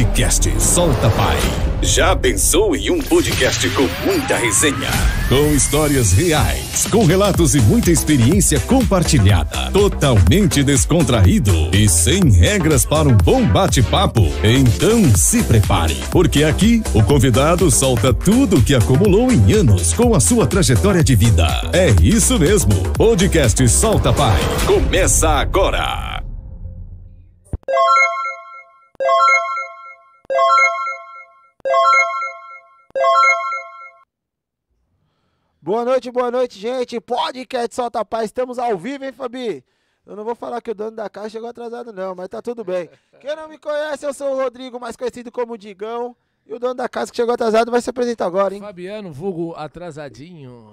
Podcast Solta Pai. Já pensou em um podcast com muita resenha? Com histórias reais, com relatos e muita experiência compartilhada. Totalmente descontraído e sem regras para um bom bate-papo? Então se prepare, porque aqui o convidado solta tudo o que acumulou em anos com a sua trajetória de vida. É isso mesmo. Podcast Solta Pai. Começa agora. Boa noite, boa noite, gente. Podcast Solta Paz, estamos ao vivo, hein, Fabi? Eu não vou falar que o dono da casa chegou atrasado, não, mas tá tudo bem. Quem não me conhece, eu sou o Rodrigo, mais conhecido como Digão. E o dono da casa que chegou atrasado vai se apresentar agora, hein? Fabiano, vulgo atrasadinho.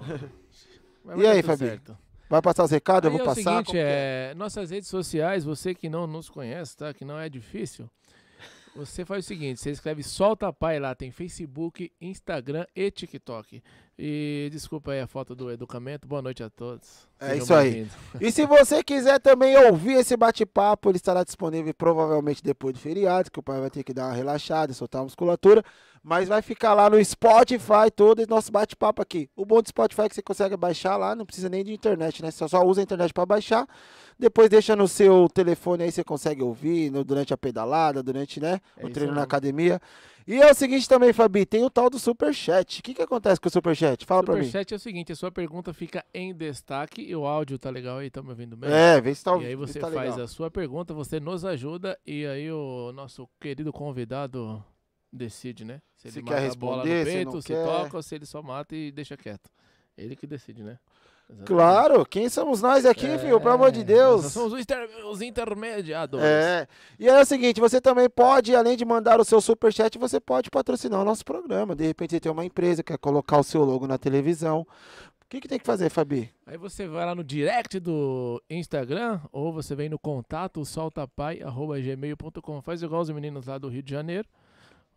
e aí, Fabi? Vai passar os recados? eu vou é passar. O seguinte, é, é, nossas redes sociais, você que não nos conhece, tá? Que não é difícil. Você faz o seguinte, você escreve Solta Pai lá, tem Facebook, Instagram e TikTok. E desculpa aí a foto do educamento. Boa noite a todos. É Sejam isso aí. E se você quiser também ouvir esse bate-papo, ele estará disponível provavelmente depois do feriado, que o pai vai ter que dar uma relaxada, soltar a musculatura. Mas vai ficar lá no Spotify todo esse nosso bate-papo aqui. O bom do Spotify é que você consegue baixar lá, não precisa nem de internet, né? Você só usa a internet para baixar. Depois deixa no seu telefone aí, você consegue ouvir no, durante a pedalada, durante né, é o treino na academia. E é o seguinte também, Fabi, tem o tal do Superchat. O que, que acontece com o Superchat? Fala Super pra mim. Superchat é o seguinte, a sua pergunta fica em destaque e o áudio tá legal aí, tá me ouvindo bem? É, vê se tá E aí você tá faz a sua pergunta, você nos ajuda e aí o nosso querido convidado decide, né? Se ele se quer responder, peito, se, se toca ou se ele só mata e deixa quieto. Ele que decide, né? Exatamente. Claro, quem somos nós aqui, é, filho? Pelo amor de Deus. Nós somos os, inter, os, intermediadores. É. E é o seguinte, você também pode, além de mandar o seu superchat, você pode patrocinar o nosso programa. De repente você tem uma empresa que quer colocar o seu logo na televisão. O que, que tem que fazer, Fabi? Aí você vai lá no direct do Instagram ou você vem no contato soltapai.gmail.com. Faz igual os meninos lá do Rio de Janeiro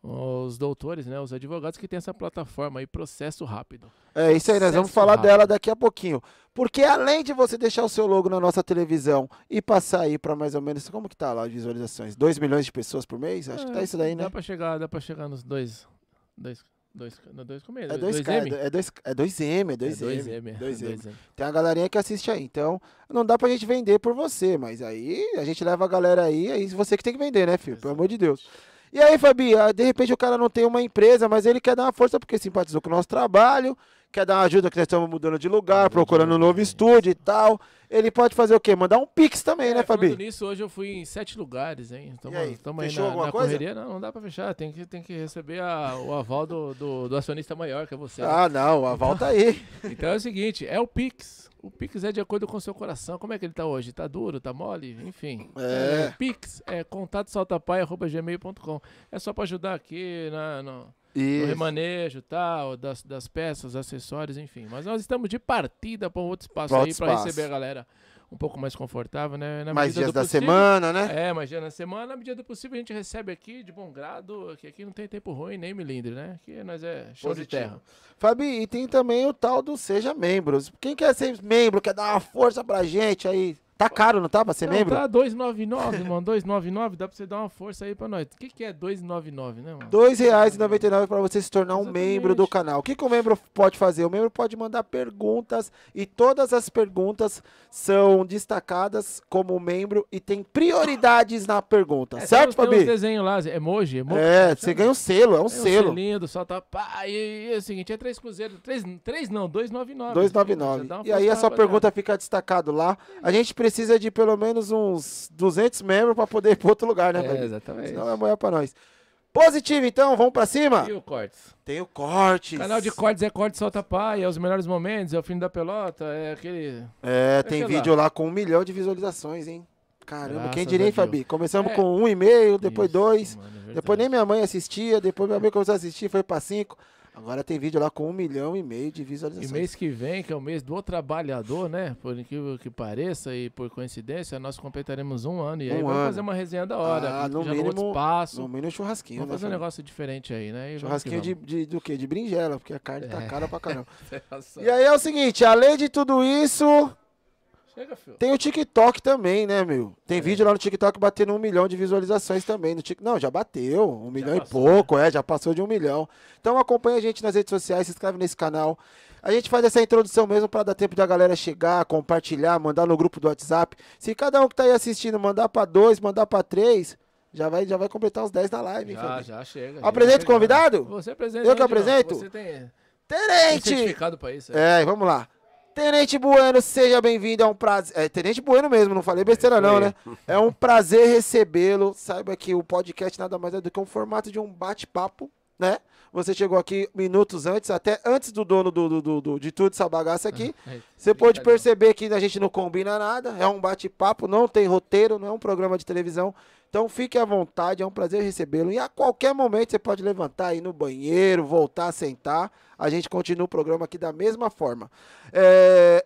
os doutores, né, os advogados que tem essa plataforma aí, processo rápido. É isso aí, nós vamos falar rápido. dela daqui a pouquinho. Porque além de você deixar o seu logo na nossa televisão e passar aí para mais ou menos, como que tá lá as visualizações? 2 milhões de pessoas por mês? Acho é, que tá é, isso daí, né? Dá para chegar, dá para chegar nos dois, dois Dois, dois, como é? É 2M? É 2M, é 2M. É 2M. 2M. Tem uma galerinha que assiste aí. Então, não dá pra gente vender por você, mas aí a gente leva a galera aí, aí você que tem que vender, né, filho? Pelo amor de Deus. E aí, Fabi, ah, de repente o cara não tem uma empresa, mas ele quer dar uma força porque simpatizou com o nosso trabalho, quer dar uma ajuda que nós estamos mudando de lugar, procurando um novo estúdio e tal. Ele pode fazer o quê? Mandar um pix também, é, né, Fabi? nisso, hoje eu fui em sete lugares, hein? Estamos aí, aí na, na correria. Não, não dá pra fechar. Tem que, tem que receber a, o aval do, do, do, acionista maior, que é você. Né? Ah, né? não, o aval tá aí. Então é o seguinte, é o pix. O Pix é de acordo com o seu coração. Como é que ele tá hoje? Tá duro? Tá mole? Enfim. É. é Pix é contato.saltapai.gmail.com. É só para ajudar aqui na, no, no, remanejo tal, das, das peças, acessórios, enfim. Mas nós estamos de partida para um outro espaço aí para receber a galera um pouco mais confortável, né? Na mais dias da semana, né? É, mais dias da semana. Na medida do possível, a gente recebe aqui de bom grado, que aqui não tem tempo ruim nem milindre, né? Aqui nós é show Positivo. de terra. Fabi, e tem também o tal do Seja Membros. Quem quer ser membro, quer dar uma força pra gente aí, Tá caro, não tá? Pra ser não, membro? Tá 2,99, mano. 2,99, dá pra você dar uma força aí pra nós. O que, que é 2,99, né, mano? R$ 2,99 pra você se tornar Exatamente. um membro do canal. O que, que o membro pode fazer? O membro pode mandar perguntas e todas as perguntas são destacadas como membro e tem prioridades na pergunta. É, certo, Fabi? Tem uns desenhos lá, emoji, emoji. É, você ganha um selo, é um é selo. Um selinho do Salta Pá. E, e é o seguinte, é 3 cruzeiros. 3, 3 não, 2,99. 2,99. E aí a sua pergunta fica destacado lá. A gente precisa precisa de pelo menos uns 200 membros para poder ir para outro lugar, né? É, exatamente. Senão é moeda para nós. Positivo, então, vamos para cima? E o Cortes? Tem o Cortes. O canal de Cortes é Cortes Solta Pai, é os melhores momentos, é o fim da pelota, é aquele... É, tem vídeo lá. lá. com um milhão de visualizações, hein? Caramba, Graças quem diria, hein, Fabi? Começamos é. com um e meio, depois Isso, dois, mano, é depois nem minha mãe assistia, depois minha mãe começou a assistir, foi para cinco. Agora tem vídeo lá com um milhão e meio de visualizações. E mês que vem, que é o mês do trabalhador, né? Por incrível que pareça e por coincidência, nós completaremos um ano. E aí um vamos ano. fazer uma resenha da hora. Ah, no mínimo, espaço. No mínimo churrasquinho, Vamos né, fazer um negócio diferente aí, né? E churrasquinho de, de, do quê? De brinjela, porque a carne tá é. tá cara pra caramba. e aí é o seguinte, além de tudo isso, Chega, filho. Tem o TikTok também, né, meu? Tem é. vídeo lá no TikTok batendo um milhão de visualizações também. No Tik... Não, já bateu. Um já milhão passou, e pouco, né? é, já passou de um milhão. Então acompanha a gente nas redes sociais, se inscreve nesse canal. A gente faz essa introdução mesmo para dar tempo da galera chegar, compartilhar, mandar no grupo do WhatsApp. Se cada um que tá aí assistindo mandar para dois, mandar para três, já vai, já vai completar os 10 da live. Já, já chega. Apresenta o convidado? Você apresenta. Eu que apresento? Você tem. Tenente! Tem certificado pra isso. É. é, vamos lá. Tenente Bueno, seja bem-vindo. É um prazer. É, Tenente Bueno mesmo, não falei besteira, é não, né? É um prazer recebê-lo. Saiba que o podcast nada mais é do que um formato de um bate-papo, né? Você chegou aqui minutos antes, até antes do dono do, do, do de tudo essa bagaça aqui. É, Você pode perceber que a gente não combina nada. É um bate-papo, não tem roteiro, não é um programa de televisão. Então fique à vontade, é um prazer recebê-lo. E a qualquer momento você pode levantar, ir no banheiro, voltar a sentar. A gente continua o programa aqui da mesma forma. É...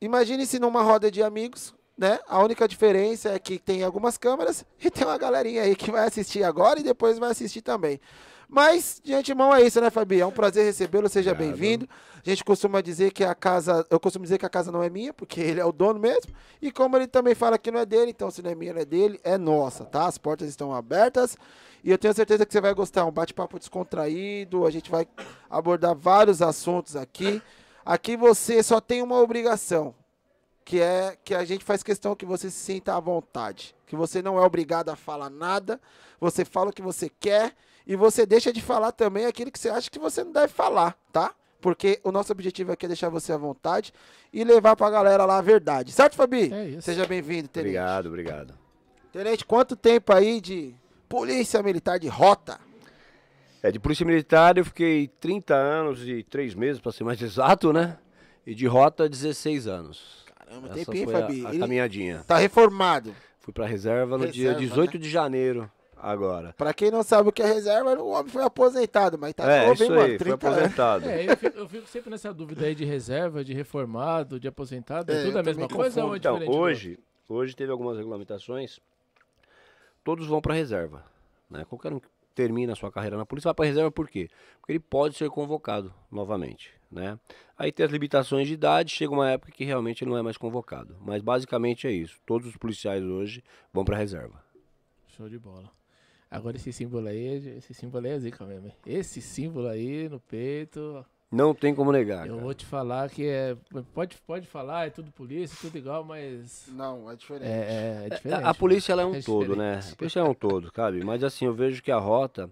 Imagine-se numa roda de amigos, né? A única diferença é que tem algumas câmeras e tem uma galerinha aí que vai assistir agora e depois vai assistir também. Mas, de antemão, é isso, né, Fabi? É um prazer recebê-lo, seja bem-vindo. A gente costuma dizer que a casa. Eu costumo dizer que a casa não é minha, porque ele é o dono mesmo. E como ele também fala que não é dele, então se não é minha, não é dele, é nossa, tá? As portas estão abertas. E eu tenho certeza que você vai gostar. Um bate-papo descontraído. A gente vai abordar vários assuntos aqui. Aqui você só tem uma obrigação, que é que a gente faz questão que você se sinta à vontade, que você não é obrigado a falar nada, você fala o que você quer e você deixa de falar também aquilo que você acha que você não deve falar, tá? Porque o nosso objetivo aqui é deixar você à vontade e levar pra galera lá a verdade. Certo, Fabi? É isso. Seja bem-vindo, Tenente. Obrigado, obrigado. Tenente, quanto tempo aí de Polícia Militar de Rota? É, de Polícia Militar eu fiquei 30 anos e 3 meses, para ser mais exato, né? E de Rota, 16 anos. Caramba, Essa tempinho, Fabi. A, a caminhadinha. Tá reformado. Fui pra reserva no reserva, dia 18 né? de janeiro agora. Pra quem não sabe o que é reserva, o homem foi aposentado, mas tá é, novo, hein, mano? foi aposentado. É, eu fico, eu fico, sempre nessa dúvida aí de reserva, de reformado, de aposentado, é, é tudo a mesma coisa ou é então, hoje, hoje teve algumas regulamentações, todos vão pra reserva, né? Qualquer um que termina a sua carreira na polícia vai pra reserva por quê? Porque ele pode ser convocado novamente, né? Aí tem as limitações de idade, chega uma época que realmente ele não é mais convocado, mas basicamente é isso, todos os policiais hoje vão pra reserva. Show de bola. Agora esse símbolo aí, esse símbolo aí é zica mesmo. Esse símbolo aí no peito. Não tem como negar. Eu cara. vou te falar que é. Pode, pode falar, é tudo polícia, tudo igual, mas. Não, é diferente. É, é, é diferente. A, a polícia ela é um é todo, né? A polícia é um todo, sabe? Mas assim, eu vejo que a rota.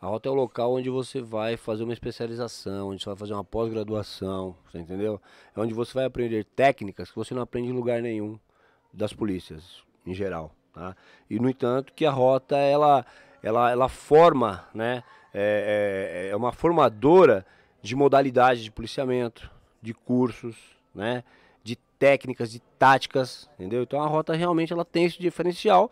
A rota é o local onde você vai fazer uma especialização, onde você vai fazer uma pós-graduação, você entendeu? É onde você vai aprender técnicas que você não aprende em lugar nenhum das polícias, em geral. Tá? E no entanto que a rota ela, ela, ela forma, né? É, é, é uma formadora de modalidades de policiamento, de cursos, né? De técnicas, de táticas, entendeu? Então a rota realmente ela tem esse diferencial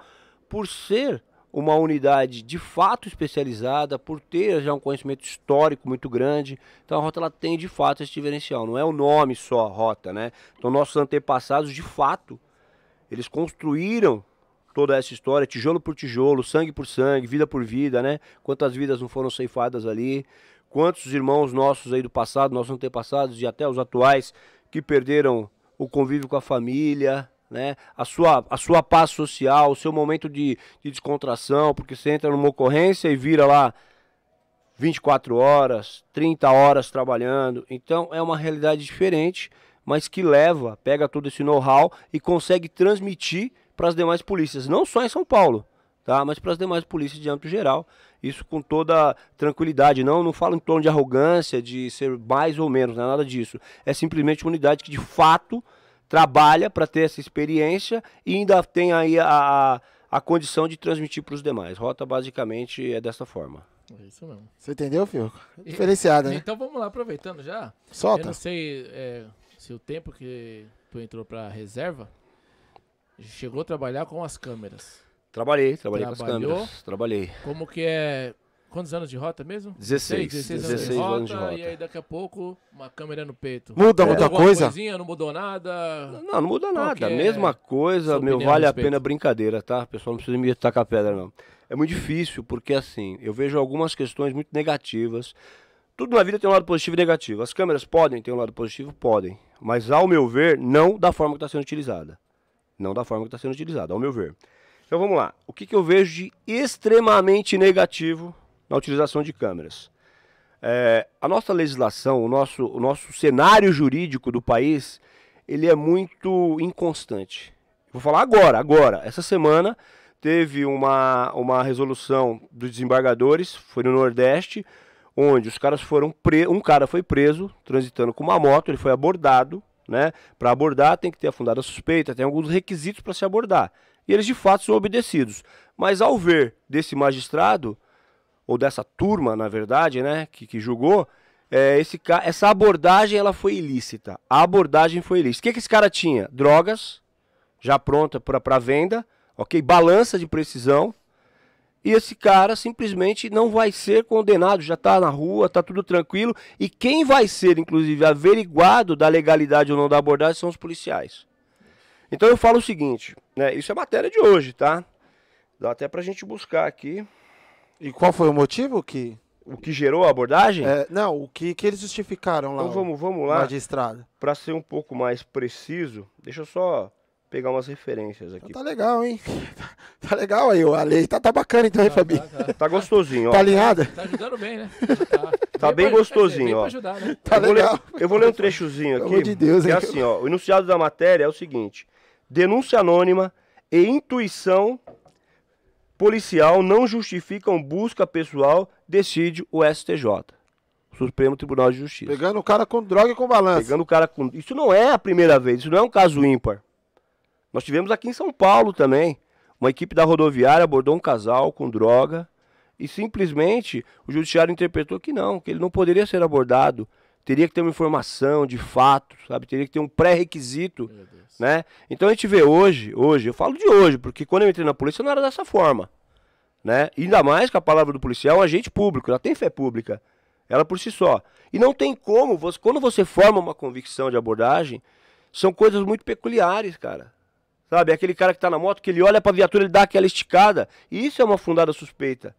por ser uma unidade de fato especializada, por ter já um conhecimento histórico muito grande. Então a rota ela tem de fato esse diferencial, não é o nome só rota, né? Então nossos antepassados de fato eles construíram toda essa história, tijolo por tijolo, sangue por sangue, vida por vida, né? Quantas vidas não foram ceifadas ali? Quantos irmãos nossos aí do passado, nossos antepassados e até os atuais que perderam o convívio com a família, né? A sua, a sua paz social, o seu momento de, de descontração, porque você entra numa ocorrência e vira lá 24 horas, 30 horas trabalhando. Então é uma realidade diferente, mas que leva, pega todo esse know-how e consegue transmitir para as demais polícias, não só em São Paulo, tá? mas para as demais polícias de âmbito geral. Isso com toda tranquilidade. Não, não falo em tom de arrogância, de ser mais ou menos, não é nada disso. É simplesmente uma unidade que de fato trabalha para ter essa experiência e ainda tem aí a, a, a condição de transmitir para os demais. Rota basicamente é dessa forma. É isso mesmo. Você entendeu, Fio? Diferenciada, né? Então vamos lá, aproveitando já. Solta. Eu não sei é, se o tempo que tu entrou para reserva Chegou a trabalhar com as câmeras. Trabalhei, trabalhei Trabalhou. com as câmeras. Trabalhei. Como que é. Quantos anos de rota mesmo? 16. 16, 16 anos, de rota, anos de rota. E aí daqui a pouco, uma câmera no peito. Muda muita coisa? Coisinha, não mudou nada? Não, não muda nada. É Mesma coisa, meu, vale a pena brincadeira, tá? O pessoal não precisa me tacar pedra, não. É muito difícil, porque assim, eu vejo algumas questões muito negativas. Tudo na vida tem um lado positivo e negativo. As câmeras podem ter um lado positivo? Podem. Mas, ao meu ver, não da forma que está sendo utilizada. Não da forma que está sendo utilizada, ao meu ver. Então vamos lá. O que, que eu vejo de extremamente negativo na utilização de câmeras? É, a nossa legislação, o nosso, o nosso cenário jurídico do país, ele é muito inconstante. Vou falar agora, agora. Essa semana teve uma, uma resolução dos desembargadores, foi no Nordeste, onde os caras foram pre... um cara foi preso transitando com uma moto, ele foi abordado, né? Para abordar tem que ter a fundada suspeita, tem alguns requisitos para se abordar. E eles de fato são obedecidos. Mas ao ver desse magistrado ou dessa turma, na verdade, né, que, que julgou, é, esse, essa abordagem ela foi ilícita. A abordagem foi ilícita. O que, que esse cara tinha? Drogas, já pronta para venda, ok? Balança de precisão. E esse cara simplesmente não vai ser condenado, já está na rua, está tudo tranquilo. E quem vai ser, inclusive, averiguado da legalidade ou não da abordagem são os policiais. Então eu falo o seguinte, né? Isso é matéria de hoje, tá? Dá até pra gente buscar aqui. E qual foi o motivo que. O que gerou a abordagem? É, não, o que, que eles justificaram lá. Então vamos, vamos lá. Magistrado. Para ser um pouco mais preciso, deixa eu só pegar umas referências aqui. Então tá legal, hein? Tá legal aí, a lei tá, tá bacana então, hein, tá, Fabi? Tá, tá. tá, gostosinho, ó. Tá alinhada? Tá ajudando bem, né? Tá, tá bem pra, gostosinho, dizer, ó. Ajudar, né? Tá eu legal. Vou ler, eu vou ler um trechozinho aqui. Pelo de Deus, que é assim, ó. O enunciado da matéria é o seguinte: denúncia anônima e intuição policial não justificam busca pessoal, decide o STJ. Supremo Tribunal de Justiça. Pegando o cara com droga e com balança. Pegando o cara com. Isso não é a primeira vez, isso não é um caso ímpar. Nós tivemos aqui em São Paulo também. Uma equipe da rodoviária abordou um casal com droga e simplesmente o judiciário interpretou que não, que ele não poderia ser abordado. Teria que ter uma informação de fato, sabe? Teria que ter um pré-requisito, né? Então a gente vê hoje, hoje, eu falo de hoje, porque quando eu entrei na polícia não era dessa forma, né? Ainda mais que a palavra do policial é um agente público, ela tem fé pública, ela por si só. E não tem como, você, quando você forma uma convicção de abordagem, são coisas muito peculiares, cara. Sabe, é aquele cara que está na moto, que ele olha para a viatura, ele dá aquela esticada. E isso é uma fundada suspeita.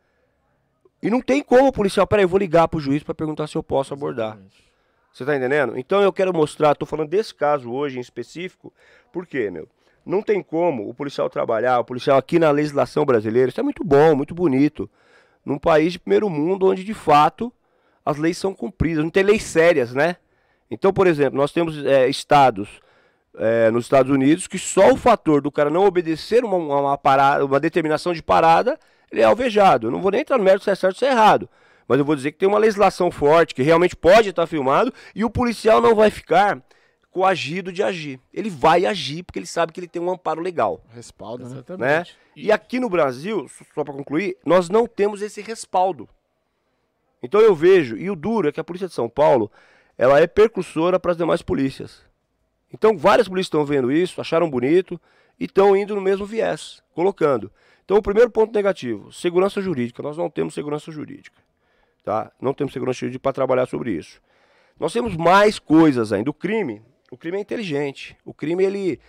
E não tem como o policial, peraí, eu vou ligar para o juiz para perguntar se eu posso abordar. Você está entendendo? Então eu quero mostrar, estou falando desse caso hoje em específico, por quê, meu? Não tem como o policial trabalhar, o policial aqui na legislação brasileira, isso é muito bom, muito bonito. Num país de primeiro mundo, onde de fato as leis são cumpridas, não tem leis sérias, né? Então, por exemplo, nós temos é, estados é, nos Estados Unidos que só o fator do cara não obedecer uma, uma, parada, uma determinação de parada, ele é alvejado. Eu não vou nem entrar no mérito se é certo ou se é errado. Mas eu vou dizer que tem uma legislação forte, que realmente pode estar filmado, e o policial não vai ficar coagido de agir. Ele vai agir porque ele sabe que ele tem um amparo legal. Respaldo, né? né? E aqui no Brasil, só para concluir, nós não temos esse respaldo. Então eu vejo, e o duro é que a Polícia de São Paulo, ela é percursora para as demais polícias. Então, várias polícias estão vendo isso, acharam bonito e estão indo no mesmo viés, colocando. Então, o primeiro ponto negativo, segurança jurídica. Nós não temos segurança jurídica. Tá? Não temos segurança jurídica para trabalhar sobre isso. Nós temos mais coisas ainda. O crime, o crime é inteligente. O crime, ele,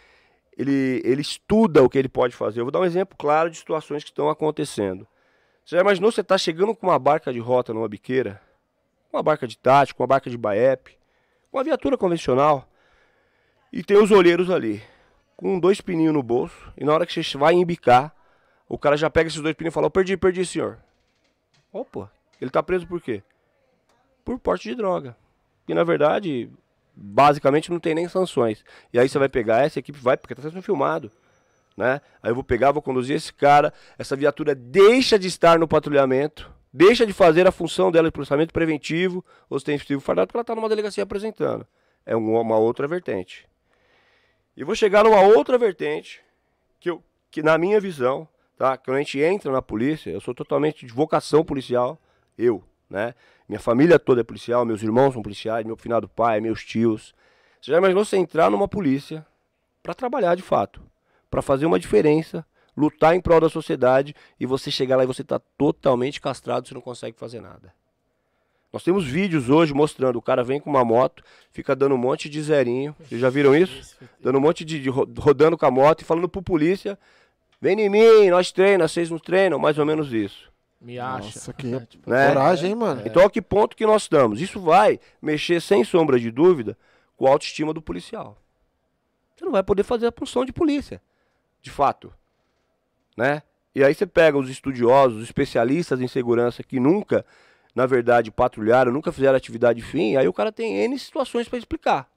ele, ele estuda o que ele pode fazer. Eu vou dar um exemplo claro de situações que estão acontecendo. Você já imaginou você estar tá chegando com uma barca de rota numa biqueira? Uma barca de tático, uma barca de baep, uma viatura convencional. E tem os olheiros ali, com dois pininhos no bolso. E na hora que você vai embicar, o cara já pega esses dois pininhos e fala: Perdi, perdi, senhor. Opa, ele tá preso por quê? Por porte de droga. E na verdade, basicamente não tem nem sanções. E aí você vai pegar, essa equipe vai, porque tá sendo filmado. Né? Aí eu vou pegar, vou conduzir esse cara, essa viatura deixa de estar no patrulhamento, deixa de fazer a função dela de processamento preventivo, ostensivo fardado, porque ela está numa delegacia apresentando. É uma outra vertente. E vou chegar numa outra vertente, que, eu, que na minha visão, tá? Quando a gente entra na polícia, eu sou totalmente de vocação policial, eu, né? Minha família toda é policial, meus irmãos são policiais, meu finado pai, meus tios. Você já imaginou você entrar numa polícia para trabalhar de fato, para fazer uma diferença, lutar em prol da sociedade e você chegar lá e você está totalmente castrado, você não consegue fazer nada. Nós temos vídeos hoje mostrando o cara vem com uma moto, fica dando um monte de zerinho. Vocês já viram isso? Dando um monte de, de rodando com a moto e falando pro polícia: vem em mim, nós treinamos, vocês não treinam, mais ou menos isso. Me acha. Nossa, que é, tipo, né? coragem, hein, mano? Então, a que ponto que nós estamos? Isso vai mexer, sem sombra de dúvida, com a autoestima do policial. Você não vai poder fazer a função de polícia, de fato. Né? E aí você pega os estudiosos, os especialistas em segurança que nunca, na verdade, patrulharam, nunca fizeram atividade fim, aí o cara tem N situações para explicar.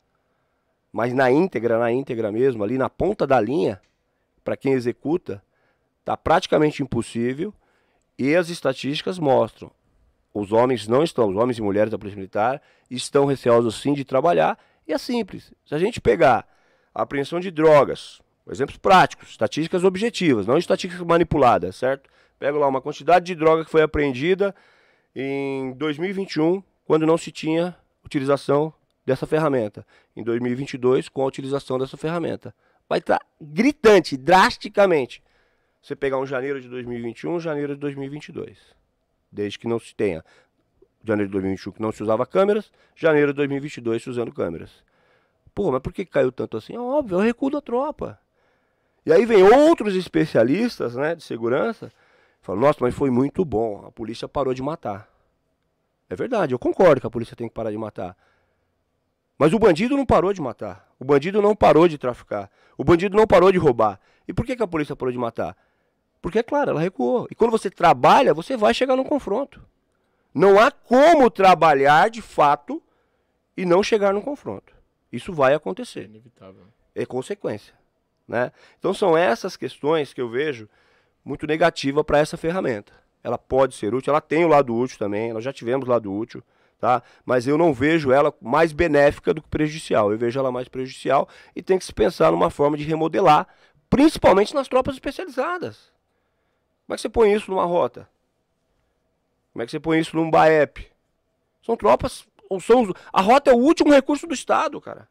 Mas na íntegra, na íntegra mesmo, ali na ponta da linha, para quem executa, tá praticamente impossível. E as estatísticas mostram, os homens não estão, os homens e mulheres da Polícia Militar estão receosos sim de trabalhar, e é simples. Se a gente pegar a apreensão de drogas, exemplos práticos, estatísticas objetivas, não estatísticas manipuladas, certo? Pego lá uma quantidade de droga que foi apreendida em 2021, quando não se tinha utilização dessa ferramenta. Em 2022, com a utilização dessa ferramenta. Vai estar gritante, drasticamente. Você pegar um janeiro de 2021, janeiro de 2022. Desde que não se tenha janeiro de 2021 que não se usava câmeras, janeiro de 2022 se usando câmeras. Pô, mas por que caiu tanto assim? É óbvio, é o recuo da tropa. E aí vem outros especialistas né, de segurança, falam, nossa, mas foi muito bom, a polícia parou de matar. É verdade, eu concordo que a polícia tem que parar de matar. Mas o bandido não parou de matar. O bandido não parou de traficar. O bandido não parou de roubar. E por que, que a polícia parou de matar? Porque, é claro, ela recuou. E quando você trabalha, você vai chegar no confronto. Não há como trabalhar de fato e não chegar no confronto. Isso vai acontecer. Inevitável. É consequência. Né? Então são essas questões que eu vejo muito negativa para essa ferramenta. Ela pode ser útil, ela tem o lado útil também, nós já tivemos lado útil, tá? Mas eu não vejo ela mais benéfica do que prejudicial. Eu vejo ela mais prejudicial e tem que se pensar numa forma de remodelar, principalmente nas tropas especializadas. Como é que você põe isso numa rota? Como é que você põe isso num BAEP? São tropas ou são a rota é o último recurso do Estado, cara.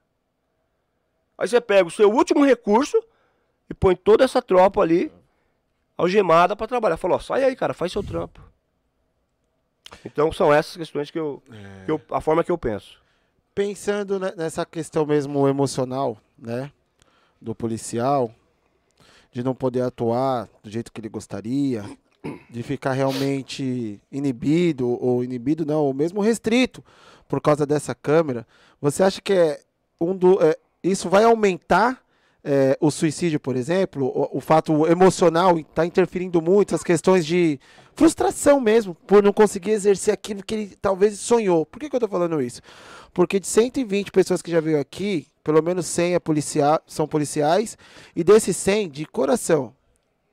Aí você pega o seu último recurso e põe toda essa tropa ali algemada para trabalhar. Falou, sai aí, cara, faz seu trampo. Então são essas questões que eu, é. que eu a forma que eu penso. Pensando nessa questão mesmo emocional, né, do policial, de não poder atuar do jeito que ele gostaria, de ficar realmente inibido ou inibido não, ou mesmo restrito por causa dessa câmera, você acha que é um do, é, isso vai aumentar é, o suicídio, por exemplo? O, o fato emocional está interferindo muito, as questões de frustração mesmo, por não conseguir exercer aquilo que ele talvez sonhou. Por que, que eu estou falando isso? Porque de 120 pessoas que já veio aqui, pelo menos 100 é policia são policiais, e desses 100, de coração,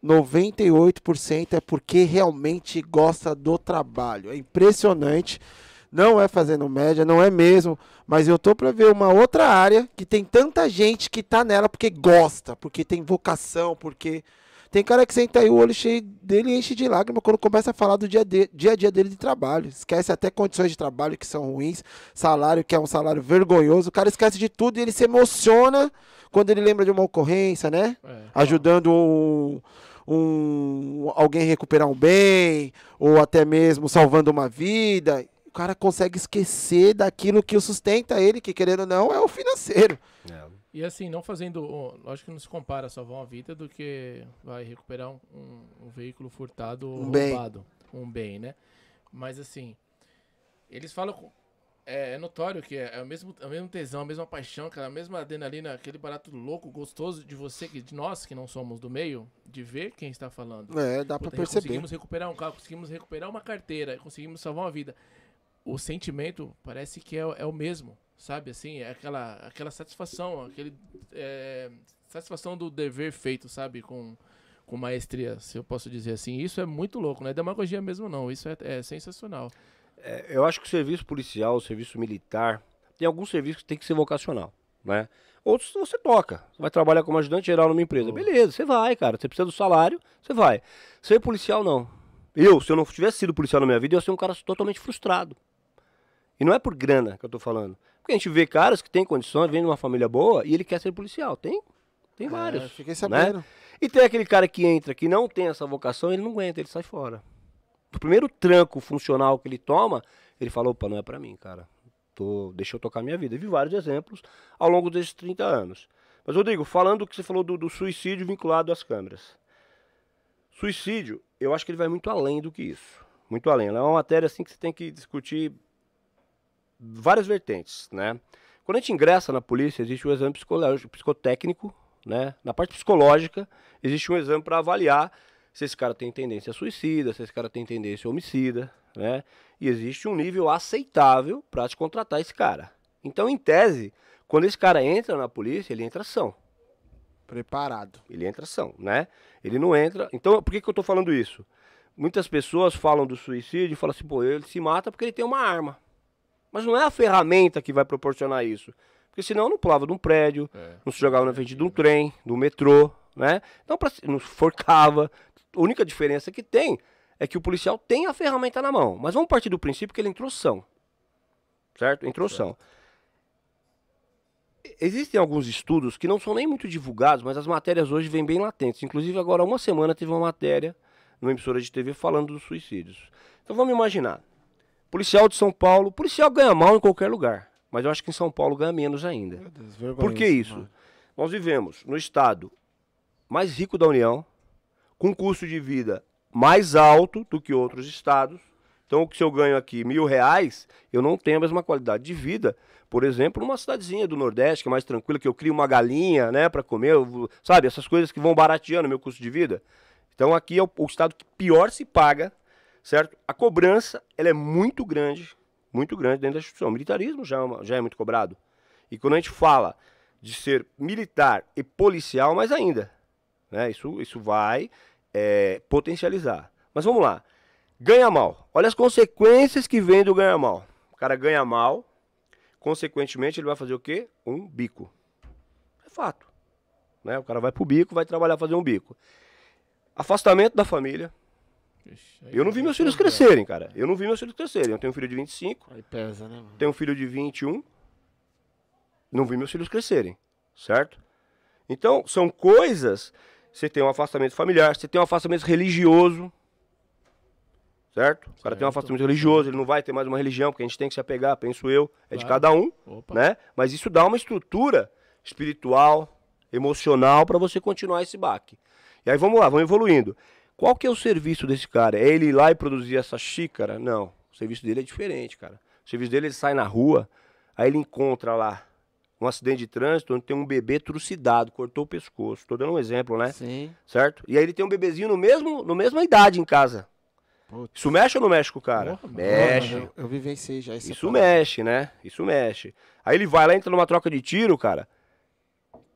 98% é porque realmente gosta do trabalho. É impressionante não é fazendo média, não é mesmo, mas eu tô para ver uma outra área que tem tanta gente que tá nela porque gosta, porque tem vocação, porque tem cara que senta aí o olho cheio dele e enche de lágrimas quando começa a falar do dia, de, dia a dia dele de trabalho. Esquece até condições de trabalho que são ruins, salário que é um salário vergonhoso. O cara esquece de tudo e ele se emociona quando ele lembra de uma ocorrência, né? É. Ajudando um, um, alguém recuperar um bem, ou até mesmo salvando uma vida cara consegue esquecer daquilo que o sustenta ele, que querendo ou não, é o financeiro. É. E assim, não fazendo. Lógico que não se compara salvar uma vida do que vai recuperar um, um, um veículo furtado ou um roubado. Bem. Um bem, né? Mas assim, eles falam. É, é notório que é, é, o mesmo, é o mesmo tesão, a mesma paixão, aquela mesma adrenalina, aquele barato louco, gostoso de você, de nós que não somos do meio, de ver quem está falando. É, dá pra perceber. Conseguimos recuperar um carro, conseguimos recuperar uma carteira, conseguimos salvar uma vida o sentimento parece que é, é, o mesmo, sabe? Assim, é aquela, aquela satisfação, aquele é, satisfação do dever feito, sabe? Com, com maestria, se eu posso dizer assim. Isso é muito louco, não é demagogia mesmo, não. Isso é, é sensacional. É, eu acho que o serviço policial, o serviço militar, tem alguns serviços que tem que ser vocacional, né? Outros você toca. Você vai trabalhar como ajudante geral numa empresa. Oh. Beleza, você vai, cara. Você precisa do salário, você vai. Ser policial, não. Eu, se eu não tivesse sido policial na minha vida, eu ia ser um cara totalmente frustrado. E não é por grana que eu tô falando. Porque a gente vê caras que têm condições, vêm de uma família boa e ele quer ser policial. Tem? Tem é, vários. É, fiquei sabendo. Né? E tem aquele cara que entra, que não tem essa vocação, ele não aguenta, ele sai fora. O primeiro tranco funcional que ele toma, ele fala, opa, não é para mim, cara. Tô, deixa eu tocar minha vida. E vi vários exemplos ao longo desses 30 anos. Mas, Rodrigo, falando o que você falou do, do suicídio vinculado às câmeras. Suicídio, eu acho que ele vai muito além do que isso. Muito além. Ela é uma matéria assim que você tem que discutir várias vertentes, né? Quando a gente ingressa na polícia, existe um exame psicológico, psicotécnico, né? Na parte psicológica, existe um exame para avaliar se esse cara tem tendência a suicida, se esse cara tem tendência a homicida, né? E existe um nível aceitável para te contratar esse cara. Então, em tese, quando esse cara entra na polícia, ele entra ação. Preparado. Ele entra ação, né? Ele não entra. Então, por que, que eu estou falando isso? Muitas pessoas falam do suicídio e falam assim, pô, ele se mata porque ele tem uma arma. Mas não é a ferramenta que vai proporcionar isso. Porque senão não pulava de um prédio, é. não se jogava na frente de um trem, do metrô, né? Não, pra, não forcava. A única diferença que tem é que o policial tem a ferramenta na mão. Mas vamos partir do princípio que ele entrou são. Certo? Entrou são. Existem alguns estudos que não são nem muito divulgados, mas as matérias hoje vêm bem latentes. Inclusive, agora, uma semana, teve uma matéria numa emissora de TV falando dos suicídios. Então vamos imaginar. Policial de São Paulo, policial ganha mal em qualquer lugar, mas eu acho que em São Paulo ganha menos ainda. Deus, Por que isso? Mano. Nós vivemos no estado mais rico da União, com custo de vida mais alto do que outros estados. Então, se eu ganho aqui mil reais, eu não tenho a mesma qualidade de vida. Por exemplo, numa cidadezinha do Nordeste, que é mais tranquila, que eu crio uma galinha, né, para comer, sabe? Essas coisas que vão barateando o meu custo de vida. Então aqui é o, o estado que pior se paga, certo? A cobrança, ela é muito grande, muito grande dentro da instituição. O militarismo já, é já é muito cobrado. E quando a gente fala de ser militar e policial, mais ainda. Né? Isso, isso vai é, potencializar. Mas vamos lá. Ganha mal. Olha as consequências que vem do ganha mal. O cara ganha mal, consequentemente ele vai fazer o quê? Um bico. É fato. Né? O cara vai pro bico, vai trabalhar fazer um bico. Afastamento da família. Eu não vi meus filhos crescerem, cara. Eu não vi meus filhos crescerem. Eu tenho um filho de 25. Aí pesa, né, mano? Tenho um filho de 21. Não vi meus filhos crescerem, certo? Então, são coisas. Você tem um afastamento familiar, você tem um afastamento religioso. Certo? O cara tem um afastamento religioso, ele não vai ter mais uma religião, porque a gente tem que se apegar, penso eu, é claro. de cada um, Opa. né? Mas isso dá uma estrutura espiritual, emocional para você continuar esse baque. E aí vamos lá, vamos evoluindo. Qual que é o serviço desse cara? É ele ir lá e produzir essa xícara? Não. O serviço dele é diferente, cara. O serviço dele ele sai na rua, aí ele encontra lá um acidente de trânsito onde tem um bebê trucidado, cortou o pescoço. Tô dando um exemplo, né? Sim. Certo? E aí ele tem um bebezinho no mesmo, no mesma idade em casa. Isso mexe ou não mexe com o cara? Porra, mexe. eu, eu vivenciei já isso. Isso mexe, né? Isso mexe. Aí ele vai lá, entra numa troca de tiro, cara,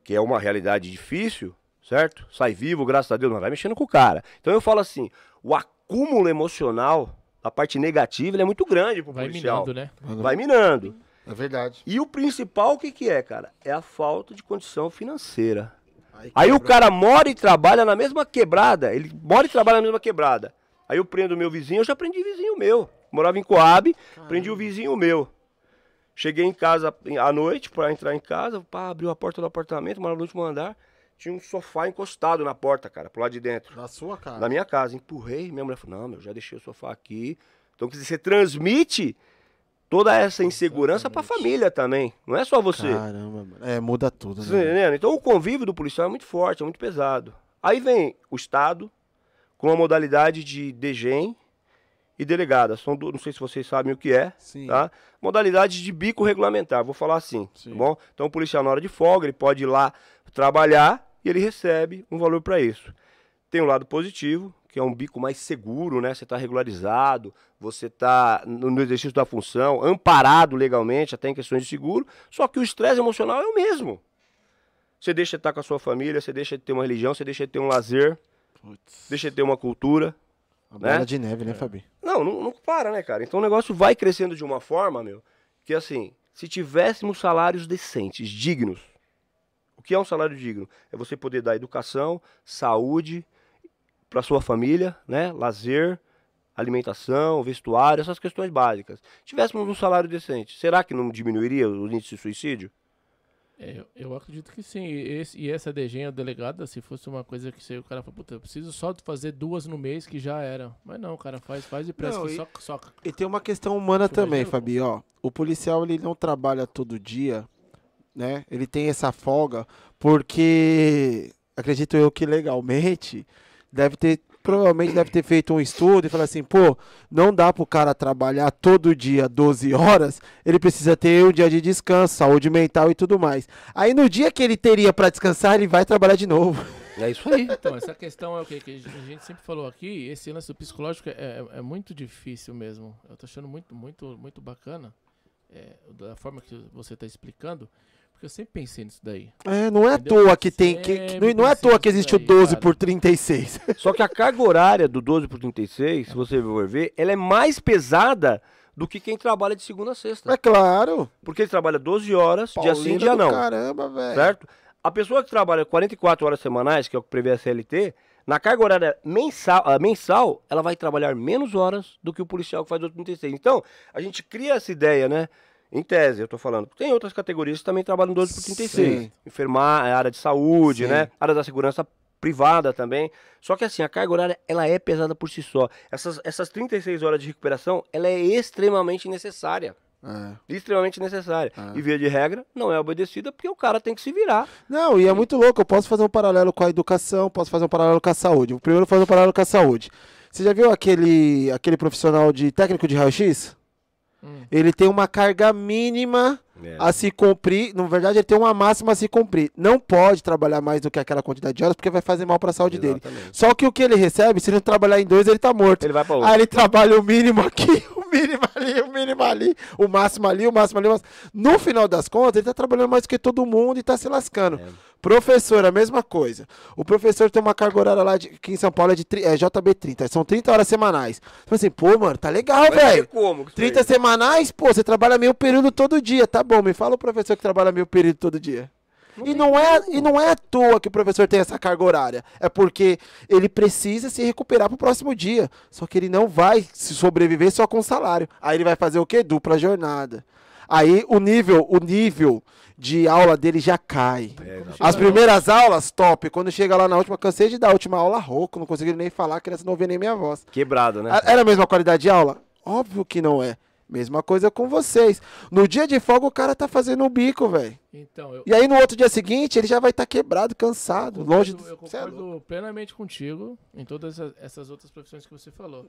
que é uma realidade difícil certo? Sai vivo, graças a Deus, não vai mexendo com o cara. Então eu falo assim, o acúmulo emocional, a parte negativa, é muito grande pro vai policial. Vai minando, né? Vai minando. É verdade. E o principal, o que que é, cara? É a falta de condição financeira. Aí, Aí o cara mora e trabalha na mesma quebrada, ele mora e trabalha na mesma quebrada. Aí eu prendo o meu vizinho, eu já prendi vizinho meu. Morava em Coab, Caramba. prendi o vizinho meu. Cheguei em casa à noite para entrar em casa, pá, abriu a porta do apartamento, morava no último andar tinha um sofá encostado na porta, cara, pro lado de dentro. Da sua casa? Da minha casa. Empurrei, minha mulher falou, não, meu, já deixei o sofá aqui. Então, quer dizer, você transmite toda essa insegurança para a família também. Não é só você. Caramba, mano. É, muda tudo, né? Entendendo? Então, o convívio do policial é muito forte, é muito pesado. Aí vem o Estado com a modalidade de DGEM e delegada. São do, não sei se vocês sabem o que é, Sim. tá? Modalidade de bico regulamentar, vou falar assim, tá Sim. tá bom? Então o policial na hora de folga, ele pode ir lá trabalhar e ele recebe um valor para isso. Tem o um lado positivo, que é um bico mais seguro, né? Você está regularizado, você está no exercício da função, amparado legalmente, até em questões de seguro, só que o estresse emocional é o mesmo. Você deixa de estar com a sua família, você deixa de ter uma religião, você deixa de ter um lazer, Putz. deixa de ter uma cultura. A né? bola de neve, né. Fabi? Não, não, não para, né, cara? Então o negócio vai crescendo de uma forma, meu, que assim, se tivéssemos salários decentes, dignos, que é um salário digno? É você poder dar educação, saúde para sua família, né? Lazer, alimentação, vestuário, essas questões básicas. Tivéssemos um salário decente, será que não diminuiria o índice de suicídio? É, eu acredito que sim. Esse, e essa DG, delegada, se fosse uma coisa que o cara fala, puta, eu preciso só fazer duas no mês que já era. Mas não, o cara faz, faz e presta não, e, só, só. E tem uma questão humana também, Fabi, ó. O policial ele não trabalha todo dia né? Ele tem essa folga porque acredito eu que legalmente deve ter provavelmente deve ter feito um estudo e falar assim, pô, não dá pro cara trabalhar todo dia 12 horas, ele precisa ter um dia de descanso, saúde mental e tudo mais. Aí no dia que ele teria para descansar, ele vai trabalhar de novo. É isso aí. Então, essa questão é o que, que a gente sempre falou aqui, esse lance do psicológico é, é, é muito difícil mesmo. Eu tô achando muito, muito, muito bacana é, da forma que você está explicando, porque eu sempre pensei nisso daí. É, não é à toa que tem. Que, que não, não é à toa que existe o 12 cara. por 36. Só que a carga horária do 12 por 36, se você for ver, ela é mais pesada do que quem trabalha de segunda a sexta. É claro. Porque ele trabalha 12 horas, Paulina dia sim, dia não. Caramba, velho. Certo? A pessoa que trabalha 44 horas semanais, que é o que prevê a CLT, na carga horária mensal, uh, mensal, ela vai trabalhar menos horas do que o policial que faz 36. Então, a gente cria essa ideia, né? Em tese, eu tô falando. Tem outras categorias que também trabalham 12 por 36. Sim. Enfermar, é área de saúde, Sim. né? Área da segurança privada também. Só que assim, a carga horária, ela é pesada por si só. Essas, essas 36 horas de recuperação, ela é extremamente necessária. É. Extremamente necessária. É. E via de regra, não é obedecida porque o cara tem que se virar. Não, e é muito louco. Eu posso fazer um paralelo com a educação, posso fazer um paralelo com a saúde. O primeiro fazer um paralelo com a saúde. Você já viu aquele, aquele profissional de técnico de raio-x? Hum. Ele tem uma carga mínima é. a se cumprir. Na verdade, ele tem uma máxima a se cumprir. Não pode trabalhar mais do que aquela quantidade de horas, porque vai fazer mal para a saúde Exatamente. dele. Só que o que ele recebe, se ele não trabalhar em dois, ele tá morto. Ele vai pra outro. Aí ele trabalha o mínimo aqui, o mínimo ali, o mínimo ali, o máximo ali, o máximo ali. O máximo... No final das contas, ele tá trabalhando mais do que todo mundo e tá se lascando. É. Professor, a mesma coisa. O professor tem uma carga horária lá de, aqui em São Paulo é de é, JB30. São 30 horas semanais. Então, assim, pô, mano, tá legal, velho. Como? 30 semanais, pô, você trabalha meio período todo dia. Tá bom, me fala o professor que trabalha meio período todo dia. Não e, não é, e não é à toa que o professor tem essa carga horária. É porque ele precisa se recuperar pro próximo dia. Só que ele não vai se sobreviver só com salário. Aí ele vai fazer o quê? Dupla jornada. Aí o nível, o nível de aula dele já cai. É, As primeiras aulas, top. Quando chega lá na última, cansei de dar a última aula rouco, não consegui nem falar, a criança não ouvia nem minha voz. Quebrado, né? Era a mesma qualidade de aula? Óbvio que não é. Mesma coisa com vocês. No dia de folga o cara tá fazendo um bico, velho. Então, eu... E aí no outro dia seguinte ele já vai estar tá quebrado, cansado, eu concordo, longe do... Eu concordo é plenamente contigo em todas essas outras profissões que você falou.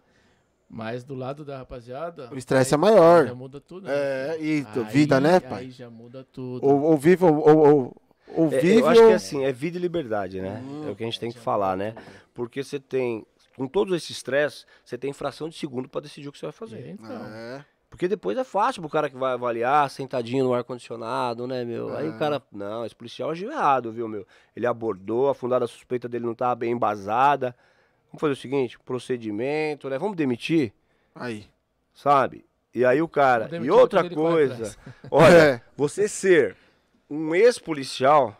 Mas do lado da rapaziada. O estresse é maior. Já muda tudo. Né? É, e aí, vida, né, pai? Aí já muda tudo. Ou, ou vive, ou, ou, ou é. Eu acho que é assim, é vida e liberdade, né? Hum, é o que a gente tem que falar, né? Porque você tem. Com todos esses estresse, você tem fração de segundo para decidir o que você vai fazer. Então. É. Porque depois é fácil pro cara que vai avaliar, sentadinho no ar-condicionado, né, meu? Aí o é. cara, não, esse policial agiu errado, viu, meu? Ele abordou, a fundada suspeita dele não tava bem embasada. Vamos fazer o seguinte, procedimento, né? Vamos demitir? Aí. Sabe? E aí o cara. E outra coisa, olha, é. você ser um ex-policial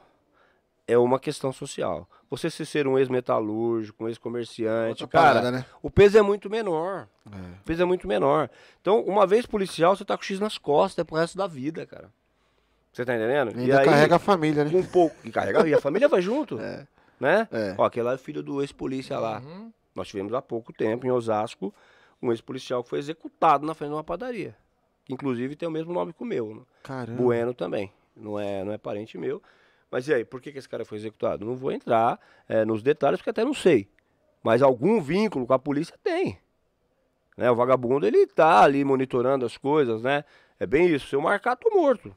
é uma questão social. Você ser um ex-metalúrgico, um ex-comerciante, cara, parada, né? o peso é muito menor. É. O peso é muito menor. Então, uma vez policial, você tá com X nas costas, é pro resto da vida, cara. Você tá entendendo? E ainda e aí, carrega a família, né? Um pouco. E carrega, e a família vai junto. É. Né? É. Ó, aquele lá é filho do ex-polícia lá. Uhum. Nós tivemos há pouco tempo em Osasco um ex-policial que foi executado na frente de uma padaria. Que inclusive tem o mesmo nome que o meu. Né? Caramba. Bueno também. Não é, não é parente meu. Mas e aí, por que, que esse cara foi executado? Não vou entrar é, nos detalhes, porque até não sei. Mas algum vínculo com a polícia tem. Né? O vagabundo, ele tá ali monitorando as coisas, né? É bem isso. Se eu marcar, tô morto.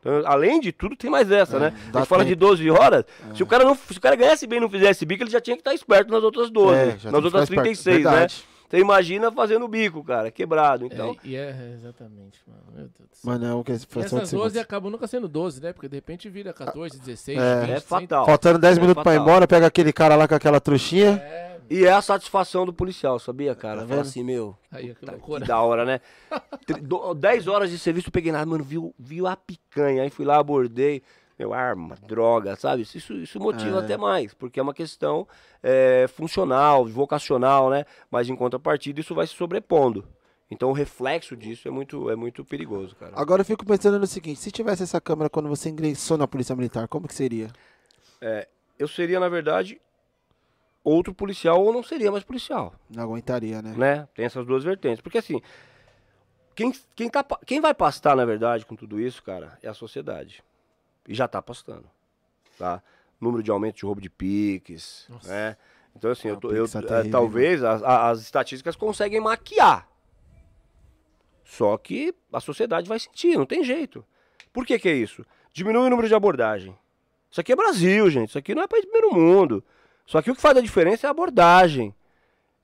Então, além de tudo, tem mais essa, é, né? A gente fala de 12 horas. É. Se, o cara não, se o cara ganhasse bem e não fizesse bico, ele já tinha que estar esperto nas outras 12, é, nas outras 36, né? Você imagina fazendo bico, cara, quebrado, então. É, e é, exatamente, mano. Meu Deus do céu. Mano, não, que e essas 12 acabam nunca sendo 12, né? Porque de repente vira 14, 16, é, 20, é fatal. Faltando 10 é minutos fatal. pra ir embora, pega aquele cara lá com aquela truxinha. É. E é a satisfação do policial, sabia, cara? Tá Fala assim, meu. Aí, que, tá, que da hora, né? 10 horas de serviço, eu peguei nada, mano, viu, viu a picanha. Aí fui lá, abordei meu, arma, droga, sabe? Isso, isso motiva é. até mais, porque é uma questão é, funcional, vocacional, né? Mas em contrapartida, isso vai se sobrepondo. Então o reflexo disso é muito, é muito perigoso, cara. Agora eu fico pensando no seguinte, se tivesse essa câmera quando você ingressou na Polícia Militar, como que seria? É, eu seria, na verdade, outro policial ou não seria mais policial. Não aguentaria, né? né? Tem essas duas vertentes. Porque assim, quem, quem, tá, quem vai pastar, na verdade, com tudo isso, cara, é a sociedade. E já está apostando. Tá? Número de aumento de roubo de piques, né? Então, assim, Ah, eu tô- o eu- é talvez as, a- as estatísticas conseguem maquiar. Só que a sociedade vai sentir, não tem jeito. Por que, que é isso? Diminui o número de abordagem. Isso aqui é Brasil, gente. Isso aqui não é país do primeiro mundo. Só que o que faz a diferença é a abordagem.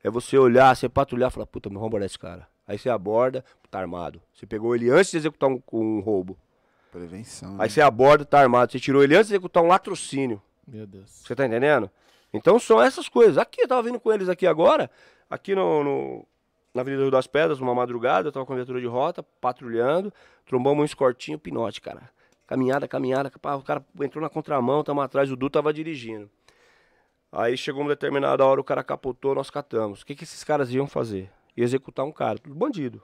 É você olhar, você patrulhar e falar, puta, vamos abordar esse cara. Aí você aborda, tá armado. Você pegou ele antes de executar um, um roubo. Prevenção. Aí né? você aborda, tá armado. Você tirou ele antes de executar um latrocínio. Meu Deus. Você tá entendendo? Então são essas coisas. Aqui, eu tava vindo com eles aqui agora, aqui no, no- na Avenida Rio das Pedras, uma madrugada, eu tava com a viatura de rota, patrulhando, trombamos um escortinho, pinote, cara. Caminhada, caminhada, o cara entrou na contramão, tamo atrás, o Du tava dirigindo. Aí chegou uma determinada hora, o cara capotou, nós catamos. O que, que esses caras iam fazer? Ia executar um cara, tudo bandido.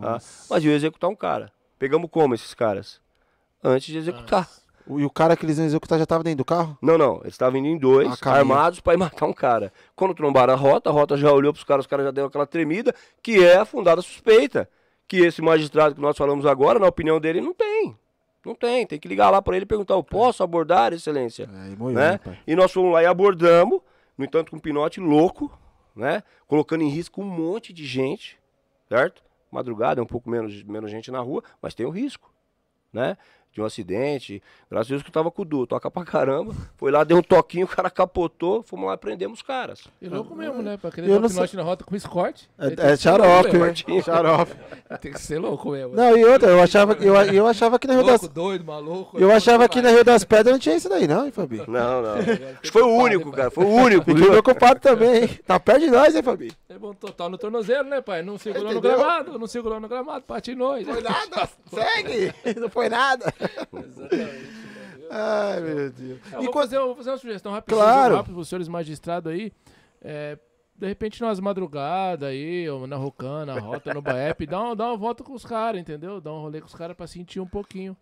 tá? Nossa. Mas iam executar um cara. Pegamos como esses caras? Antes de executar. O- E o cara que eles iam executar já tava dentro do carro? Não, não. Eles estavam indo em dois, Ah, armados, pra ir matar um cara. Quando trombaram a rota, a rota já olhou pros caras, os caras já deram aquela tremida, que é a fundada suspeita. Que esse magistrado que nós falamos agora, na opinião dele, não tem. Não tem. Tem que ligar lá pra ele e perguntar: eu posso abordar, excelência? É, e moiou, né? pai? E nós fomos lá e abordamos, no entanto, com um pinote louco, né? Colocando em risco um monte de gente, certo? Madrugada, é um pouco menos, menos gente na rua, mas tem o risco, né? De um acidente. Graças a Deus que eu tava com o Du, toca pra caramba. Foi lá, deu um toquinho, o cara capotou, fomos lá e prendemos os caras. E louco mesmo, né? Pra querer Eu dar um não na rota com escorte. É, é xarope, mesmo. Xarope. Tem que ser louco mesmo. Não, e outra, eu achava, eu, eu achava que na Rio das... Louco, doido, maluco. Eu achava que na Rio das Pedras não tinha isso daí, não, hein, Fabi? Não, não. Acho que foi o único, cara. Foi o único. Fiquei preocupado também, hein? Tá perto de nós, hein, Fabi? É bom total no tornozelo, né, pai? Não segurou no gramado, não segurou no gramado, patinou. Foi nada, segue! Não foi nada. Exatamente. Ai, meu Deus. Eu E vou, fazer, vou fazer uma sugestão rapidinho, Claro. rápido pros senhores magistrados aí. É, de repente, nas madrugadas aí, ou na Rocana, na Rota, no Baep, dá, uma- dá uma volta com os caras, entendeu? Dá um rolê com os caras pra sentir um pouquinho.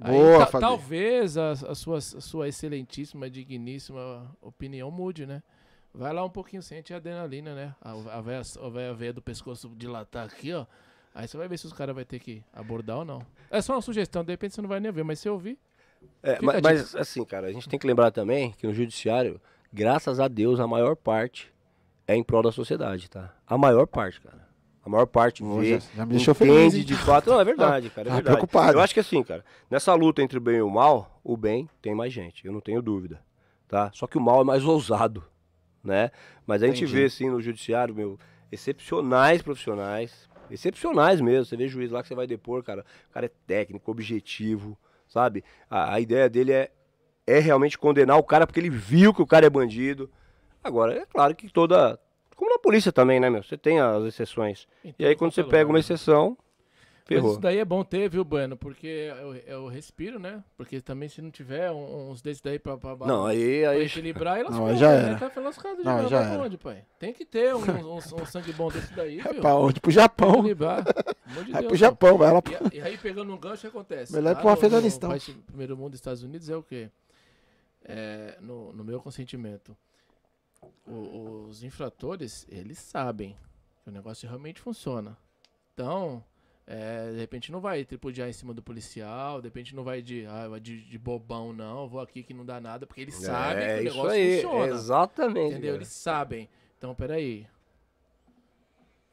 Aí, Boa, ta- Fabi. talvez a, a sua, a sua excelentíssima, digníssima opinião mude, né? Vai lá um pouquinho, sente a adrenalina, né? A, a, veia, a veia do pescoço dilatar aqui, ó. Aí você vai ver se os caras vão ter que abordar ou não. É só uma sugestão, de repente você não vai nem ver, mas se eu ouvir, É, mas, mas, assim, cara, a gente tem que lembrar também que no judiciário, graças a Deus, a maior parte é em prol da sociedade, tá? A maior parte, cara. A maior parte vê, já- já me deixou feliz, entende hein? de fato. Não, é verdade, cara, é verdade. preocupado. Eu acho que assim, cara, nessa luta entre o bem e o mal, o bem tem mais gente, eu não tenho dúvida, tá? Só que o mal é mais ousado, né? Mas a gente Entendi. vê, assim, no judiciário, meu, excepcionais profissionais, excepcionais mesmo. Você vê juiz lá que você vai depor, cara, o cara é técnico, objetivo, sabe? A, a ideia dele é, é realmente condenar o cara porque ele viu que o cara é bandido. Agora, é claro que toda. Como na polícia também, né, meu? Você tem as exceções. E aí, quando você pega uma exceção, Mas ferrou. isso daí é bom ter, viu, Bueno? Porque é o, é respiro, né? Porque também se não tiver uns desses daí pra, pra, Não, aí. pra aí equilibrar, elas Não, já era. Tá lascado de Não, já era. onde, pai? Tem que ter um, um- um sangue bom desse daí, É viu? pra onde? Pro Japão. Equilibrar. De Vai Deus, pro Japão, vai lá pro... E, e aí, pegando um gancho, o que acontece? Melhor Lá pro no- Afeganistão. No de primeiro mundo, Estados Unidos, é o quê? É, no, no meu consentimento, o- os infratores, eles sabem que o negócio realmente funciona. Então, é, de repente não vai tripudiar em cima do policial, de repente não vai de, ah, de, de bobão, não, vou aqui que não dá nada, porque eles sabem é que o negócio aí, funciona. exatamente. Entendeu? cara. Eles sabem. Então, peraí.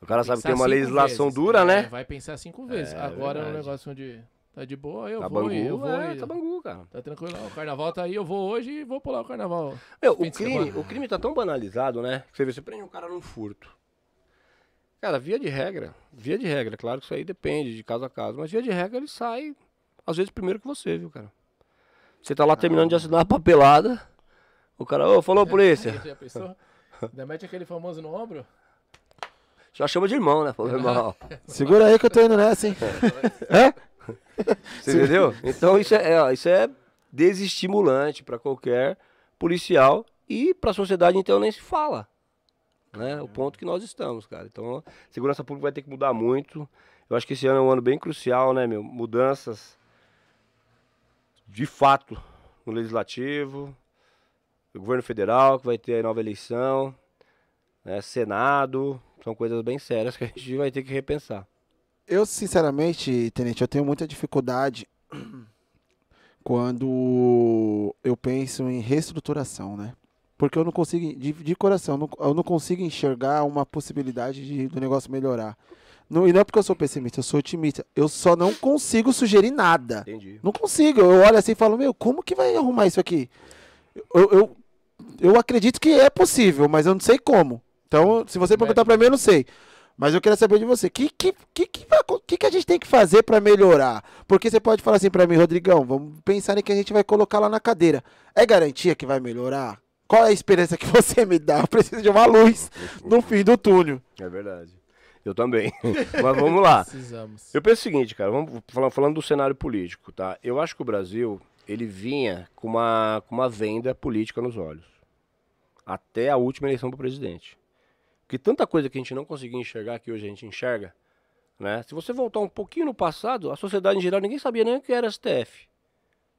O cara sabe que tem uma legislação vezes. dura, É, né? Vai pensar cinco vezes. É, Agora, no verdade. negócio onde tá de boa, eu Tá vou, bangu, eu vou. é, tá bangu, cara. Tá tranquilo, o carnaval tá aí, eu vou hoje e vou pular o carnaval. Meu, o crime, o crime tá tão banalizado, né? Que você vê, você prende um cara num furto. Cara, via de regra, via de regra, claro que isso aí depende de caso a caso, mas via de regra ele sai, às vezes, primeiro que você, viu, cara? Você tá lá terminando de assinar a papelada, o cara, ô, falou polícia, Já pensou? Ainda mete aquele famoso no ombro? já chama de irmão, né? Falou, irmão. Segura aí que eu tô indo nessa, hein? É? Você entendeu? Então isso é, é, isso é desestimulante para qualquer policial e para a sociedade então nem se fala. Né? O ponto que nós estamos, cara. Então, a segurança pública vai ter que mudar muito. Eu acho que esse ano é um ano bem crucial, né, meu? Mudanças de fato no legislativo, o governo federal que vai ter a nova eleição, né? Senado, são coisas bem sérias que a gente vai ter que repensar. Eu, sinceramente, Tenente, eu tenho muita dificuldade quando eu penso em reestruturação, né? Porque eu não consigo, de, de coração, eu não, eu não consigo enxergar uma possibilidade de, do negócio melhorar. Não, e não é porque eu sou pessimista, eu sou otimista. Eu só não consigo sugerir nada. Entendi. Não consigo. Eu olho assim e falo, meu, como que vai arrumar isso aqui? Eu, eu, eu acredito que é possível, mas eu não sei como. Então, se você perguntar pra mim, eu não sei. Mas eu queria saber de você. O que, que, que, que, que, que a gente tem que fazer pra melhorar? Porque você pode falar assim pra mim, Rodrigão, vamos pensar em que a gente vai colocar lá na cadeira. É garantia que vai melhorar? Qual é a esperança que você me dá? Eu preciso de uma luz no fim do túnel. É verdade. Eu também. Mas vamos lá. Precisamos. Eu penso o seguinte, cara, vamos falar, falando do cenário político, tá? Eu acho que o Brasil, ele vinha com uma, com uma venda política nos olhos. Até a última eleição para presidente. Porque tanta coisa que a gente não conseguia enxergar que hoje a gente enxerga, né? Se você voltar um pouquinho no passado, a sociedade em geral, ninguém sabia nem o que era STF.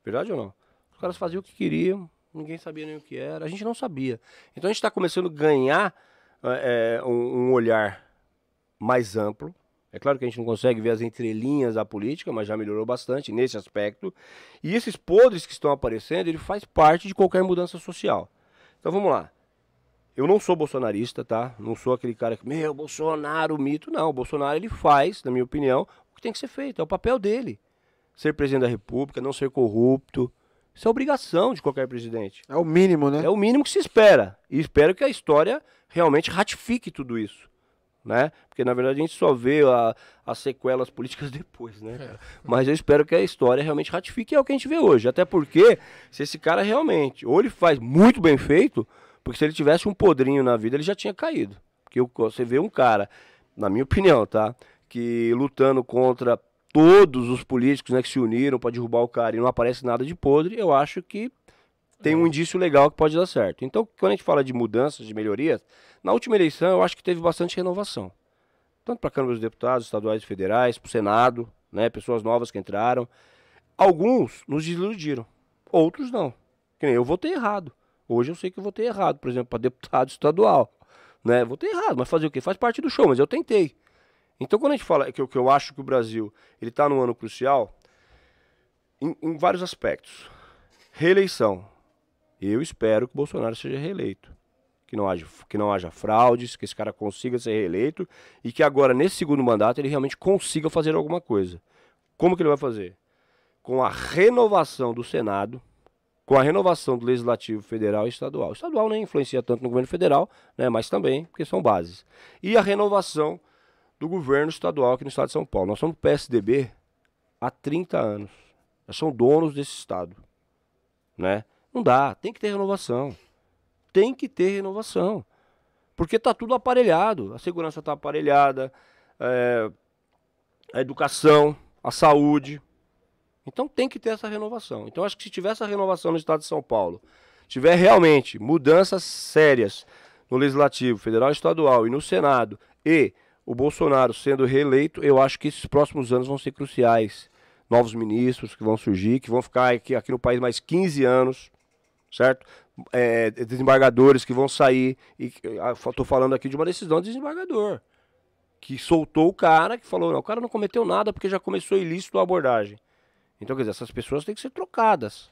Verdade ou não? Os caras faziam o que queriam, ninguém sabia nem o que era, a gente não sabia. Então a gente está começando a ganhar é, é, um, um olhar mais amplo, é claro que a gente não consegue ver as entrelinhas da política, mas já melhorou bastante nesse aspecto. E esses podres que estão aparecendo, ele faz parte de qualquer mudança social. Então vamos lá. Eu não sou bolsonarista, tá? Não sou aquele cara que, meu, Bolsonaro, mito. Não, o Bolsonaro ele faz, na minha opinião, o que tem que ser feito. É o papel dele. Ser presidente da República, não ser corrupto. Isso é obrigação de qualquer presidente. É o mínimo, né? É o mínimo que se espera. E espero que a história realmente ratifique tudo isso. Né? Porque na verdade a gente só vê a- as sequelas políticas depois, né? cara? Mas eu espero que a história realmente ratifique é o que a gente vê hoje. Até porque, se esse cara realmente, ou ele faz muito bem feito, porque se ele tivesse um podrinho na vida, ele já tinha caído. Porque você vê um cara, na minha opinião, tá? Que lutando contra todos os políticos né, que se uniram para derrubar o cara e não aparece nada de podre, eu acho que tem um indício legal que pode dar certo. Então, quando a gente fala de mudanças, de melhorias, na última eleição eu acho que teve bastante renovação. Tanto para a Câmara dos Deputados, estaduais e federais, para o Senado, né, pessoas novas que entraram. Alguns nos desiludiram, outros não. Que nem eu votei errado. Hoje eu sei que eu votei errado, por exemplo, para deputado estadual. Né? Votei errado, mas fazer o quê? Faz parte do show, mas eu tentei. Então, quando a gente fala que, eu- que eu acho que o Brasil ele está num ano crucial, em, em vários aspectos. Reeleição. Eu espero que o Bolsonaro seja reeleito. Que não, haja, que não haja fraudes, que esse cara consiga ser reeleito e que agora, nesse segundo mandato, ele realmente consiga fazer alguma coisa. Como que ele vai fazer? Com a renovação do Senado, com a renovação do Legislativo Federal e Estadual. O estadual nem influencia tanto no governo federal, né, mas também, porque são bases. E a renovação do governo estadual aqui no estado de São Paulo. Nós somos PSDB há 30 anos. Nós somos donos desse estado. Né? Não dá, tem que ter renovação. Tem que ter renovação. Porque está tudo aparelhado. A segurança está aparelhada, é, a educação, a saúde. Então tem que ter essa renovação. Então acho que se tiver essa renovação no estado de São Paulo, tiver realmente mudanças sérias no Legislativo, Federal e Estadual e no Senado, e o Bolsonaro sendo reeleito, eu acho que esses próximos anos vão ser cruciais. Novos ministros que vão surgir, que vão ficar aqui, aqui no país mais 15 anos, certo? É, desembargadores que vão sair. E estou falando aqui de uma decisão de desembargador. Que soltou o cara, que falou, não, o cara não cometeu nada porque já começou ilícito a abordagem. Então, quer dizer, essas pessoas têm que ser trocadas.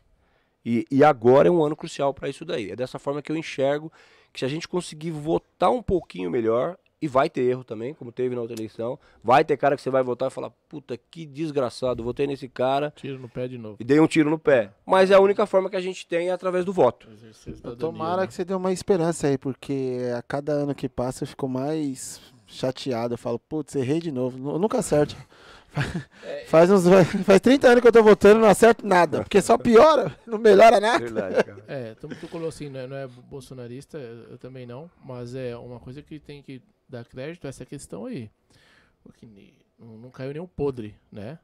E, e agora é um ano crucial para isso daí. É dessa forma que eu enxergo que se a gente conseguir votar um pouquinho melhor, e vai ter erro também, como teve na outra eleição, vai ter cara que você vai votar e falar, puta, que desgraçado, votei nesse cara Tiro no pé de novo. e dei um tiro no pé. Mas é a única forma que a gente tem é através do voto. Eu cidadania, Tomara né? que você dê uma esperança aí, porque a cada ano que passa eu fico mais chateado. Eu falo, putz, errei de novo. Nu- Nunca acerto. Faz, uns, faz 30 anos que eu tô votando e não acerto nada. Porque só piora, não melhora nada. Verdade, cara. É, tu, tu falou assim, não é, não é bolsonarista, eu eu também não, mas é uma coisa que tem que dar crédito a essa questão aí. Porque não, caiu nenhum podre, né?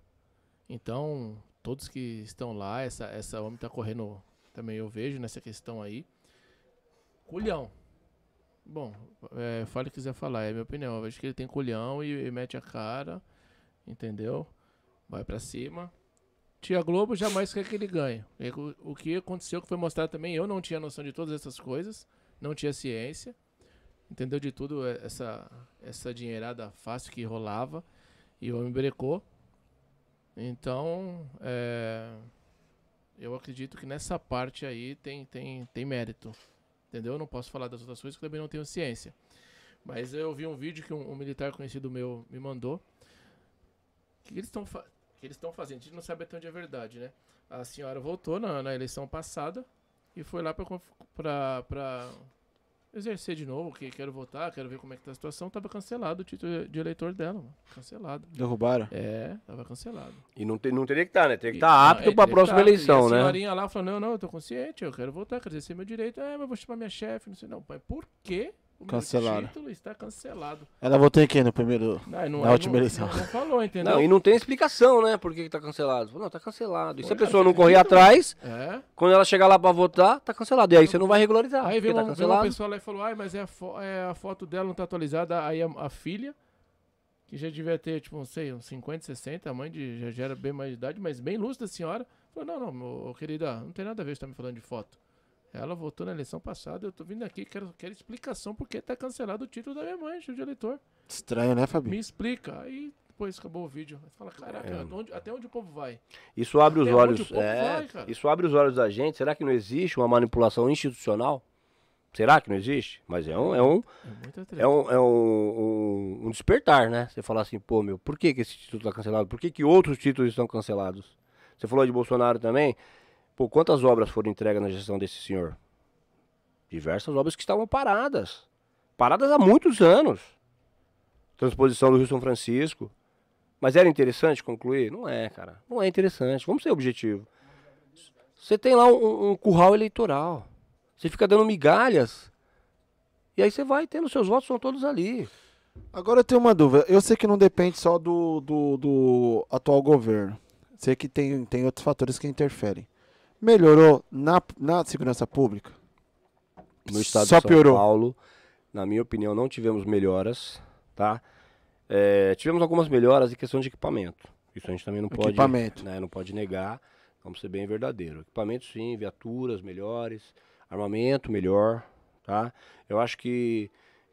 Então, todos que estão lá, essa, essa homem tá correndo, também eu vejo nessa questão aí. Culhão. Bom, é, fale o que quiser falar, é a minha opinião. Eu vejo que ele tem culhão e, e mete a cara, entendeu? Vai pra cima. Tia Globo jamais quer que ele ganhe. O, o que aconteceu, que foi mostrado também, eu não tinha noção de todas essas coisas, não tinha ciência, entendeu de tudo essa, essa dinheirada fácil que rolava, e o homem brecou. Então, é, eu acredito que nessa parte aí tem, tem, tem mérito. Entendeu? Eu não posso falar das outras coisas que também não tenho ciência. Mas eu vi um vídeo que um, um militar conhecido meu me mandou. Que eles estão que eles estão fazendo? A gente não sabe até onde é verdade, né? A senhora voltou na, na eleição passada e foi lá para exercer de novo, que quero votar, quero ver como é que tá a situação, tava cancelado o título de eleitor dela, mano. Cancelado. Derrubaram? É, tava cancelado. E não, te, não teria que estar, tá, né? Teria que estar tá apto é, para a próxima tá, eleição, né? a senhorinha lá falou, não, não, eu tô consciente, eu quero votar, quero exercer meu direito. É, mas vou chamar minha chefe, não sei não. Pai, por quê? O cancelado. título está cancelado. Ela votou em quem no primeiro, não, não, na última não, eleição? Não, falou, entendeu? Não, e não tem explicação, né, por que está cancelado. Não, está cancelado. E se a pessoa não correr atrás, é. quando ela chegar lá para votar, está cancelado. E aí você não vai regularizar. Aí veio tá uma, veio uma, pessoa lá e falou, ai, mas é a, é a foto dela não está atualizada. Aí a, a, filha, que já devia ter, tipo, não sei, uns 50, 60, a mãe de, já, já era bem mais de idade, mas bem lúcida a senhora, falou, não, não, meu, querida, não tem nada a ver você tá me falando de foto. Ela votou na eleição passada, eu tô vindo aqui, quero, quero explicação porque tá cancelado o título da minha mãe, de eleitor. Estranho, né, Fabinho? Me explica. Aí depois acabou o vídeo. Você fala, caraca, é. onde, até onde o povo vai? Isso abre até os olhos. É, vai, isso abre os olhos da gente. Será que não existe uma manipulação institucional? Será que não existe? Mas é um. É um, é, é um, é um, um, um, despertar, né? Você falar assim, pô, meu, por que, que esse título está cancelado? Por que, que outros títulos estão cancelados? Você falou de Bolsonaro também. Pô, quantas obras foram entregas na gestão desse senhor? Diversas obras que estavam paradas. Paradas há muitos anos. Transposição do Rio São Francisco. Mas era interessante concluir? Não é, cara. Não é interessante. Vamos ser objetivo. Você tem lá um, um curral eleitoral. Você fica dando migalhas. E aí você vai tendo, seus votos são todos ali. Agora eu tenho uma dúvida. Eu sei que não depende só do, do, do atual governo. Sei que tem, tem outros fatores que interferem melhorou na, na segurança pública? No estado Só de São piorou. Paulo, na minha opinião, não tivemos melhoras, tá? É, tivemos algumas melhoras em questão de equipamento. Isso a gente também não pode, equipamento. Né, não pode negar. Vamos ser bem verdadeiro. Equipamento sim, viaturas melhores, armamento melhor, tá? Eu acho que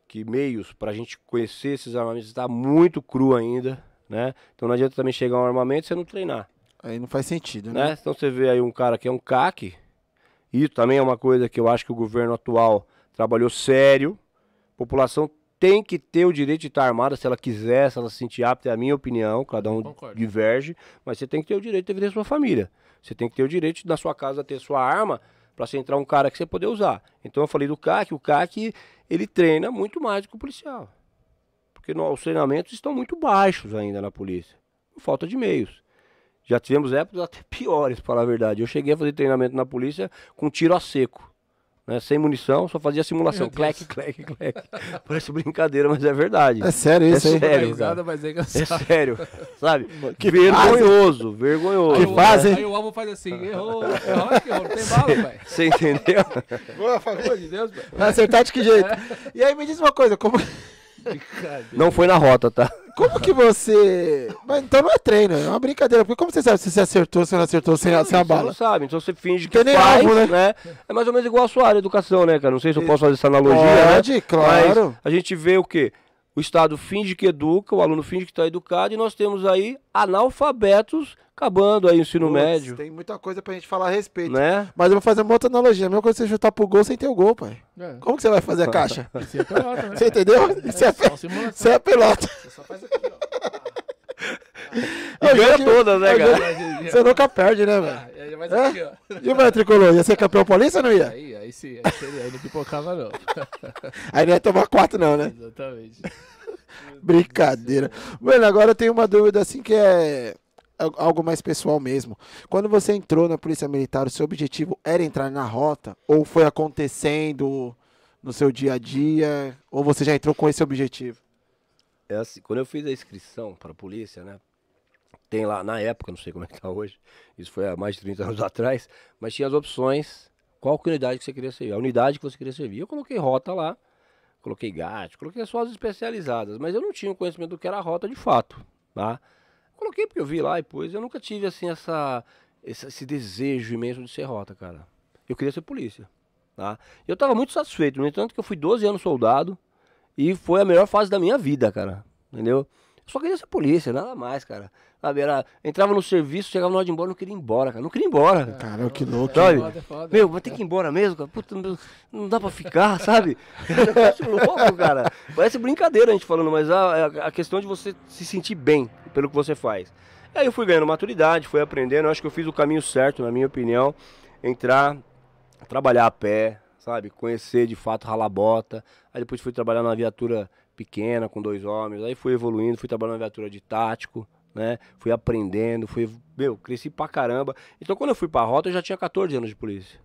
que meios para a gente conhecer esses armamentos está muito cru ainda, né? Então não adianta também chegar um armamento e você não treinar. Aí não faz sentido, né? né? Então você vê aí um cara que é um CAC, isso também é uma coisa que eu acho que o governo atual trabalhou sério. A população tem que ter o direito de estar armada se ela quiser, se ela se sentir apta, é a minha opinião, cada um Concordo. diverge, mas você tem que ter o direito de defender sua família. Você tem que ter o direito de, na sua casa ter sua arma para você entrar um cara que você poder usar. Então eu falei do CAC, o CAC ele treina muito mais do que o policial. Porque no, os treinamentos estão muito baixos ainda na polícia. Falta de meios. Já tivemos épocas até piores, para falar a verdade. Eu cheguei a fazer treinamento na polícia com tiro a seco. Né, sem munição, só fazia simulação. Clec, clec, clec. Parece brincadeira, mas é verdade. É sério isso é aí? Sério, cara. Mas é, é sério, sabe? Que vergonhoso, fazem? vergonhoso. Que fazem? Aí o alvo faz assim, errou, errou, errou, não tem bala, pai. Você entendeu? Boa, favor de Deus, pai. Vai acertar de que jeito? É. E aí me diz uma coisa, como... Não foi na rota, tá? Como que você. Mas então não é treino, é uma brincadeira. Porque como você sabe se você acertou, se não acertou sem, a, sem a bala? Você não sabe, então você finge que Tem faz, algo, né? né? É mais ou menos igual a sua área de educação, né, cara? Não sei se eu posso fazer essa analogia, Pode, né? claro. Mas a gente vê o quê? O Estado finge que educa, o aluno finge que está educado, e nós temos aí analfabetos acabando aí o ensino Puts, médio. Tem muita coisa pra gente falar a respeito. Né? Mas eu vou fazer uma outra analogia. A mesma coisa você chutar pro gol sem ter o gol, pai. É. Como que você vai fazer a caixa? Isso é pelota, né? Você entendeu? É, Isso é, é, Isso é pelota. Você só faz aqui, ó. E ganha todas, né, cara? Você nunca perde, né, velho? Ah, é? E o meu tricolor? Ia ser campeão paulista ou não ia? Aí, aí sim, aí, seria, aí não pipocava, não. aí não ia tomar quatro, não, né? Exatamente. Brincadeira. Mano, agora eu tenho uma dúvida assim que é algo mais pessoal mesmo. Quando você entrou na Polícia Militar, o seu objetivo era entrar na rota? Ou foi acontecendo no seu dia a dia? Ou você já entrou com esse objetivo? É assim, quando eu fiz a inscrição para a polícia, né? Tem lá, na época, não sei como é que tá hoje, isso foi há mais de 30 anos atrás, mas tinha as opções, qual unidade que você queria servir, a unidade que você queria servir. Eu coloquei rota lá, coloquei GAT, coloquei só as especializadas, mas eu não tinha conhecimento do que era rota de fato, tá? Coloquei porque eu vi lá e depois eu nunca tive assim essa, esse, esse desejo imenso de ser rota, cara. Eu queria ser polícia, tá? Eu estava muito satisfeito, no entanto que eu fui 12 anos soldado, e foi a melhor fase da minha vida, cara. Entendeu? Eu só queria ser polícia, nada mais, cara. Sabe, era, entrava no serviço, chegava na hora de ir embora, não queria ir embora, cara. Não queria ir embora. Caramba, que louco. Sabe? Foda, foda. Meu, vai ter que ir embora mesmo, cara. Puta, não, não dá pra ficar, sabe? É louco, cara. Parece brincadeira a gente falando, mas a, a- questão de você se sentir bem pelo que você faz. Aí eu fui ganhando maturidade, fui aprendendo. Eu acho que eu fiz o caminho certo, na minha opinião. Entrar, trabalhar a pé, sabe? Conhecer de fato ralabota. Aí depois fui trabalhar numa viatura pequena com dois homens. Aí fui evoluindo, fui trabalhar numa viatura de tático, né? Fui aprendendo, fui, meu, cresci pra caramba. Então quando eu fui pra rota, eu já tinha 14 anos de polícia.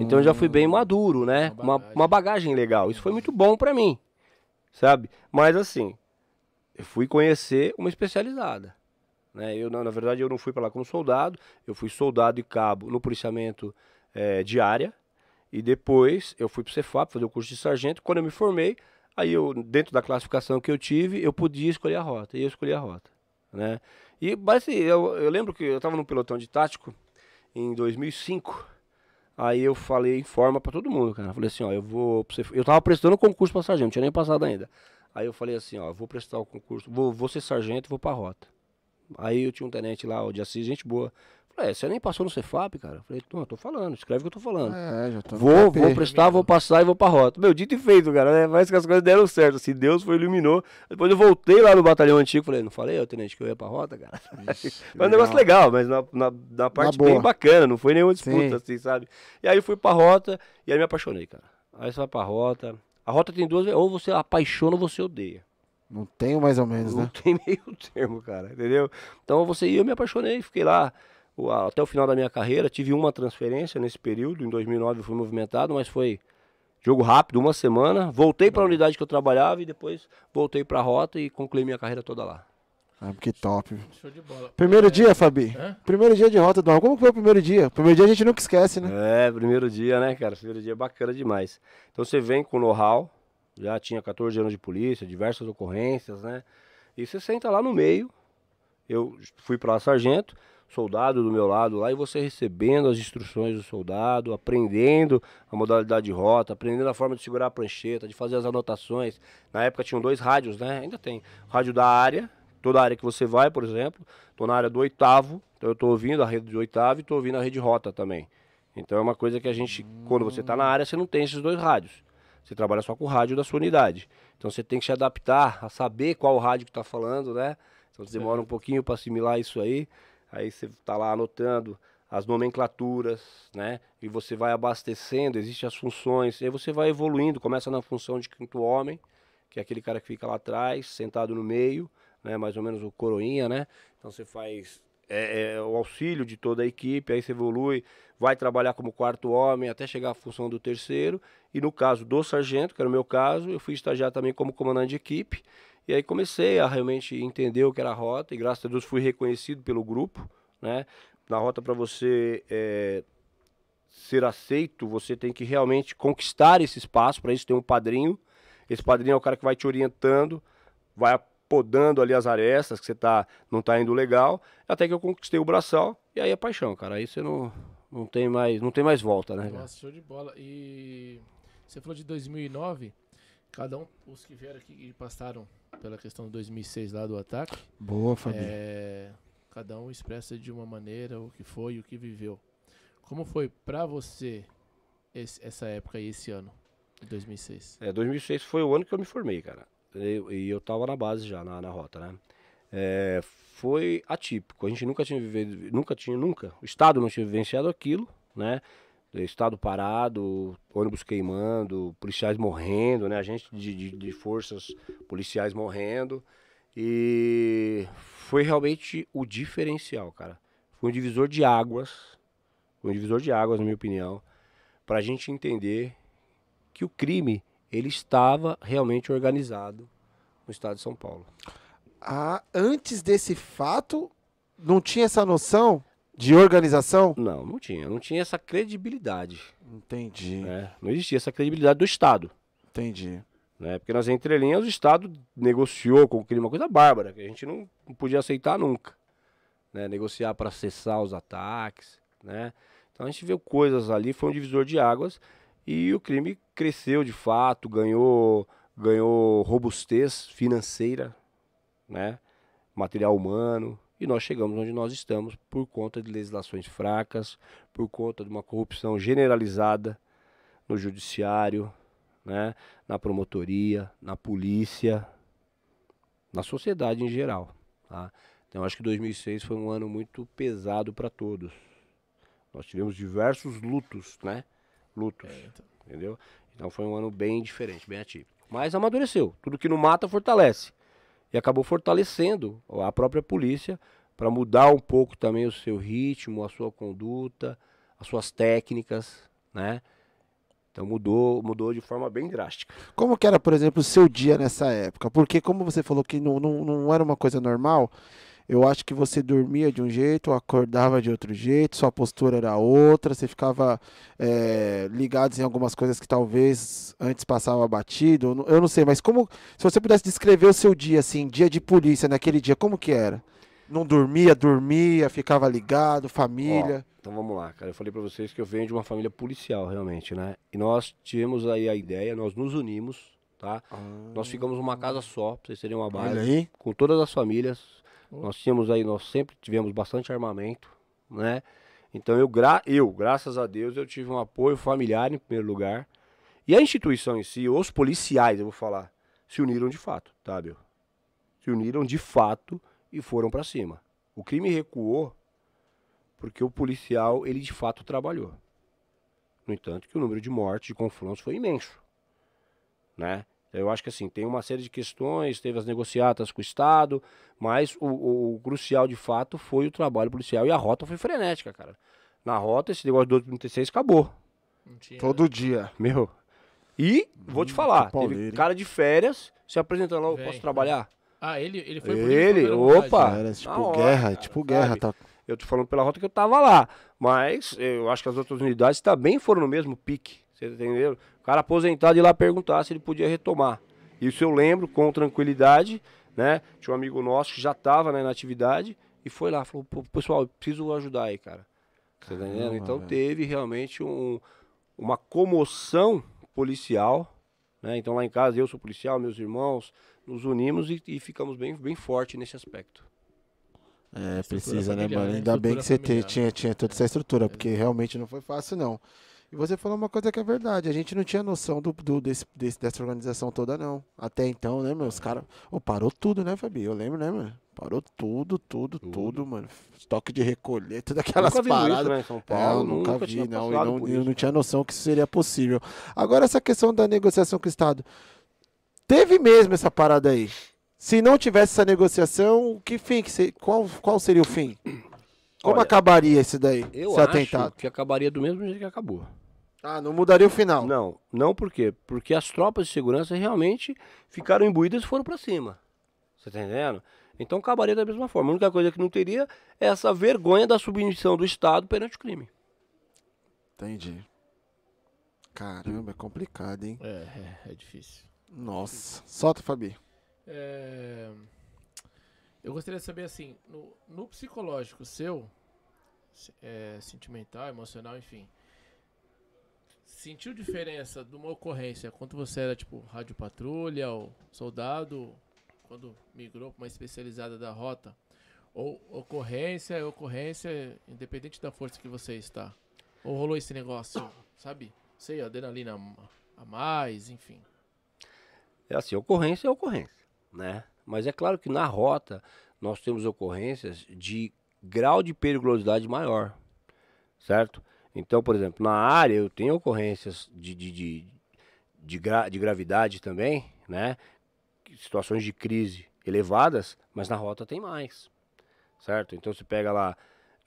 Então eu já fui bem maduro, né? Uma Uma, bagagem. uma bagagem legal. Isso foi muito bom pra mim, sabe? Mas assim, eu fui conhecer uma especializada. Né? Eu, na, na verdade, eu não fui pra lá como soldado, eu fui soldado e cabo no policiamento eh, de área. E depois eu fui pro Cefap fazer o curso de sargento. Quando eu me formei, aí eu, dentro da classificação que eu tive, eu podia escolher a rota. E eu escolhi a rota. Né? E, mas assim, eu, eu lembro que eu estava num pelotão de tático em 2005. Aí eu falei em forma pra todo mundo, cara. Eu falei assim, ó, eu vou. Eu tava prestando concurso pra sargento, não tinha nem passado ainda. Aí eu falei assim, ó, vou prestar o concurso, vou, vou ser sargento vou pra rota. Aí eu tinha um tenente lá, o de Assis, gente boa. É, você nem passou no Cefap, cara? Eu falei, não, eu tô falando, escreve o que eu tô falando. É, já tô Vou, vou prestar, vou passar e vou pra rota. Meu, dito e feito, cara, né? Parece que as coisas deram certo. Assim, Deus foi iluminou. Depois eu voltei lá no batalhão antigo, falei, não falei, ô tenente, que eu ia pra rota, cara? Mas um negócio legal, mas na, na, na parte bem boa. bacana, não foi nenhuma disputa, Sim. assim, sabe? E aí eu fui pra rota e aí me apaixonei, cara. Aí você vai pra rota. A rota tem duas, ou você apaixona ou você odeia. Não tenho mais ou menos, Não né? tem meio termo, cara, entendeu? Então você ia, eu me apaixonei, fiquei lá até o final da minha carreira. Tive uma transferência nesse período, em 2009 eu fui movimentado, mas foi jogo rápido, uma semana. Voltei para a unidade que eu trabalhava e depois voltei para a rota e concluí minha carreira toda lá. Ah, que top. Show de bola. Primeiro É, dia, Fabi. Hã? Primeiro dia de rota do Ar. Como foi o primeiro dia? Primeiro dia a gente nunca esquece, né? É, primeiro dia, né, cara? Primeiro dia é bacana demais. Então você vem com know-how, já tinha 14 anos de polícia, diversas ocorrências, né? E você senta lá no meio. Eu fui para lá sargento, soldado do meu lado lá, e você recebendo as instruções do soldado, aprendendo a modalidade de rota, aprendendo a forma de segurar a prancheta, de fazer as anotações. Na época tinham dois rádios, né? Ainda tem. Rádio da área, toda área que você vai, por exemplo. Tô na área do oitavo, então eu tô ouvindo a rede de oitavo e tô ouvindo a rede rota também. Então é uma coisa que a gente, quando você está na área, você não tem esses dois rádios. Você trabalha só com o rádio da sua unidade. Então você tem que se adaptar a saber qual rádio que está falando, né? Então demora um pouquinho para assimilar isso aí. Aí você está lá anotando as nomenclaturas, né? E você vai abastecendo, existem as funções. E aí você vai evoluindo, começa na função de quinto homem, que é aquele cara que fica lá atrás, sentado no meio, né? Mais ou menos o coroinha, né? Então você faz é, é, o auxílio de toda a equipe, aí você evolui, vai trabalhar como quarto homem até chegar à função do terceiro. E no caso do sargento, que era o meu caso, eu fui estagiar também como comandante de equipe. E aí comecei a realmente entender o que era a rota, e graças a Deus fui reconhecido pelo grupo, né? Na rota para você é, ser aceito, você tem que realmente conquistar esse espaço, para isso tem um padrinho. Esse padrinho é o cara que vai te orientando, vai podando ali as arestas que você tá, não tá indo legal, até que eu conquistei o braçal, e aí é paixão, cara. Aí você não, não tem mais, não tem mais volta, né? Nossa, show de bola. E você falou de 2009. Cada um, os que vieram aqui e passaram pela questão de 2006 lá do ataque, Boa, Fabi. é, cada um expressa de uma maneira o que foi e o que viveu. Como foi pra você esse- essa época e esse ano, de 2006? É, 2006 foi o ano que eu me formei, cara. E eu tava na base já, na, na rota, né? É, foi atípico. A gente nunca tinha vivido, nunca tinha, nunca. O Estado não tinha vivenciado aquilo, né? Estado parado, ônibus queimando, policiais morrendo, né? Agente de, de, de forças policiais morrendo. E foi realmente o diferencial, cara. Foi um divisor de águas. Foi um divisor de águas, na minha opinião. Pra gente entender que o crime ele estava realmente organizado no estado de São Paulo. Ah, antes desse fato, não tinha essa noção de organização? Não, não tinha, não tinha essa credibilidade, Entendi, né? Não existia essa credibilidade do estado, entendi. né? Porque nas entrelinhas o estado negociou com o crime uma coisa bárbara que a gente não, não podia aceitar nunca, né? Negociar para cessar os ataques, né? Então a gente viu coisas ali, foi um divisor de águas e o crime cresceu de fato, ganhou ganhou robustez financeira, né? Material humano. E nós chegamos onde nós estamos por conta de legislações fracas, por conta de uma corrupção generalizada no judiciário, né? na promotoria, na polícia, na sociedade em geral. Tá? Então acho que 2006 foi um ano muito pesado para todos. Nós tivemos diversos lutos, né? Lutos, é, então. entendeu? Então foi um ano bem diferente, bem atípico. Mas amadureceu. Tudo que não mata fortalece. E acabou fortalecendo a própria polícia para mudar um pouco também o seu ritmo, a sua conduta, as suas técnicas, né? Então mudou, mudou de forma bem drástica. Como que era, por exemplo, o seu dia nessa época? Porque como você falou que não, não, não era uma coisa normal, eu acho que você dormia de um jeito, acordava de outro jeito, sua postura era outra, você ficava é, ligado em algumas coisas que talvez antes passava batido. Eu não sei, mas como. Se você pudesse descrever o seu dia, assim, dia de polícia naquele dia, como que era? Não dormia, dormia, ficava ligado, família. Ó, então vamos lá, cara. Eu falei para vocês que eu venho de uma família policial, realmente, né? E nós tivemos aí a ideia, nós nos unimos, tá? Ah. Nós ficamos numa casa só, pra vocês terem uma base. Com todas as famílias. Nós tínhamos aí, nós sempre tivemos bastante armamento, né? Então eu, gra eu, graças a Deus, eu tive um apoio familiar em primeiro lugar. E a instituição em si, os policiais, eu vou falar, se uniram de fato, tá, Bill? Se uniram de fato e foram para cima. O crime recuou porque o policial, ele de fato trabalhou. No entanto, que o número de mortes, de confrontos foi imenso, né? Eu acho que assim, tem uma série de questões, teve as negociatas com o Estado, mas o, o, o crucial de fato foi o trabalho policial e a rota foi frenética, cara. Na rota, esse negócio do 36 acabou. Todo dia. Meu. E, vou te hum, falar, teve cara de férias se apresentando lá, eu posso trabalhar? Ah, ele, ele foi Ele, opa! Era tipo hora, guerra, cara, tipo guerra. Tá... Eu tô falando pela rota que eu tava lá. Mas eu acho que as outras unidades também foram no mesmo pique. Vocês entenderam? O cara aposentado ir lá perguntar se ele podia retomar. Isso eu lembro com tranquilidade, né? Tinha um amigo nosso que já tava né, na atividade e foi lá, falou, pessoal, eu preciso ajudar aí, cara. Você tá entendendo? Então velho. teve realmente um, uma comoção policial, né? Então lá em casa eu sou policial, meus irmãos, nos unimos e, e ficamos bem, bem forte nesse aspecto. É, precisa, né, mano? Ainda bem que você tinha, tinha toda essa estrutura, é. porque realmente não foi fácil, não. E você falou uma coisa que é verdade, a gente não tinha noção do, do desse, desse, dessa organização toda, não. Até então, né, meus caras. Oh, parou tudo, né, Fabi? Eu lembro, né, mano? Parou tudo, tudo, tudo, tudo mano. Estoque de recolher, todas aquelas nunca paradas. Isso, né, São Paulo, é, eu nunca, nunca vi, não. Eu não, eu não tinha noção que isso seria possível. Agora, essa questão da negociação com o Estado. Teve mesmo essa parada aí. Se não tivesse essa negociação, que fim que se, qual, qual seria o fim? Como Olha, acabaria esse daí? Eu acho atentado? que acabaria do mesmo jeito que acabou. Ah, não mudaria o final? Não, não por quê? Porque as tropas de segurança realmente ficaram imbuídas e foram para cima. Você tá entendendo? Então acabaria da mesma forma. A única coisa que não teria é essa vergonha da submissão do Estado perante o crime. Entendi. Caramba, é complicado, hein? É, é, é difícil. Nossa. Solta, Fabi. É... Eu gostaria de saber, assim, no, no psicológico seu, é, sentimental, emocional, enfim, sentiu diferença de uma ocorrência quando você era, tipo, rádio patrulha ou soldado, quando migrou para uma especializada da rota? Ou ocorrência é ocorrência, independente da força que você está? Ou rolou esse negócio, sabe? Sei, adrenalina a mais, enfim. É assim, ocorrência é ocorrência, né? Mas é claro que na rota nós temos ocorrências de grau de periculosidade maior, certo? Então, por exemplo, na área eu tenho ocorrências de, de, de, de, gra, de gravidade também, né? Situações de crise elevadas, mas na rota tem mais, certo? Então você pega lá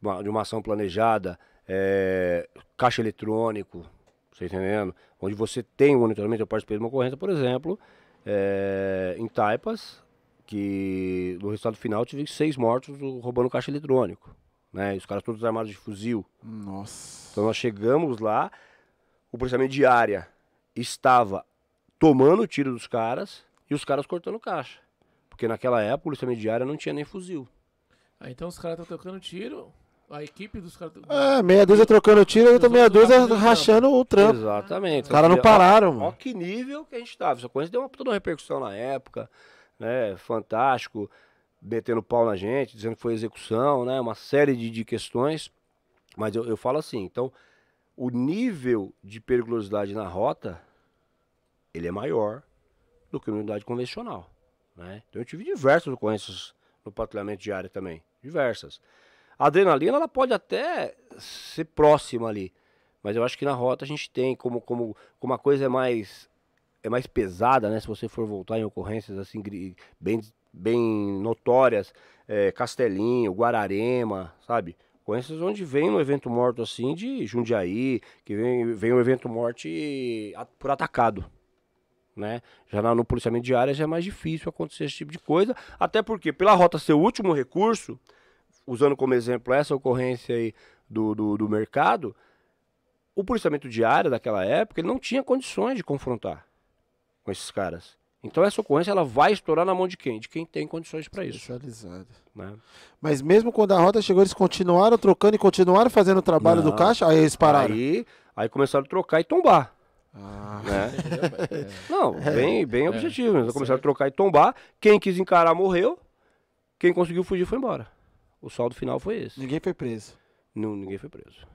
uma, de uma ação planejada, é, caixa eletrônico, você entendendo? Onde você tem um monitoramento, eu participei de uma ocorrência, por exemplo, é, em Taipas, que no resultado final tive seis mortos roubando caixa eletrônico. Né? Os caras todos armados de fuzil. Nossa. Então nós chegamos lá, o policiamento de área estava tomando o tiro dos caras e os caras cortando caixa. Porque naquela época o policiamento de área não tinha nem fuzil. Ah, então os caras estão tocando tiro, a equipe dos caras. É, meia dúzia trocando tiro e outra meia dúzia rachando o trampo. Exatamente. Os caras não pararam, mano. Olha que nível que a gente tava. Essa coisa deu uma, toda uma repercussão na época, né? Fantástico. Metendo pau na gente, dizendo que foi execução, né? Uma série de, de questões. Mas eu, eu falo assim, então, o nível de periculosidade na rota, ele é maior do que na unidade convencional, né? Então eu tive diversas ocorrências no patrulhamento diário também, diversas. A adrenalina, ela pode até ser próxima ali, mas eu acho que na rota a gente tem, como, como, como a coisa é mais é mais pesada, né? Se você for voltar em ocorrências assim bem, bem notórias, é, Castelinho, Guararema, sabe? Ocorrências onde vem um evento morto assim de Jundiaí, que vem, vem um evento morte por atacado. Né? Já no policiamento de já é mais difícil acontecer esse tipo de coisa, até porque pela rota ser o último recurso, usando como exemplo essa ocorrência aí do, do, do mercado, o policiamento de área daquela época ele não tinha condições de confrontar com esses caras. Então essa ocorrência ela vai estourar na mão de quem? De quem tem condições para isso. Especializado. Né? Mas mesmo quando a rota chegou, eles continuaram trocando e continuaram fazendo o trabalho Não. do caixa? Aí eles pararam. Aí, aí começaram a trocar e tombar. Ah, Né? É. Não, bem, bem objetivo. Eles começaram a trocar e tombar. Quem quis encarar morreu. Quem conseguiu fugir foi embora. O saldo final foi esse. ninguém foi preso. Não, ninguém foi preso.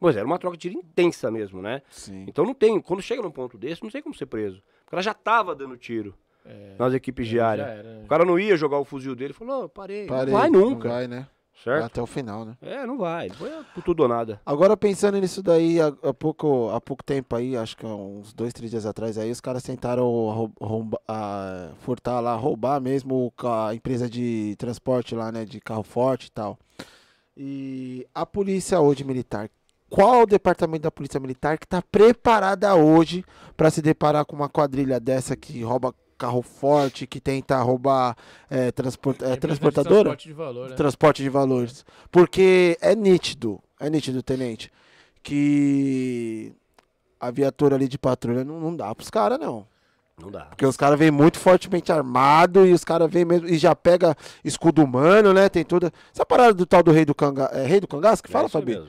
Pois é, era uma troca de tiro intensa mesmo, né? Sim. Então não tem, quando chega num ponto desse, não tem como ser preso. O cara já tava dando tiro É, nas equipes já diárias. era, né? O cara não ia jogar o fuzil dele, falou, não, parei, Parei. não vai nunca, Não vai, né? Certo? até o final, né? É, não vai, foi por tudo ou nada. Agora pensando nisso daí, há, há pouco, há pouco tempo aí, acho que há uns dois, três dias atrás aí, os caras tentaram rou- rouba- a- furtar lá, roubar mesmo a empresa de transporte lá, né, de carro forte e tal. E a polícia hoje militar, qual o departamento da polícia militar que está preparada hoje para se deparar com uma quadrilha dessa que rouba carro forte, que tenta roubar é, transport, é, transportadora? Transporte de valor, né? transporte de valores. Porque é nítido, é nítido, tenente, que a viatura ali de patrulha não, não dá pros caras, não. Não dá. Porque os caras vêm muito fortemente armado e os caras vêm mesmo. E já pega escudo humano, né? Tem toda. Essa parada do tal do rei do cangaço. É rei do cangaço que É fala, Fabi? mesmo.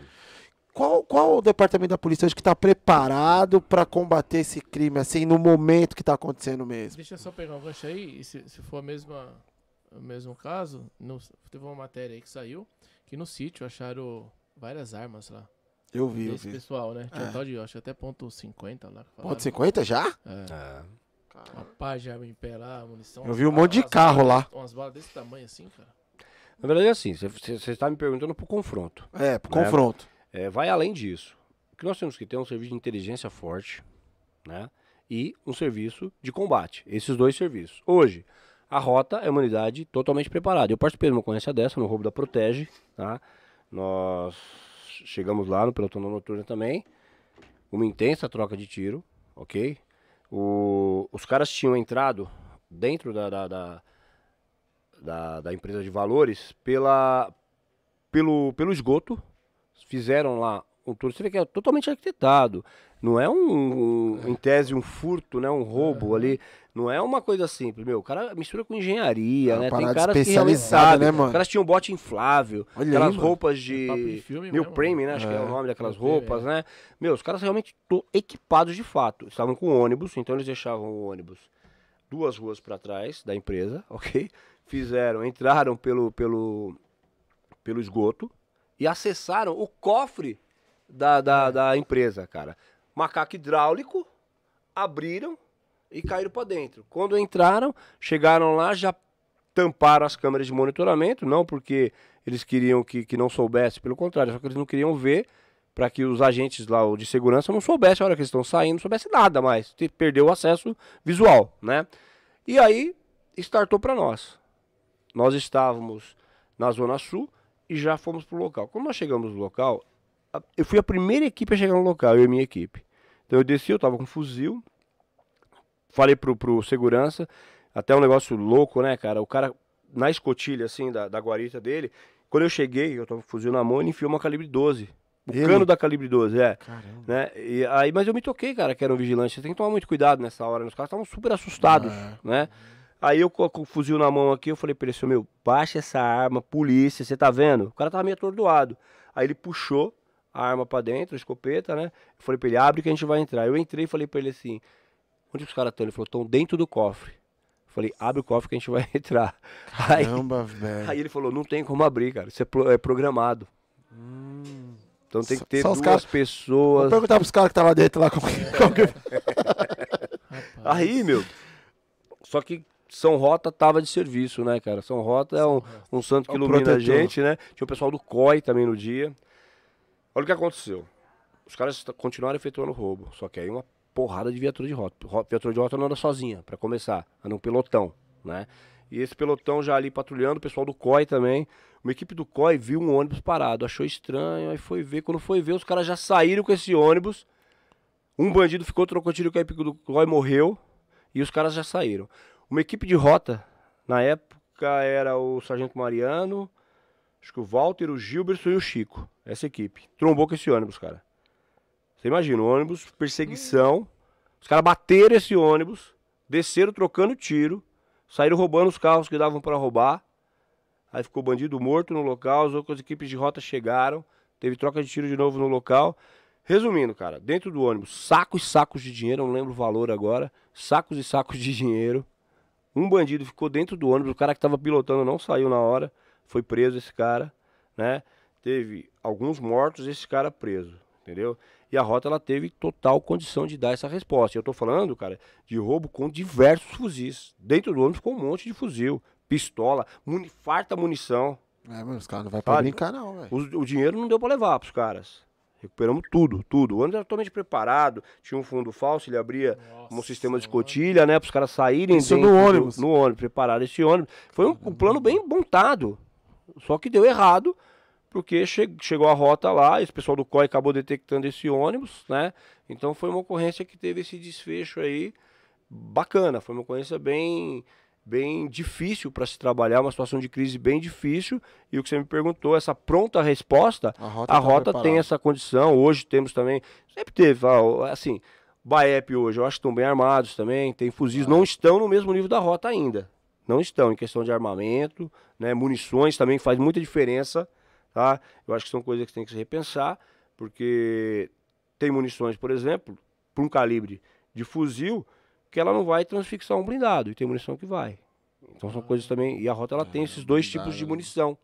Qual, qual o departamento da polícia hoje que tá preparado pra combater esse crime, assim, no momento que tá acontecendo mesmo? Deixa eu só pegar um gancho aí, e se, se for a mesma, o mesmo caso, no- teve uma matéria aí que saiu, que no sítio acharam várias armas lá. Eu vi, eu vi. pessoal, né? Tinha É. um tal de, acho até ponto 50 lá. Ponto falaram. 50 já? É. É. Uma pá de arma em pé lá, munição. Eu vi um umas monte de balas- carro lá. Umas balas desse tamanho assim, cara. Na verdade é assim, você está me perguntando pro confronto. É, pro confronto. É, vai além disso. O que nós temos que ter é um serviço de inteligência forte, né? E um serviço de combate. Esses dois serviços. Hoje, a rota é uma unidade totalmente preparada. Eu participei de uma ocorrência dessa no roubo da Protege, tá? Nós chegamos lá no pelotão da noturna também. Uma intensa troca de tiro, ok? O- os caras tinham entrado dentro da, da, da, da- da empresa de valores pela, pelo, pelo esgoto. Fizeram lá um tour. Você vê que é totalmente arquitetado. Não é um, um- em tese, um furto, né? Um roubo ali. Não é uma coisa simples, meu. O cara mistura com engenharia, É né? Tem caras sabem. né, mano? Os caras tinham bote inflável. Olha aquelas aí, roupas de. É de filme New mesmo, Prime, né? Acho que é É, o nome daquelas roupas, é. né? Meu, os caras realmente equipados de fato. Estavam com ônibus, então eles deixavam o ônibus duas ruas para trás da empresa, ok? Fizeram, entraram pelo, pelo, pelo esgoto e acessaram o cofre da, É. da, da empresa, cara. Macaco hidráulico, abriram e caíram para dentro. Quando entraram, chegaram lá, já tamparam as câmeras de monitoramento, não porque eles queriam que, que não soubesse, pelo contrário, só que eles não queriam ver para que os agentes lá de segurança não soubessem a hora que eles estão saindo, não soubesse nada mais, perdeu o acesso visual, né? E aí startou para nós. Nós estávamos na zona sul e já fomos pro local. Quando nós chegamos no local, a- eu fui a primeira equipe a chegar no local, eu e minha equipe. Então eu desci, eu tava com um fuzil, falei pro, pro segurança, até um negócio louco, né, cara? O cara, na escotilha, assim, da, da guarita dele, quando eu cheguei, eu tava com o fuzil na mão, ele enfiou uma calibre 12. O Ele? cano da calibre 12, é. Caramba. Né? E aí, mas eu me toquei, cara, que era um vigilante. Você tem que tomar muito cuidado nessa hora. né? Os caras estavam super assustados, É. né? Aí eu com, o fuzil na mão aqui, eu falei pra ele assim, meu, baixa essa arma, polícia, você tá vendo? O cara tava meio atordoado. Aí ele puxou a arma pra dentro, a escopeta, né? Eu falei pra ele, abre que a gente vai entrar. Eu entrei e falei pra ele assim, onde os caras estão? Ele falou, estão dentro do cofre. Eu Falei, abre o cofre que a gente vai entrar. Aí, Caramba, velho. aí ele falou, não tem como abrir, cara. Isso é, pro- é programado. Hum. Então tem que ter só duas Vou pessoas. perguntar pros caras que tá lá dentro lá como que. Como que... Rapaz. Aí, meu. Só que São Rota tava de serviço, né, cara? São Rota é um, um santo que É ilumina a protetor. gente, né? Tinha o pessoal do COI também no dia. Olha o que aconteceu. Os caras continuaram efetuando roubo. Só que aí uma porrada de viatura de rota. Ro- Viatura de rota não anda sozinha, pra começar. Anda um pelotão, né? E esse pelotão já ali patrulhando, o pessoal do COI também. Uma equipe do COI viu um ônibus parado, achou estranho, aí foi ver. Quando foi ver, os caras já saíram com esse ônibus. Um bandido ficou, trocou tiro com a equipe do COI, morreu. E os caras já saíram. Uma equipe de rota, na época, era o Sargento Mariano, acho que o Walter, o Gilberto e o Chico. Essa equipe. Trombou com esse ônibus, cara. Você imagina, o ônibus, perseguição. Os caras bateram esse ônibus, desceram trocando tiro, saíram roubando os carros que davam para roubar. Aí ficou bandido morto no local, as outras equipes de rota chegaram, teve troca de tiro de novo no local. Resumindo, cara, dentro do ônibus, sacos e sacos de dinheiro, não lembro o valor agora, sacos e sacos de dinheiro. Um bandido ficou dentro do ônibus, o cara que estava pilotando não saiu na hora, foi preso esse cara, né? Teve alguns mortos, esse cara preso, entendeu? E a rota ela teve total condição de dar essa resposta. Eu tô falando, cara, de roubo com diversos fuzis. Dentro do ônibus ficou um monte de fuzil, pistola, muni, farta munição. É, mas os caras não vai pra brincar, não, velho. O, o dinheiro não deu pra levar pros caras. Recuperamos tudo, tudo. O ônibus era totalmente preparado, tinha um fundo falso, ele abria um Nossa sistema de escotilha, né? Para os caras saírem Isso no dentro do- ônibus. no ônibus, prepararam esse ônibus. Foi um, um plano bem montado. Só que deu errado, porque che- chegou a rota lá, esse pessoal do COI acabou detectando esse ônibus, né? Então foi uma ocorrência que teve esse desfecho aí bacana. Foi uma ocorrência bem bem difícil para se trabalhar, uma situação de crise bem difícil. E o que você me perguntou, essa pronta resposta, A rota, a tá rota tem essa condição. Hoje temos também. Sempre teve, assim. Baep hoje, eu acho que estão bem armados também. Tem fuzis, não estão no mesmo nível da rota ainda. Não estão em questão de armamento, né? Munições também faz muita diferença, tá? Eu acho que são coisas que tem que se repensar, porque tem munições, por exemplo, para um calibre de fuzil, que ela não vai transfixar um blindado, e tem munição que vai. Então são coisas também. E a rota ela tem esses dois tipos de né? munição,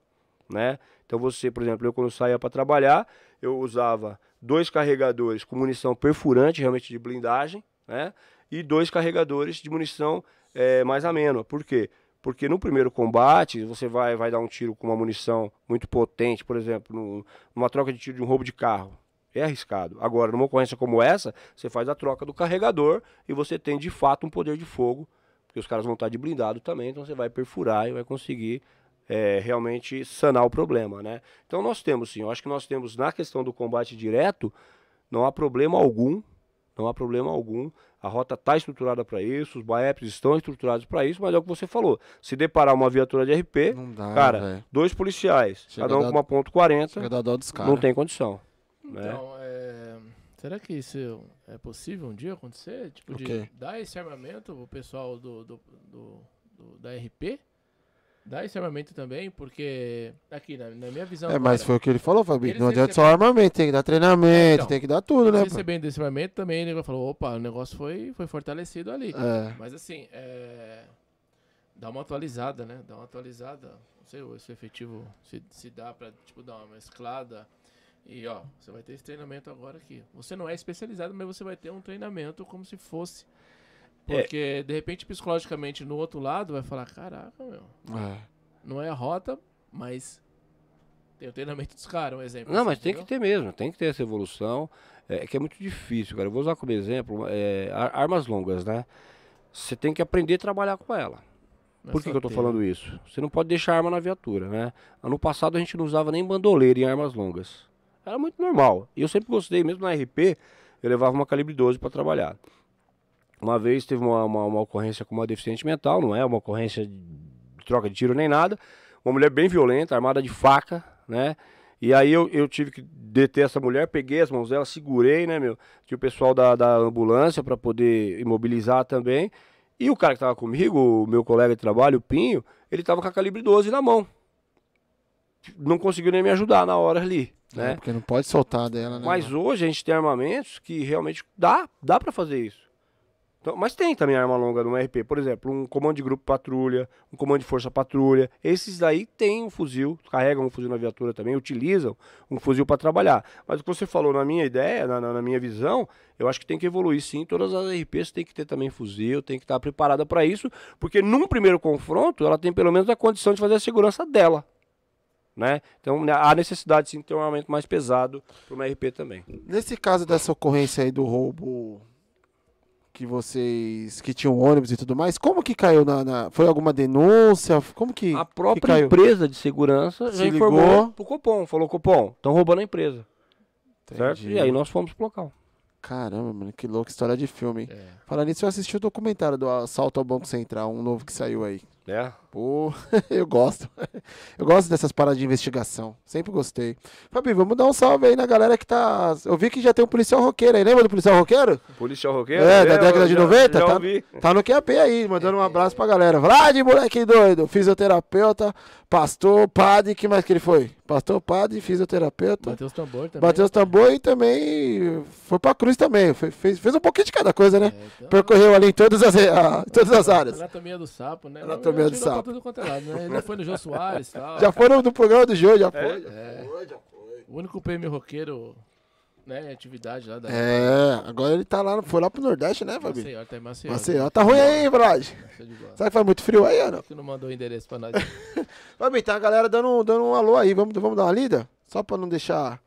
né? Então você, por exemplo, eu quando saía para trabalhar, eu usava dois carregadores com munição perfurante, realmente de blindagem, né? E dois carregadores de munição eh, mais amena. Por quê? Porque no primeiro combate, você vai, vai dar um tiro com uma munição muito potente, por exemplo, num- numa troca de tiro de um roubo de carro. É arriscado. Agora, numa ocorrência como essa, você faz a troca do carregador e você tem de fato um poder de fogo, porque os caras vão estar de blindado também, então você vai perfurar e vai conseguir é, realmente sanar o problema, né? Então nós temos sim, eu acho que nós temos na questão do combate direto, não há problema algum, não há problema algum. A rota está estruturada para isso, os BAEPs estão estruturados para isso, mas é o que você falou. Se deparar uma viatura de RP, dá, cara, velho. dois policiais, Chega cada um a com uma ponto 40, Chega da dó dos caras. não tem condição. Né? Então, é, será que isso é possível um dia acontecer? Tipo, O de quê? dar esse armamento pro pessoal do, do, do- do- da RP? Dar esse armamento também, porque aqui, na, na minha visão. É, mas foi o que ele falou, Fabinho. Eles Não adianta só recebem- armamento, tem que dar treinamento, então, tem que dar tudo, né? recebendo esse armamento também, ele falou, opa, o negócio foi, foi fortalecido ali. É. Mas assim, é, dá uma atualizada, né? Dá uma atualizada. Não sei se o efetivo se, se dá pra tipo, dar uma mesclada. E ó, você vai ter esse treinamento agora aqui. Você não é especializado, mas você vai ter um treinamento como se fosse. É. Porque, de repente, psicologicamente, no outro lado, vai falar, caraca, meu, É. não é a rota, mas tem o treinamento dos caras, um exemplo. Não, assim, mas tem que entendeu? ter mesmo, tem que ter essa evolução. É que é muito difícil, cara. Eu vou usar como exemplo é, ar- armas longas, né? Você tem que aprender a trabalhar com ela. É Por que, que eu tô ter, falando isso? Você não pode deixar arma na viatura, né? Ano passado a gente não usava nem bandoleira em armas longas. Era muito normal. E eu sempre gostei, mesmo na RP, eu levava uma calibre 12 para trabalhar. Uma vez teve uma, uma, uma ocorrência com uma deficiente mental, não é uma ocorrência de troca de tiro nem nada. Uma mulher bem violenta, armada de faca, né? E aí eu, eu tive que deter essa mulher, peguei as mãos dela, segurei, né, meu? Tinha o pessoal da, da ambulância para poder imobilizar também. E o cara que tava comigo, o meu colega de trabalho, o Pinho, ele tava com a calibre 12 na mão. Não conseguiu nem me ajudar na hora ali, É, né? porque não pode soltar dela, né? Mas hoje a gente tem armamentos que realmente dá, dá para fazer isso. Então, mas tem também arma longa no RP. Por exemplo, um comando de grupo patrulha, um comando de força patrulha. Esses daí têm um fuzil, carregam um fuzil na viatura também, utilizam um fuzil para trabalhar. Mas o que você falou, na minha ideia, na, na, minha visão, eu acho que tem que evoluir sim. Todas as RPs têm que ter também fuzil, tem que estar preparada para isso, porque num primeiro confronto ela tem pelo menos a condição de fazer a segurança dela. Né? Então há necessidade sim de ter um armamento mais pesado para uma RP também. Nesse caso dessa ocorrência aí do roubo que vocês que tinham ônibus e tudo mais, como que caiu na, na foi alguma denúncia? Como que a própria que empresa de segurança Se já ligou. informou pro Copom, falou Copom, estão roubando a empresa. Entendi. Certo? E aí nós fomos pro local. Caramba, mano, que louca história de filme. É. Falando nisso, eu assisti o documentário do Assalto ao Banco Central, um novo que saiu aí. É? Pô, eu gosto. Eu gosto dessas paradas de investigação. Sempre gostei. Fabi, vamos dar um salve aí na galera que tá. Eu vi que já tem um policial roqueiro aí. Lembra do policial roqueiro? Policial roqueiro? É, da década de 90? Já tá, tá no QAP aí, mandando um abraço pra galera. Vlad, moleque doido. Fisioterapeuta, pastor, padre. que mais que ele foi? Pastor, padre, fisioterapeuta. Bateu os tambor também. Bateu os tambor e também foi pra cruz também. Foi, fez, fez um pouquinho de cada coisa, né? É, então... Percorreu ali em todas as, a, todas as áreas. Anatomia do sapo, né? Anatomia sapo. Tudo quanto é lado, né? Foi no Jô Soares e tal. Já foi no, no, programa do Jô, já foi. É. Já foi, já foi. O único prêmio roqueiro, né? Atividade lá da. É, agora ele tá lá, foi lá pro Nordeste, né, Fabi? Maceió, tá em Maceió. Maceió. Tá ruim aí, Vlad? Será que faz muito frio aí, Ana? que não mandou o endereço pra nós? Fabi, tá a galera dando, dando um alô aí. Vamos, vamos dar uma lida? Só pra não deixar.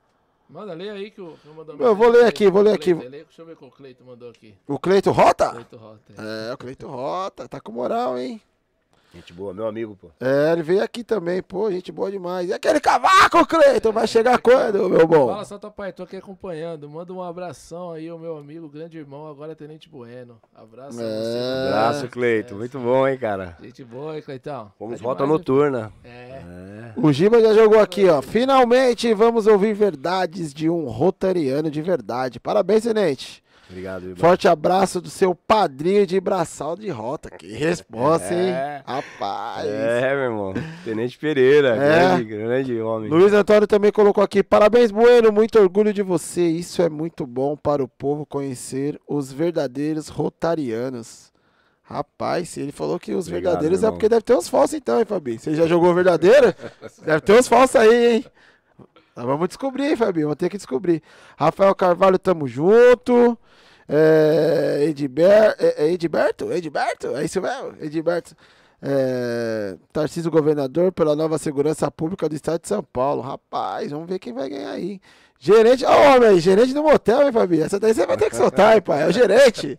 Manda, lê aí que eu, eu, eu vou ler aqui, vou ler aqui. Deixa eu ver o que o Cleito mandou aqui. O Cleito Rota? Cleito Rota. É, é o Cleito Rota. Tá com moral, hein? Gente boa, meu amigo, pô. É, ele veio aqui também, pô, gente boa demais. E aquele cavaco, Cleiton, vai chegar quando, meu bom? Fala, Santa Pai, tô aqui acompanhando. Manda um abração aí ao meu amigo, grande irmão, agora Tenente Bueno. Abraço é... você. Abraço, Cleiton. Muito bom, hein, cara. Gente boa, hein, Cleitão. Vamos tá volta noturna. É. é. O Giba já jogou aqui, ó. Finalmente vamos ouvir verdades de um rotariano de verdade. Parabéns, Tenente. Obrigado, irmão. Forte abraço do seu padrinho de braçal de rota. Que resposta, é. hein? Rapaz. É, meu irmão. Tenente Pereira, é. grande, grande homem. Luiz Antônio também colocou aqui. Parabéns, Bueno. Muito orgulho de você. Isso é muito bom para o povo conhecer os verdadeiros rotarianos. Rapaz, se ele falou que os Obrigado, verdadeiros é porque deve ter uns falsos então, hein, Fabi? Você já jogou verdadeira? deve ter uns falsos aí, hein? vamos descobrir, hein, Fabi? Vamos ter que descobrir. Rafael Carvalho, tamo junto. É, Edber, é, é Edberto? Edberto? É isso mesmo? Edberto. É, Tarcísio Governador pela nova segurança pública do estado de São Paulo. Rapaz, vamos ver quem vai ganhar aí. Gerente, ó, oh, homem, gerente do motel, hein, Fabi? Essa daí você vai ter que soltar, hein, pai? É o gerente.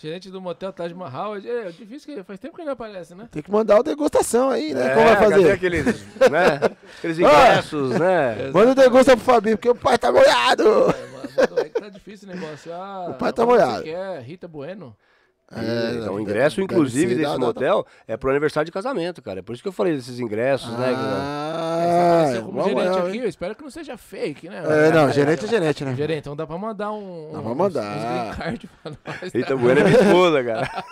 Gerente do motel Taj Mahal, é difícil que faz tempo que ele não aparece, né? Tem que mandar o degustação aí, né? É, Como vai fazer? aqueles, né? aqueles ingressos, ah, né? Manda o degusta pro Fabinho, porque o pai tá molhado. É, é que tá difícil o negócio. Ah, o pai tá molhado. Você quer Rita Bueno? É, então, o ingresso, inclusive, desse dá, motel dá, é pro aniversário de casamento, cara. É por isso que eu falei desses ingressos, ah, né? Ah, é, como gerente aqui, eu espero que não seja fake, né? É, não, gerente é gerente, né? Gerente, então dá pra mandar um. Dá pra mandar. Uns card pra nós. Rita Bueno é minha esposa, cara.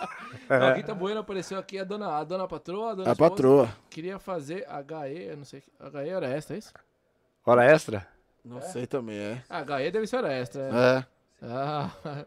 não, Rita Bueno apareceu aqui, a dona, a dona patroa, a dona A esposa, patroa. Queria fazer HE, eu não sei. HE era extra, é isso? Hora extra? Não é. sei também, é. HE deve ser hora extra, é. É. Ah.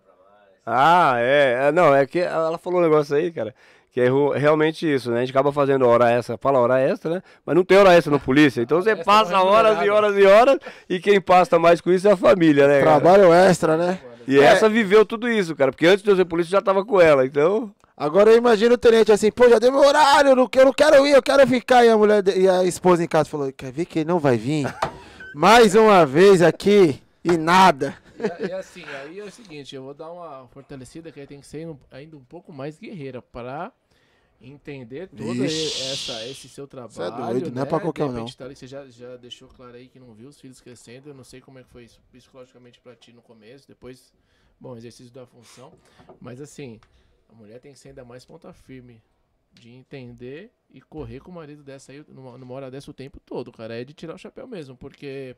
Ah, é. é. Não, é que ela falou um negócio aí, cara. Que é realmente isso, né? A gente acaba fazendo hora extra, fala hora extra, né? Mas não tem hora extra no polícia. Então você passa horas e horas e horas e quem passa mais com isso é a família, né? Trabalho extra, né? E é. essa viveu tudo isso, cara. Porque antes de eu ser polícia já tava com ela, então. Agora eu imagino o tenente assim, pô, já deu meu horário, eu não, eu não quero ir, eu quero ficar. E a mulher e a esposa em casa falou: quer ver que ele não vai vir? Mais uma vez aqui e nada. E, e, assim, aí é o seguinte, eu vou dar uma fortalecida que aí tem que ser ainda um pouco mais guerreira para entender todo essa, esse seu trabalho. Você é doido, né? não é pra qualquer um, não. Tá ali, você já, já deixou claro aí que não viu os filhos crescendo. Eu não sei como é que foi isso psicologicamente pra ti no começo, depois, bom, exercício da função. Mas assim, a mulher tem que ser ainda mais ponta firme de entender e correr com o marido dessa aí, numa, numa hora dessa o tempo todo, cara. É de tirar o chapéu mesmo, porque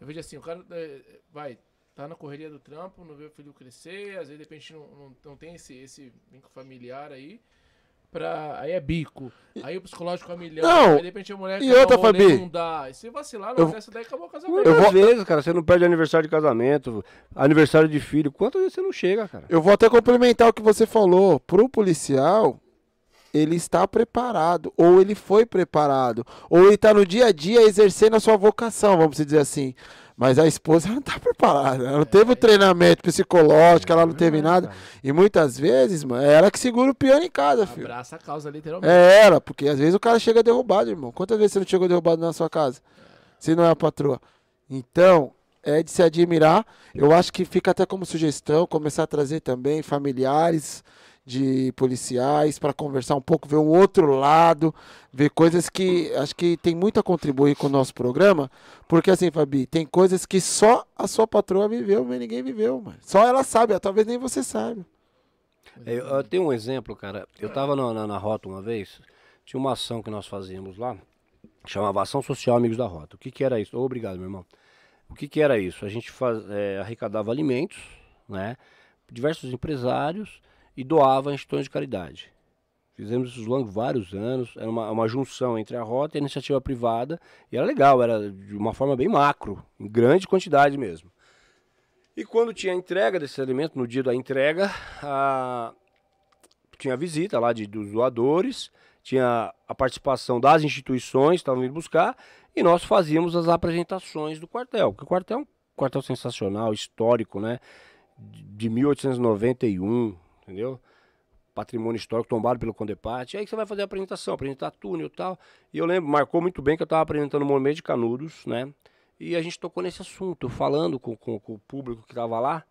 eu vejo assim, o cara é, vai tá na correria do trampo, não vê o filho crescer, às vezes de repente não, não, não tem esse, esse vínculo familiar aí. pra. Aí é bico. Aí o psicológico é milhão. Não. Aí de repente a mulher E outra, Fabi? não dá. E se vacilar, Eu- não dessa daí acabou o casamento. Muitas vou- vezes, cara, você não perde aniversário de casamento, aniversário de filho. Quantas vezes você não chega, cara? Eu vou até complementar o que você falou. Pro policial, ele está preparado, ou ele foi preparado, ou ele está no dia a dia exercendo a sua vocação, vamos dizer assim. Mas a esposa não está preparada. Ela não teve o treinamento psicológico, ela não teve nada. E muitas vezes, mano, é ela que segura o piano em casa, filho. Abraça a causa, literalmente. É ela, porque às vezes o cara chega derrubado, irmão. Quantas vezes você não chegou derrubado na sua casa? Se não é a patroa. Então, é de se admirar. Eu acho que fica até como sugestão começar a trazer também familiares de policiais para conversar um pouco, ver um outro lado, ver coisas que acho que tem muito a contribuir com o nosso programa, porque assim, Fabi, tem coisas que só a sua patroa viveu, mas ninguém viveu, mano. Só ela sabe, talvez nem você saiba. É, Eu, eu tenho um exemplo, cara. Eu tava na, na, na Rota uma vez, tinha uma ação que nós fazíamos lá, chamava Ação Social Amigos da Rota. O que que era isso? Obrigado, meu irmão. O que que era isso? A gente faz, é, arrecadava alimentos, né? Diversos empresários e doava a instituições de caridade. Fizemos isso durante vários anos, era uma, uma junção entre a Rota e a iniciativa privada, e era legal, era de uma forma bem macro, em grande quantidade mesmo. E quando tinha a entrega desse alimento, no dia da entrega, a- tinha a visita lá de, dos doadores, tinha a participação das instituições que estavam vindo buscar, e nós fazíamos as apresentações do quartel. Porque o quartel é um quartel sensacional, histórico, né? De 1891, entendeu? Patrimônio histórico tombado pelo Condepate. Aí que você vai fazer a apresentação, apresentar túnel e tal. E eu lembro, marcou muito bem que eu estava apresentando o Monumento de Canudos, né? E a gente tocou nesse assunto, falando com, com- com o público que estava lá.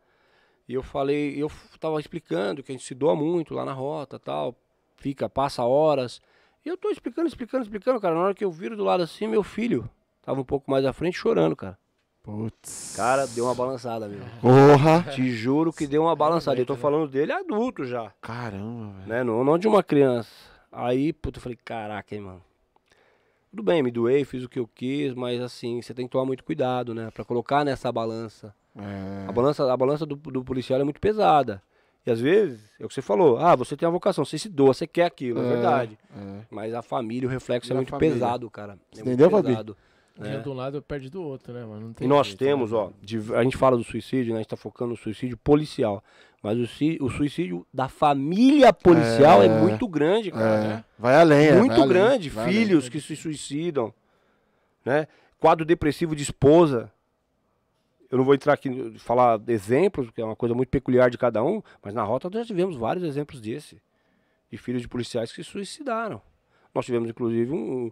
E eu falei, eu estava explicando que a gente se doa muito lá na rota tal, fica, passa horas. E eu tô explicando, explicando, explicando, cara. Na hora que eu viro do lado assim, meu filho tava um pouco mais à frente chorando, cara. Putz. Cara, deu uma balançada, meu. Porra! Te juro que deu uma balançada. Eu tô falando dele adulto já, Caramba, velho. né? Não, não de uma criança. Aí, puta, eu falei, caraca, hein, mano. Tudo bem, me doei, fiz o que eu quis, mas assim, você tem que tomar muito cuidado, né? Pra colocar nessa balança. É. A balança, a balança do, do policial é muito pesada. E às vezes, é o que você falou, ah, você tem uma vocação, você se doa, você quer aquilo, é, É, verdade. é. Mas a família, o reflexo E é a muito família? pesado, cara. É Entendeu, muito Fabi? Ganha né? de um lado perde do outro, né, mano? Não tem E nós jeito, temos, né? ó, de- a gente fala do suicídio, né? A gente tá focando no suicídio policial. Mas o, o suicídio da família policial é, É. muito grande, cara. É. Vai além, é, muito vai grande. além. Filhos que se suicidam, né? Quadro depressivo de esposa. Eu não vou entrar aqui falar exemplos, porque é uma coisa muito peculiar de cada um, mas na rota nós já tivemos vários exemplos desse. De filhos de policiais que se suicidaram. Nós tivemos, inclusive, um,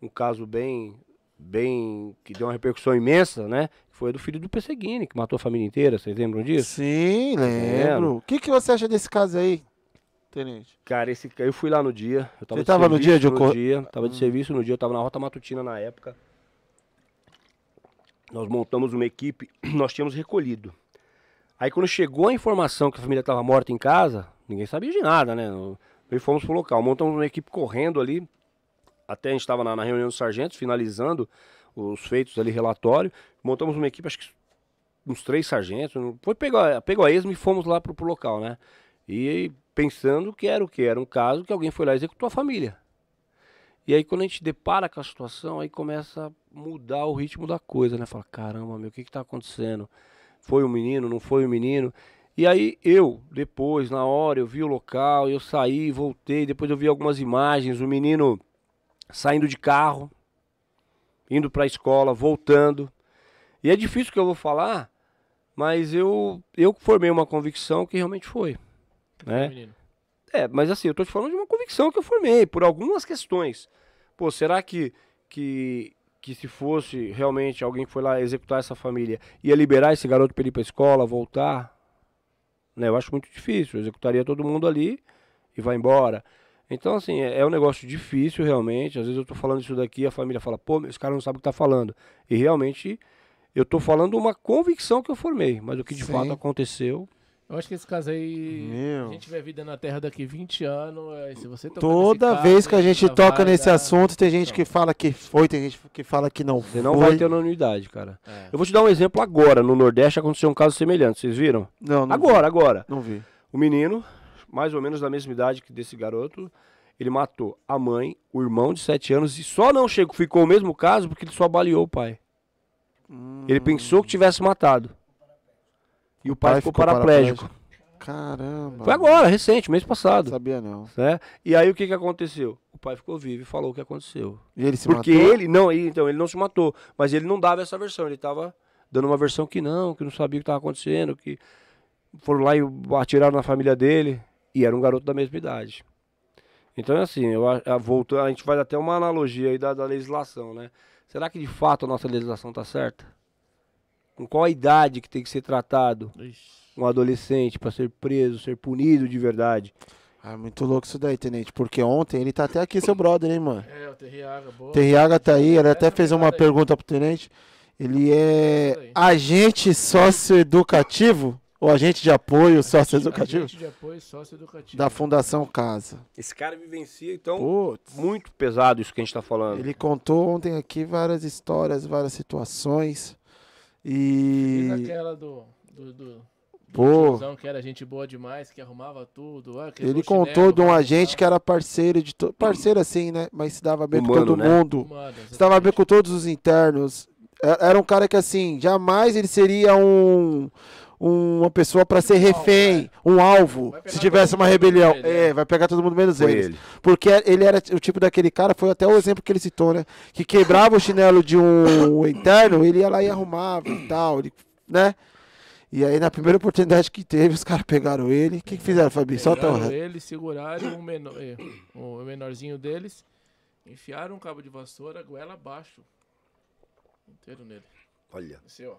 um caso bem, bem. que deu uma repercussão imensa, né? Foi do filho do Pesseguini, que matou a família inteira. Vocês lembram disso? Sim, lembro. O que, que você acha desse caso aí, tenente? Cara, esse, eu fui lá no dia. Eu tava Você de tava no dia de no dia, Tava de serviço no dia, eu tava na rota matutina na época. Nós montamos uma equipe, nós tínhamos recolhido. Aí quando chegou a informação que a família estava morta em casa, ninguém sabia de nada, né? Nós fomos pro local, montamos uma equipe correndo ali. Até a gente estava na, na reunião dos sargentos, finalizando os feitos ali, relatório. Montamos uma equipe, acho que uns três sargentos. Foi pegar, pegou a esmo e fomos lá pro, pro local, né? E pensando que era o que? Era um caso que alguém foi lá e executou a família. E aí quando a gente depara com a situação, aí começa a mudar o ritmo da coisa, né? Fala, caramba, meu, o que que tá acontecendo? Foi o menino, não foi o menino? E aí eu, depois, na hora, eu vi o local, eu saí, voltei, depois eu vi algumas imagens, o menino saindo de carro, indo pra escola, voltando. E é difícil que eu vou falar, mas eu, eu formei uma convicção que realmente foi. Né? Menino. É, mas assim, eu tô te falando de uma convicção que eu formei, por algumas questões. Pô, será que, que, que se fosse realmente alguém que foi lá executar essa família, ia liberar esse garoto ele ir pra escola, voltar? Né, eu acho muito difícil, eu executaria todo mundo ali e vai embora. Então, assim, é, é um negócio difícil realmente. Às vezes eu tô falando isso daqui, a família fala, pô, esse cara não sabe o que tá falando. E realmente eu tô falando uma convicção que eu formei, mas o que de Sim. fato aconteceu Eu acho que esse caso aí, Meu. a gente vai vida na Terra daqui 20 anos, é, se você Toda vez que a gente toca vai nesse dar- assunto, tem gente que fala que foi, tem gente que fala que não Você foi. não vai ter unanimidade, cara. É. Eu vou te dar um exemplo agora. No Nordeste aconteceu um caso semelhante. Vocês viram? Não, não Agora, agora. Vi. Não vi. O menino, mais ou menos da mesma idade que desse garoto, Ele matou a mãe, o irmão de 7 anos e só não chegou, ficou o mesmo caso porque ele só baleou o pai. Ele pensou que tivesse matado. E o pai, pai ficou, ficou paraplégico. Caramba. Foi agora, recente, mês passado. Não sabia não. Né? E aí o que, que aconteceu? O pai ficou vivo e falou o que aconteceu. E ele se Porque matou? ele, não, ele, então, ele não se matou, mas ele não dava essa versão, ele tava dando uma versão que não, que não sabia o que estava acontecendo, que foram lá e atiraram na família dele, e era um garoto da mesma idade. Então é assim, eu, a, a, gente faz até uma analogia aí da, da legislação, né? Será que de fato a nossa legislação tá certa? Com qual a idade que tem que ser tratado Ixi. um adolescente para ser preso, ser punido de verdade? Ah, muito louco isso daí, tenente. Porque ontem ele tá até aqui, seu brother, hein, mano? É, o Terriaga, boa. Terriaga tá aí, ele até fez uma pegada aí. pergunta pro tenente. Ele é Isso aí. agente socioeducativo ou agente de apoio socioeducativo Agente de apoio socioeducativo. da Fundação Casa. Esse cara vivencia, então, Putz, muito pesado isso que a gente tá falando. ele contou ontem aqui várias histórias, várias situações. Fiz E. aquela do. do, do Pô. que era gente boa demais, que arrumava tudo. ah, Ele o chinelo, contou de um agente que era parceiro de to... parceiro assim, né? Mas se dava bem com Humano, todo né? mundo. Mano, Se dava bem com todos os internos. É- Era um cara que assim, jamais ele seria um uma pessoa pra ser refém, um alvo, pegar se tivesse uma rebelião. É, é. vai pegar todo mundo menos eles. ele. Porque ele era o tipo daquele cara, foi até o exemplo que ele citou, né? Que quebrava o chinelo de um interno, ele ia lá e arrumava e tal, ele, né? E aí na primeira oportunidade que teve, os caras pegaram ele. O que, que fizeram, Fabi? Solta o Pegaram resto. ele, seguraram o, menor, o menorzinho deles, enfiaram um cabo de vassoura, goela abaixo. Inteiro nele. Olha. Esse, ó.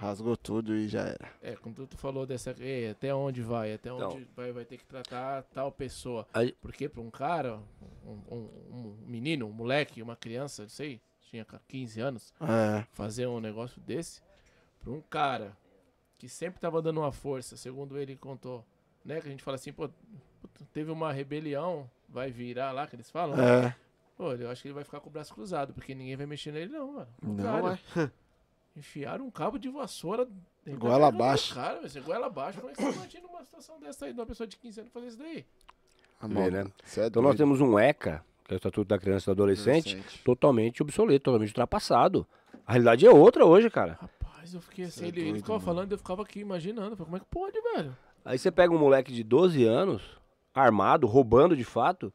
Rasgou tudo e já era. É, quando tu falou dessa. eh, até onde vai? Até onde Então. vai, vai ter que tratar tal pessoa. Aí- Porque pra um cara, um, um- um menino, um moleque, uma criança, não sei, tinha 15 anos, É. fazer um negócio desse, pra um cara que sempre tava dando uma força, segundo ele contou, né? Que a gente fala assim, pô, teve uma rebelião, vai virar lá, que eles falam. É. Pô, eu acho que ele vai ficar com o braço cruzado, porque ninguém vai mexer nele, não, mano. Não, cara, é. Enfiaram um cabo de vassoura. ele Goela abaixo. Cara, você goela abaixo. Como é que você imagina uma situação dessa aí, de uma pessoa de 15 anos fazer isso daí? Mano, né? é Então nós temos um ECA, que é o Estatuto da Criança e do Adolescente, Adolescente. totalmente obsoleto, totalmente ultrapassado. A realidade é outra hoje, cara. Rapaz, eu fiquei assim, é ele, ele doido, ficava mano. falando, eu ficava aqui imaginando. Falei, como é que pode, velho? Aí você pega um moleque de 12 anos, armado, roubando de fato.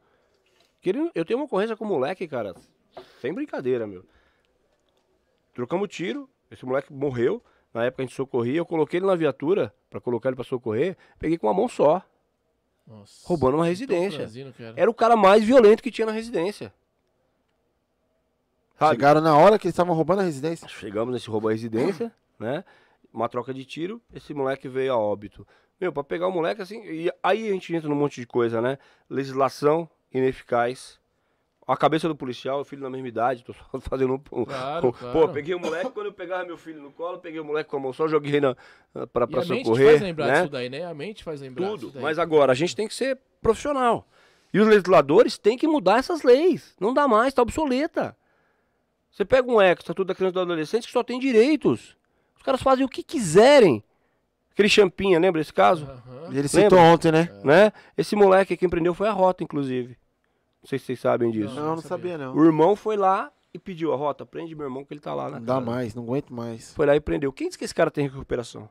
Que ele- eu tenho uma ocorrência com o moleque, cara. Sem brincadeira, meu. Trocamos tiro, esse moleque morreu. Na época a gente socorria, eu coloquei ele na viatura pra colocar ele pra socorrer. Peguei com uma mão só, Nossa. roubando uma residência. franzino era. Era o cara mais violento que tinha na residência. Sabe? Chegaram na hora que eles estavam roubando a residência. Chegamos nesse roubo à residência, né? Uma troca de tiro, esse moleque veio a óbito. Meu, pra pegar o moleque assim, e aí a gente entra num monte de coisa, né? Legislação ineficaz. A cabeça do policial, o filho da mesma idade, tô só fazendo um. um- Claro, um- claro. Pô, peguei o moleque, quando eu pegava meu filho no colo, peguei o moleque com a mão só, joguei na, pra, E pra a mente socorrer. faz lembrar né? disso daí, né? A mente faz lembrar Tudo. disso daí. Mas agora, a gente tem que ser profissional. E os legisladores têm que mudar essas leis. Não dá mais, tá obsoleta. Você pega um ECA, Estatuto da Criança e do Adolescente, que só tem direitos. Os caras fazem o que quiserem. Aquele champinha, lembra esse caso? Aham. E ele citou Lembra? ontem, né? Né? Esse moleque quem prendeu foi a Rota, inclusive. Não sei se vocês sabem disso. Não, não sabia não. O irmão foi lá e pediu a Rota, prende meu irmão que ele tá lá na Não dá casa. mais, não aguento mais. Foi lá e prendeu. Quem disse que esse cara tem recuperação?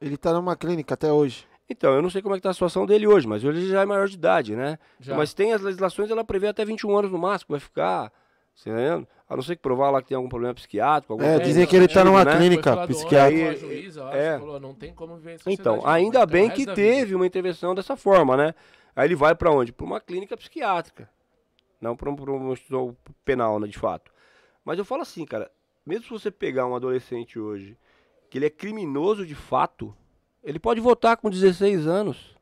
Ele tá numa clínica até hoje. Então, eu não sei como é que tá a situação dele hoje, mas hoje ele já é maior de idade, né? Já. Mas tem as legislações, ela prevê até 21 anos no máximo, vai ficar, você tá entendendo? A não ser que provar lá que tem algum problema psiquiátrico, alguma É, coisa dizem que ele tá tipo, numa né? clínica psiquiátrica. acho, É. falou, não tem como viver em sociedade, Então, não, ainda bem que teve uma intervenção dessa forma, né? Aí ele vai pra onde? Pra uma clínica psiquiátrica. Não pra um, um instituto penal, né, de fato. Mas eu falo assim, cara, mesmo se você pegar um adolescente hoje, que ele é criminoso de fato, ele pode votar com 16 anos.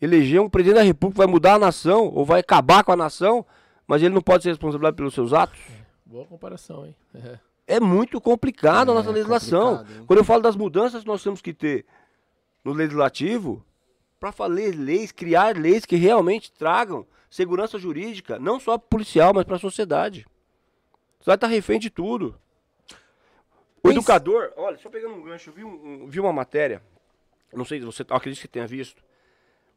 Eleger um presidente da república vai mudar a nação, ou vai acabar com a nação, mas ele não pode ser responsabilizado pelos seus atos. Boa comparação, hein? É. É muito complicado a É, nossa legislação. Quando eu falo das mudanças que nós temos que ter no legislativo, para fazer leis, criar leis que realmente tragam segurança jurídica, não só para policial, mas para a sociedade. Você vai estar refém de tudo. O Pense- educador, olha, só pegando um gancho, eu vi, um- vi uma matéria, não sei se você, eu acredito que tenha visto.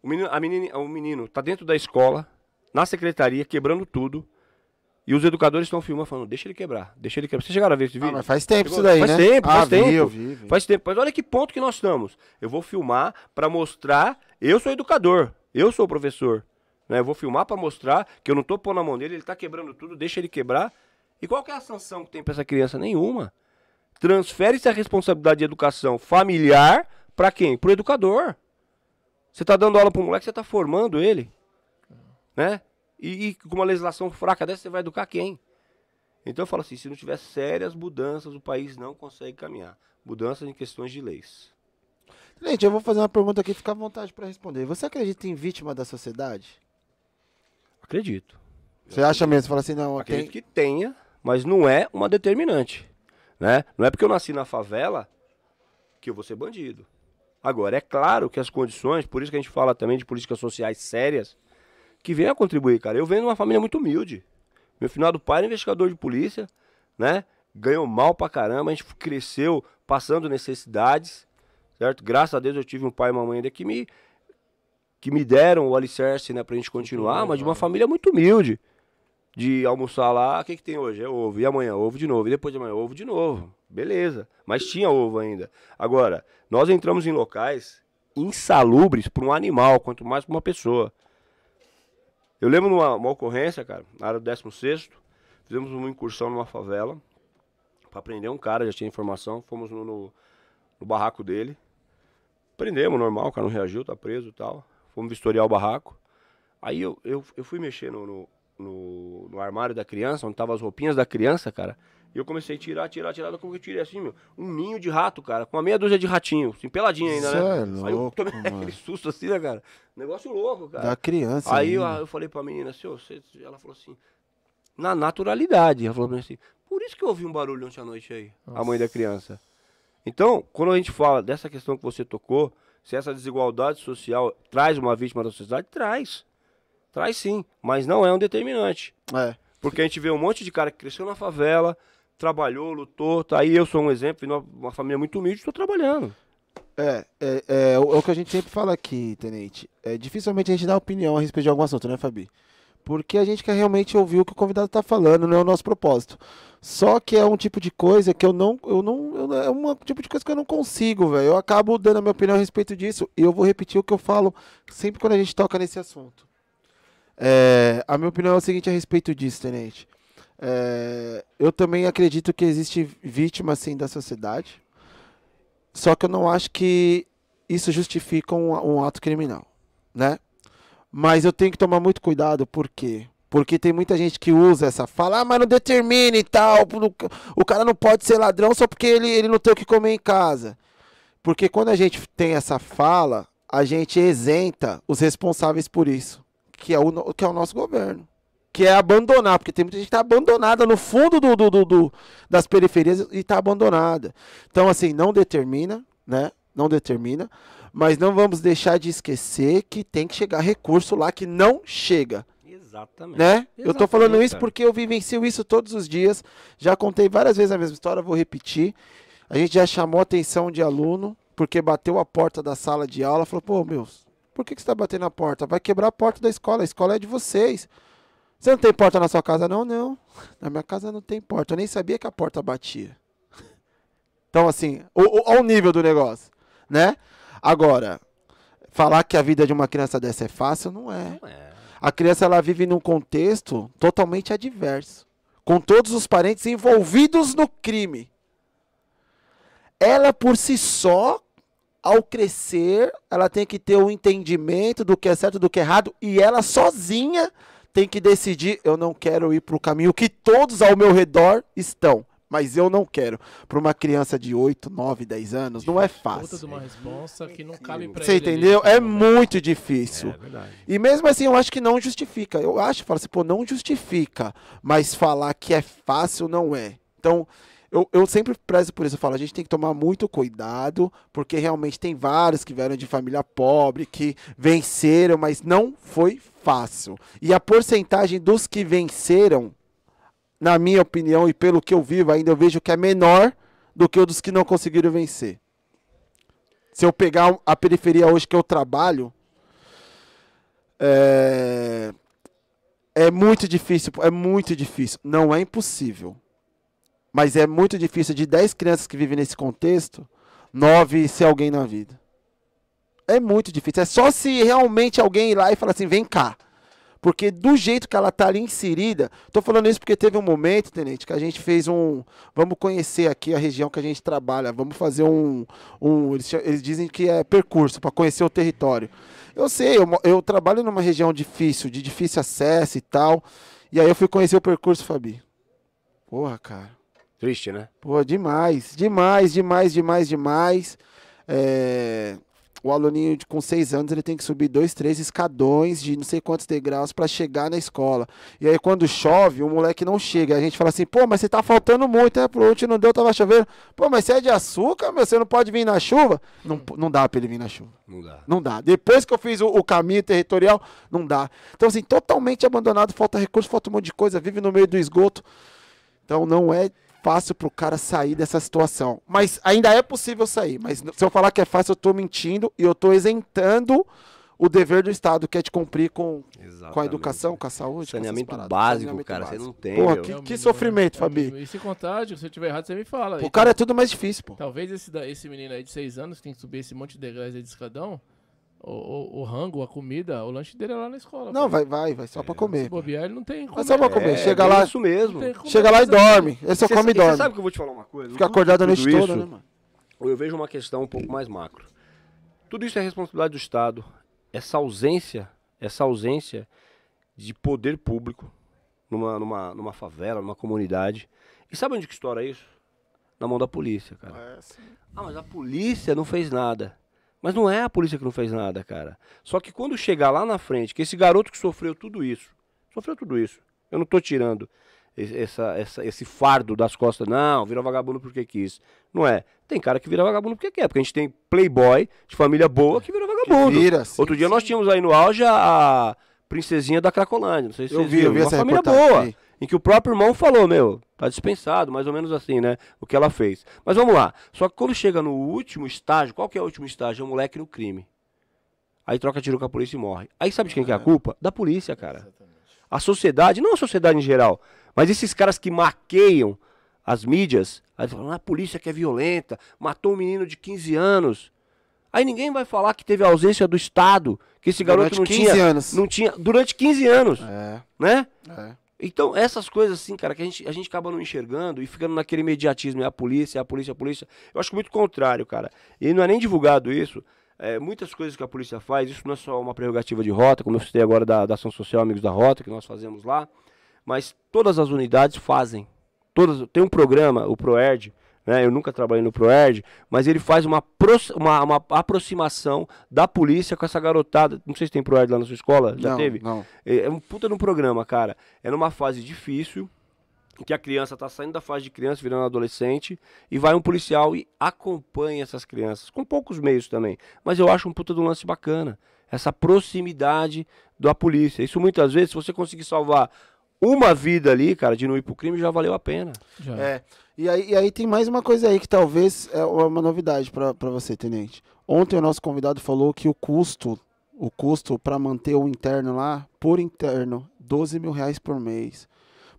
O menino, a menina, o menino tá dentro da escola, na secretaria, quebrando tudo. E os educadores estão filmando, falando, deixa ele quebrar, deixa ele quebrar. Vocês chegaram a ver esse vídeo? Ah, mas faz tempo Chegou- isso daí, faz né? tempo, faz ah, vi, tempo. eu vi, vi. Faz tempo. Mas olha que ponto que nós estamos. Eu vou filmar pra mostrar. Eu sou educador. Eu sou professor. Né? Eu vou filmar pra mostrar que eu não tô pondo a mão dele, ele tá quebrando tudo, deixa ele quebrar. E qual que é a sanção que tem pra essa criança? Nenhuma. Transfere-se a responsabilidade de educação familiar pra quem? Pro educador. Você tá dando aula pro moleque, você tá formando ele. Né? E, e com uma legislação fraca dessa, você vai educar quem? Então eu falo assim, se não tiver sérias mudanças, o país não consegue caminhar. Mudanças em questões de leis. Gente, eu vou fazer uma pergunta aqui, fica à vontade pra responder. Você acredita em vítima da sociedade? Acredito. Você acha mesmo? Você fala assim, não, Acredito tem... que tenha, mas não é uma determinante. Né? Não é porque eu nasci na favela que eu vou ser bandido. Agora, é claro que as condições, por isso que a gente fala também de políticas sociais sérias, que venham a contribuir, cara. Eu venho de uma família muito humilde. Meu finado pai era investigador de polícia, né? Ganhou mal pra caramba, a gente cresceu passando necessidades, certo? Graças a Deus eu tive um pai e uma mãe ainda que me, que me deram o alicerce, né, pra gente continuar, mas de uma família muito humilde. De almoçar lá, o que, que tem hoje? É ovo. E amanhã, ovo de novo. E depois de amanhã, ovo de novo. Beleza. Mas tinha ovo ainda. Agora, nós entramos em locais insalubres para um animal, quanto mais para uma pessoa. Eu lembro numa uma ocorrência, cara, na área do 16, fizemos uma incursão numa favela para prender um cara, já tinha informação, fomos no, no, no barraco dele. Prendemos, normal, o cara não reagiu, tá preso e tal. Fomos vistoriar o barraco. Aí eu, eu, eu fui mexer no, no, no, no armário da criança, onde tava as roupinhas da criança, cara. E eu comecei a tirar, tirar, tirar, como que eu tirei assim, meu? Um ninho de rato, cara, com uma meia dúzia de ratinho, assim, peladinho ainda, Cê né? é Aí eu louco, tomei mano. aquele susto assim, né, cara? Negócio louco, cara. Da criança Aí eu, eu falei pra menina assim, ô, você, ela falou assim, na naturalidade. Ela falou pra mim assim, por isso que eu ouvi um barulho ontem à noite aí, a mãe da criança. Então, quando a gente fala dessa questão que você tocou, se essa desigualdade social traz uma vítima da sociedade, traz. Traz sim, mas não é um determinante. É. Porque a gente vê um monte de cara que cresceu na favela, trabalhou, lutou, tá aí, eu sou um exemplo, uma, família muito humilde, estou trabalhando. É, é, é, o, é o que a gente sempre fala aqui, Tenente. É, dificilmente a gente dá opinião a respeito de algum assunto, né, Fabi? Porque a gente quer realmente ouvir o que o convidado tá falando, não é o nosso propósito. Só que é um tipo de coisa que eu não. Eu não eu, é um tipo de coisa que eu não consigo, velho. Eu acabo dando a minha opinião a respeito disso. E eu vou repetir o que eu falo sempre quando a gente toca nesse assunto. É, a minha opinião é o seguinte a respeito disso, Tenente. É, eu também acredito que existe vítima, assim, da sociedade. Só que eu não acho que isso justifica um, um ato criminal, né? Mas eu tenho que tomar muito cuidado, por quê? Porque tem muita gente que usa essa fala, ah, mas não determina e tal, o cara não pode ser ladrão só porque ele, ele não tem o que comer em casa. Porque quando a gente tem essa fala, a gente isenta os responsáveis por isso, que é o, que é o nosso governo. Que é abandonar, porque tem muita gente que está abandonada no fundo do, do- do- do- das periferias e está abandonada. Então, assim, não determina, né? Não determina, mas não vamos deixar de esquecer que tem que chegar recurso lá que não chega Exatamente. né? Eu tô falando Exatamente, isso cara. porque eu vivencio isso todos os dias. Já contei várias vezes a mesma história, vou repetir. A gente já chamou a atenção de aluno porque bateu a porta da sala de aula, falou: "Pô, meus, por que que você tá batendo a porta? Vai quebrar a porta da escola, a escola é de vocês. Você não tem porta na sua casa não? Não. Na minha casa não tem porta. Eu nem sabia que a porta batia. Então assim, o, o, ao nível do negócio, né? Agora, falar que a vida de uma criança dessa é fácil não é. Não é. A criança ela vive num contexto totalmente adverso, com todos os parentes envolvidos no crime. Ela por si só, ao crescer, ela tem que ter o entendimento do que é certo e do que é errado e ela sozinha tem que decidir, eu não quero ir para o caminho que todos ao meu redor estão, mas eu não quero. Para uma criança de 8, 9, 10 anos, não é fácil. de uma responsa que não cabe pra Você entendeu? É muito difícil. É verdade. E mesmo assim, eu acho que não justifica. Eu acho, fala assim, pô, não justifica. Mas falar que é fácil não é. Então, eu, eu sempre prezo por isso. Eu falo, a gente tem que tomar muito cuidado, porque realmente tem vários que vieram de família pobre, que venceram, mas não foi fácil. E a porcentagem dos que venceram, na minha opinião e pelo que eu vivo, ainda eu vejo que é menor do que o dos que não conseguiram vencer. Se eu pegar a periferia hoje que eu trabalho, É... é muito difícil, é muito difícil. Não é impossível. Mas é muito difícil de 10 crianças que vivem nesse contexto, 9 ser alguém na vida. É muito difícil. É só se realmente alguém ir lá e falar assim, vem cá. Porque do jeito que ela tá ali inserida, tô falando isso porque teve um momento, tenente, que a gente fez um, vamos conhecer aqui a região que a gente trabalha, vamos fazer um, um eles, eles dizem que é percurso para conhecer o território. Eu sei, eu, eu trabalho numa região difícil, de difícil acesso e tal. E aí eu fui conhecer o percurso, Fabi. Porra, cara. Triste, né? Pô, demais, demais, demais, demais, demais. É, o aluninho de, com seis anos ele tem que subir dois, três escadões de não sei quantos degraus para chegar na escola. E aí quando chove, o moleque não chega. A gente fala assim, pô, mas você tá faltando muito, né? Pro último não deu, tava chovendo. Pô, mas você é de açúcar, meu, você não pode vir na chuva? Não, não dá pra ele vir na chuva. Não dá. Não dá. Depois que eu fiz o, o caminho territorial, não dá. Então, assim, totalmente abandonado, falta recurso, falta um monte de coisa, vive no meio do esgoto. Então não é fácil pro cara sair dessa situação. Mas ainda é possível sair. Mas se eu falar que é fácil, eu tô mentindo e eu tô isentando o dever do Estado, que é de cumprir com, com a educação, com a saúde. com essas Saneamento básico, Saneamento cara, você básico. não tem. Porra, que- o mínimo, sofrimento? É o Fabi. E se contágio, se eu tiver errado, você me fala. O cara é tudo mais difícil, pô. Talvez esse, esse menino aí de 6 anos que tem que subir esse monte de degraus aí de escadão, o, o, o rango, a comida, o lanche dele é lá na escola. Não, vai, vai, vai só pra Se comer. bobear, ele não tem como. Mas só pra comer. É, chega bem lá, Isso mesmo. chega lá e dorme. Ele só Cê come e dorme. sabe que eu vou te falar uma coisa? Fica acordado a noite toda, isso, né, mano? Eu vejo uma questão um pouco mais macro. Tudo isso é responsabilidade do Estado. Essa ausência, essa ausência de poder público numa, numa, numa favela, numa comunidade. E sabe onde que estoura isso? Na mão da polícia, cara. É, sim. Ah, mas a polícia não fez nada. Mas não é a polícia que não fez nada, cara. Só que quando chegar lá na frente, que esse garoto que sofreu tudo isso, sofreu tudo isso, eu não tô tirando esse, essa, essa- esse fardo das costas, não, vira vagabundo porque quis. Não é. Tem cara que vira vagabundo porque quer, porque a gente tem playboy de família boa que vira vagabundo. Vira, sim, Outro dia sim. nós tínhamos aí no auge a princesinha da Cracolândia, não sei se Eu vocês vi, eu viram. vi Uma essa família boa vi. Em que o próprio irmão falou, meu, tá dispensado, mais ou menos assim, né? O que ela fez. Mas vamos lá. Só que quando chega no último estágio, qual que é o último estágio? É o moleque no crime. Aí troca tiro com a polícia e morre. Aí sabe de quem que é a culpa? Da polícia, cara. A sociedade, não a sociedade em geral, mas esses caras que maqueiam as mídias, aí falam, ah, a polícia que é violenta, matou um menino de 15 anos. Aí ninguém vai falar que teve ausência do Estado, que esse garoto Durante não 15 tinha, anos. não tinha durante 15 anos, É, né? é. Então, essas coisas assim, cara, que a gente, a gente acaba não enxergando e ficando naquele imediatismo, é a polícia, é a polícia, é a polícia. Eu acho muito contrário, cara. E não é nem divulgado isso. É, muitas coisas que a polícia faz, isso não é só uma prerrogativa de rota, como eu citei agora da, da Ação Social Amigos da Rota, que nós fazemos lá, mas todas as unidades fazem. Todas, tem um programa, o ProERD, né? Eu nunca trabalhei no ProERD, mas ele faz uma, uma, uma aproximação da polícia com essa garotada. Não sei se tem ProERD lá na sua escola, já não, teve? Não. É é um puta um programa, cara. É numa fase difícil, em que a criança tá saindo da fase de criança, virando adolescente, e vai um policial e acompanha essas crianças, com poucos meios também. Mas eu acho um puta de um lance bacana. Essa proximidade da polícia. Isso muitas vezes, se você conseguir salvar uma vida ali, cara, de não ir pro crime, já valeu a pena. Já. É. E aí, e aí tem mais uma coisa aí que talvez é uma novidade pra pra você, tenente. Ontem o nosso convidado falou que o custo, o custo para manter o interno lá, por interno, 12 mil reais por mês.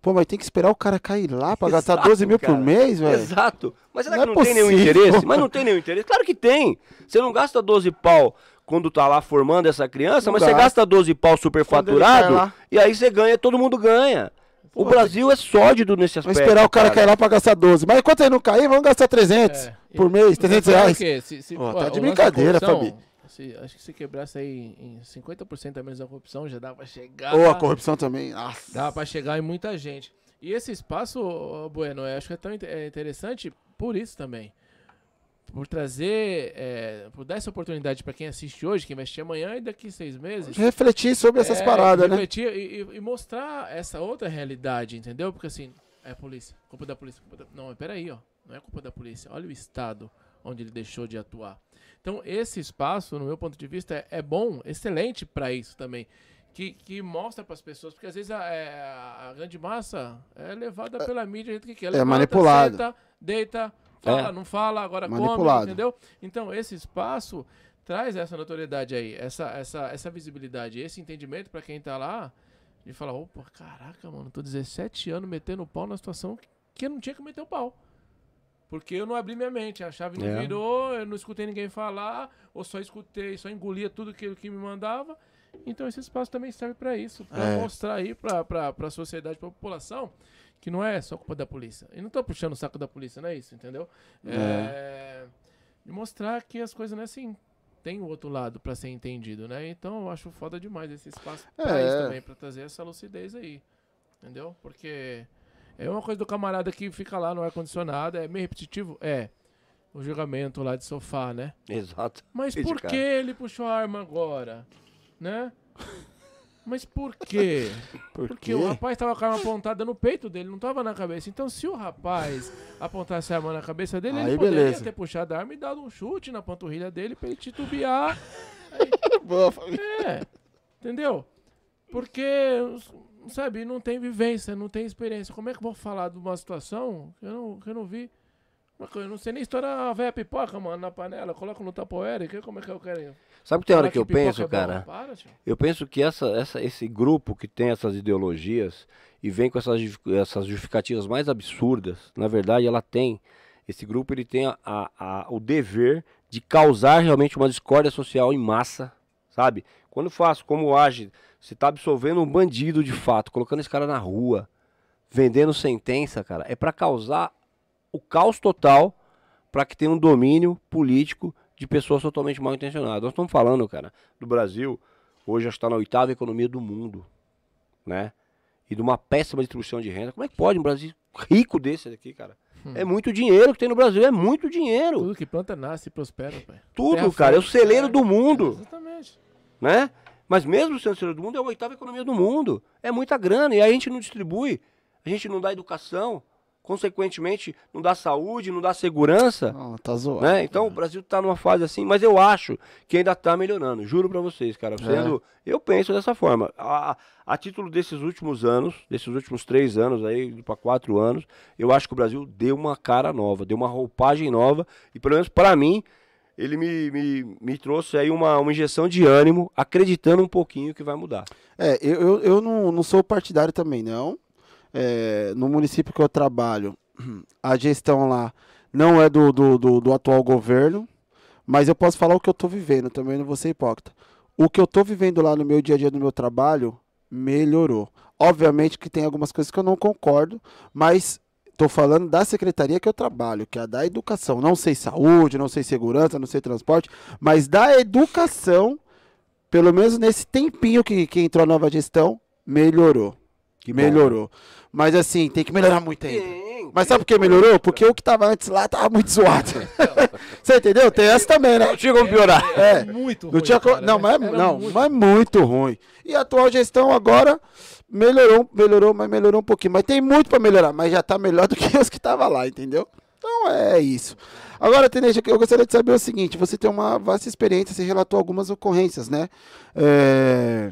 Pô, mas tem que esperar o cara cair lá pra gastar Exato, 12 mil cara. por mês, velho? Exato. Mas será Não que é não tem nenhum interesse? Mas não tem nenhum interesse? Claro que tem. Você não gasta 12 pau quando tá lá formando essa criança, Não mas você gasta. gasta 12 pau superfaturado e aí você ganha, todo mundo ganha. O Pô, Brasil é sólido nesse aspecto. Vamos esperar o cara cair lá pra gastar 12. Mas enquanto ele não cair, vamos gastar 300 É. por mês, Mas 300 sabe reais. o quê? Se, se, pô, tá de o brincadeira, Fabi. se- acho que se quebrasse aí em 50% a menos da corrupção, já dá pra chegar. Ou a corrupção também. Nossa. Dá pra chegar em muita gente. E esse espaço, Bueno, eu acho que é tão é interessante por isso também. Por trazer, é, por dar essa oportunidade pra quem assiste hoje, quem vai assistir amanhã e daqui seis meses. Refletir sobre essas É, paradas, né? refletir E, mostrar essa outra realidade, entendeu? Porque assim, é a polícia, culpa da polícia. Culpa da... Não, peraí, ó. Não é culpa da polícia. Olha o estado onde ele deixou de atuar. Então, esse espaço, no meu ponto de vista, é, é bom, excelente pra isso também. Que, que mostra pras pessoas, porque às vezes a, é, a grande massa é levada pela mídia do jeito que quer. Levanta, manipulada. Senta, deita, fala, É. não fala, agora come, Manipulado. entendeu? Então, esse espaço traz essa notoriedade aí, essa, essa, essa visibilidade, esse entendimento pra quem tá lá, de falar, opa, caraca, mano, tô 17 anos metendo pau na situação que eu não tinha que meter o pau. Porque eu não abri minha mente, a chave não É. virou, eu não escutei ninguém falar, ou só escutei, só engolia tudo que, que me mandava. Então esse espaço também serve pra isso, pra É. mostrar aí pra, pra sociedade, pra população, que não é só culpa da polícia. E não tô puxando o saco da polícia, não é isso, entendeu? É. De mostrar que as coisas não é assim. Tem o outro lado pra ser entendido, né? Então eu acho foda demais esse espaço pra É. isso também, pra trazer essa lucidez aí. Entendeu? Porque é uma coisa do camarada que fica lá no ar-condicionado, é meio repetitivo? É. O julgamento lá de sofá, né? Exato. Mas por que ele puxou a arma agora? Né? Mas por quê? Por Porque quê? o rapaz tava com a arma apontada no peito dele, não tava na cabeça. Então, se o rapaz apontasse a arma na cabeça dele, Aí, ele poderia beleza. ter puxado a arma e dado um chute na panturrilha dele pra ele titubear. Boa, família. É, entendeu? Porque, sabe, não tem vivência, não tem experiência. Como é que eu vou falar de uma situação que eu não, que eu não vi? Eu não sei nem estourar a velha pipoca, mano, na panela. Coloco no tapoeira, que como é que eu quero? Sabe que tem hora falar que eu penso, é cara? Para. Eu penso que essa, essa, esse grupo que tem essas ideologias e vem com essas, essas justificativas mais absurdas, na verdade, ela tem. Esse grupo ele tem a, a- a- o dever de causar realmente uma discórdia social em massa, sabe? Quando faz, como age, você tá absolvendo um bandido de fato, colocando esse cara na rua, vendendo sentença, cara, é pra causar o caos total para que tenha um domínio político de pessoas totalmente mal intencionadas. Nós estamos falando, cara, do Brasil, hoje está na oitava economia do mundo, né? E de uma péssima distribuição de renda. Como é que pode um Brasil rico desse aqui, cara? É muito dinheiro que tem no Brasil, é muito dinheiro. Tudo que planta nasce e prospera, pai. Tudo, Terra cara, é o celeiro do mundo, Exatamente. né? Mas mesmo sendo celeiro do mundo, é a oitava economia do mundo. É muita grana e aí a gente não distribui, a gente não dá educação, consequentemente não dá saúde, não dá segurança. Não, tá zoado. né? Então o Brasil tá numa fase assim, mas eu acho que ainda tá melhorando. Juro pra vocês, cara. Sendo, Eu penso dessa forma. A, a título desses últimos anos, desses últimos três anos aí, para quatro anos, eu acho que o Brasil deu uma cara nova, deu uma roupagem nova e pelo menos para mim ele me, me, me trouxe aí uma, uma injeção de ânimo, acreditando um pouquinho que vai mudar. É, eu, eu, eu não, não sou partidário também, não. É, no município que eu trabalho, a gestão lá não é do, do, do, do atual governo, mas eu posso falar o que eu tô vivendo, também não vou ser hipócrita. O que eu tô vivendo lá no meu dia a dia do meu trabalho melhorou. Obviamente que tem algumas coisas que eu não concordo, mas tô falando da secretaria que eu trabalho, que é a da educação. Não sei saúde, não sei segurança, não sei transporte, mas da educação, pelo menos nesse tempinho que, que entrou a nova gestão, melhorou. Que bom. Mas assim, tem que melhorar muito ainda. Tem, Mas sabe por que melhorou? Porque o que tava antes lá tava muito zoado. Você entendeu? Tem essa também, né? Não tinha como piorar. É. Muito Não, ruim, tinha co- cara, não, mas, Era não muito- mas muito ruim. E a atual gestão agora melhorou, melhorou, mas melhorou um pouquinho. Mas tem muito pra melhorar, mas já tá melhor do que os que tava lá, entendeu? Então é isso. Agora, Tenente, eu gostaria de saber o seguinte: você tem uma vasta experiência, você relatou algumas ocorrências, né? É,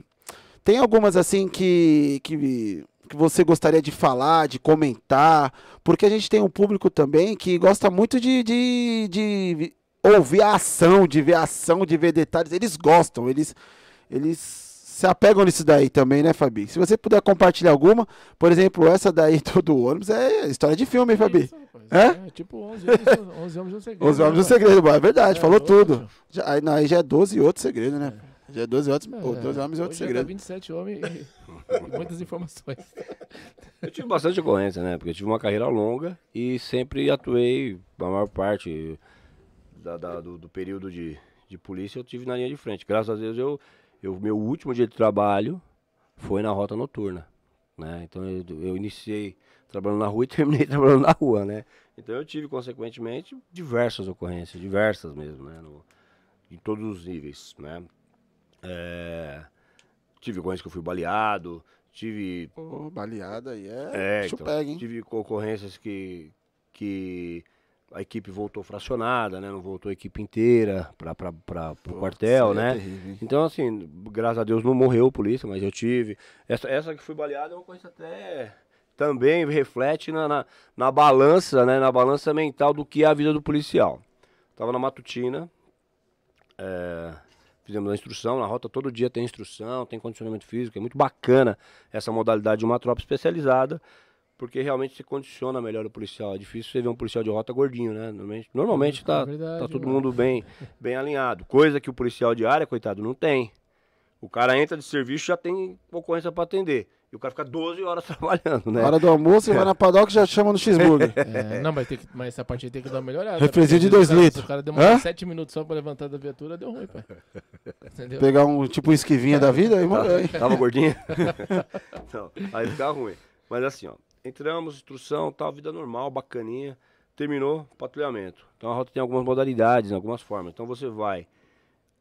Tem algumas assim que, que, que você gostaria de falar, de comentar, porque a gente tem um público também que gosta muito de, de, de ouvir a ação, de ver a ação, de ver detalhes. Eles gostam, eles, eles se apegam nisso daí também, né, Fabi? Se você puder compartilhar alguma, por exemplo, essa daí do, ônibus é história de filme, hein, Fabi? Isso. É? É tipo 11 anos, 11 anos de um segredo. Os homens do né, segredo, é verdade, É, falou louco, tudo. Já, aí, não, aí já é 12 e outro segredo, né? Já é 12 e outros, É, ou 12 homens e outro hoje segredo. 27 homens e, e muitas informações. Eu tive bastante ocorrência, né? Porque eu tive uma carreira longa e sempre atuei, a maior parte da- da- do, do período de, de polícia, eu tive na linha de frente. Graças a Deus, eu, eu, meu último dia de trabalho foi na rota noturna, né? Então eu, eu iniciei trabalhando na rua e terminei trabalhando na rua, né? Então eu tive, consequentemente, diversas ocorrências, diversas mesmo, né? No, em todos os níveis, né? É, tive ocorrências que eu fui baleado, tive Pô, baleada aí é, é, então, pega, hein? tive ocorrências que, que a equipe voltou fracionada, né? Não voltou a equipe inteira para o quartel, é né? terrível, hein? Então, assim, graças a Deus não morreu o polícia, mas eu tive. Essa, essa que fui baleada é uma coisa até. Também reflete na, na, na balança, né? Na balança mental do que é a vida do policial. Tava na matutina, É, fizemos a instrução, na rota todo dia tem instrução, tem condicionamento físico, é muito bacana essa modalidade de uma tropa especializada, porque realmente se condiciona melhor o policial. É difícil você ver um policial de rota gordinho, né? Normalmente, normalmente É tá, verdade, tá todo mundo bem, bem alinhado, coisa que o policial de área, coitado, não tem. O cara entra de serviço já tem ocorrência para atender. E o cara fica 12 horas trabalhando, né? Na hora do almoço, ele vai na padoca e já chama no cheeseburger. É, não, mas, tem que, mas essa parte aí tem que dar uma melhorada. Refrizinho de porque dois se o cara- litros. Se o cara demora Hã? 7 minutos só pra levantar da viatura, deu ruim, pai. Entendeu? Pegar um tipo um esquivinha da vida e morreu, hein? Tava gordinho? Não, aí fica ruim. Mas assim, ó, entramos, instrução, tal, vida normal, bacaninha. Terminou, patrulhamento. Então a rota tem algumas modalidades, algumas formas. Então você vai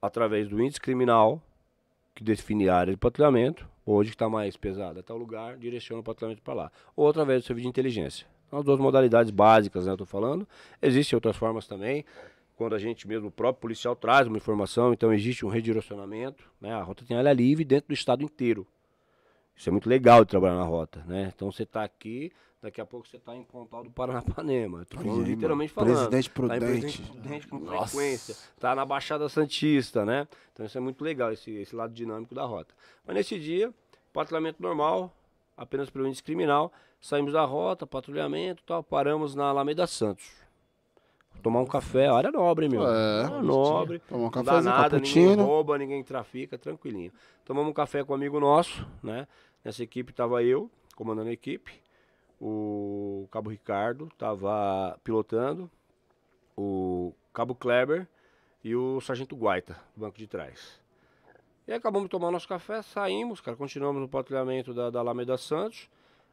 através do índice criminal, que define a área de patrulhamento, hoje que está mais pesado, até o lugar, direciona o patrulhamento para lá. Ou através do serviço de inteligência. São as duas modalidades básicas, né, eu tô falando. Existem outras formas também, quando a gente mesmo, o próprio policial traz uma informação, então existe um redirecionamento, né, a rota tem área livre dentro do estado inteiro. Isso é muito legal de trabalhar na rota, né? Então você está aqui, daqui a pouco você está em Pontal do Paranapanema. Tô falando literalmente falando. Presidente Tá Prudente. Presidente Prudente com Nossa. frequência. Tá na Baixada Santista, né? Então isso é muito legal, esse, esse lado dinâmico da rota. Mas nesse dia, patrulhamento normal, apenas pelo índice criminal, saímos da rota, patrulhamento e tal, paramos na Alameda Santos. Tomar um café, área nobre, meu. É. Área nobre. Tomar um Não dá nada, ninguém cappuccino. rouba, ninguém trafica, tranquilinho. Tomamos um café com um amigo nosso, né? Nessa equipe tava eu, comandando a equipe, o Cabo Ricardo tava pilotando, o Cabo Kleber e o Sargento Guaita, do banco de trás. E acabamos de tomar nosso café, saímos, cara, continuamos no patrulhamento da, da Alameda Santos.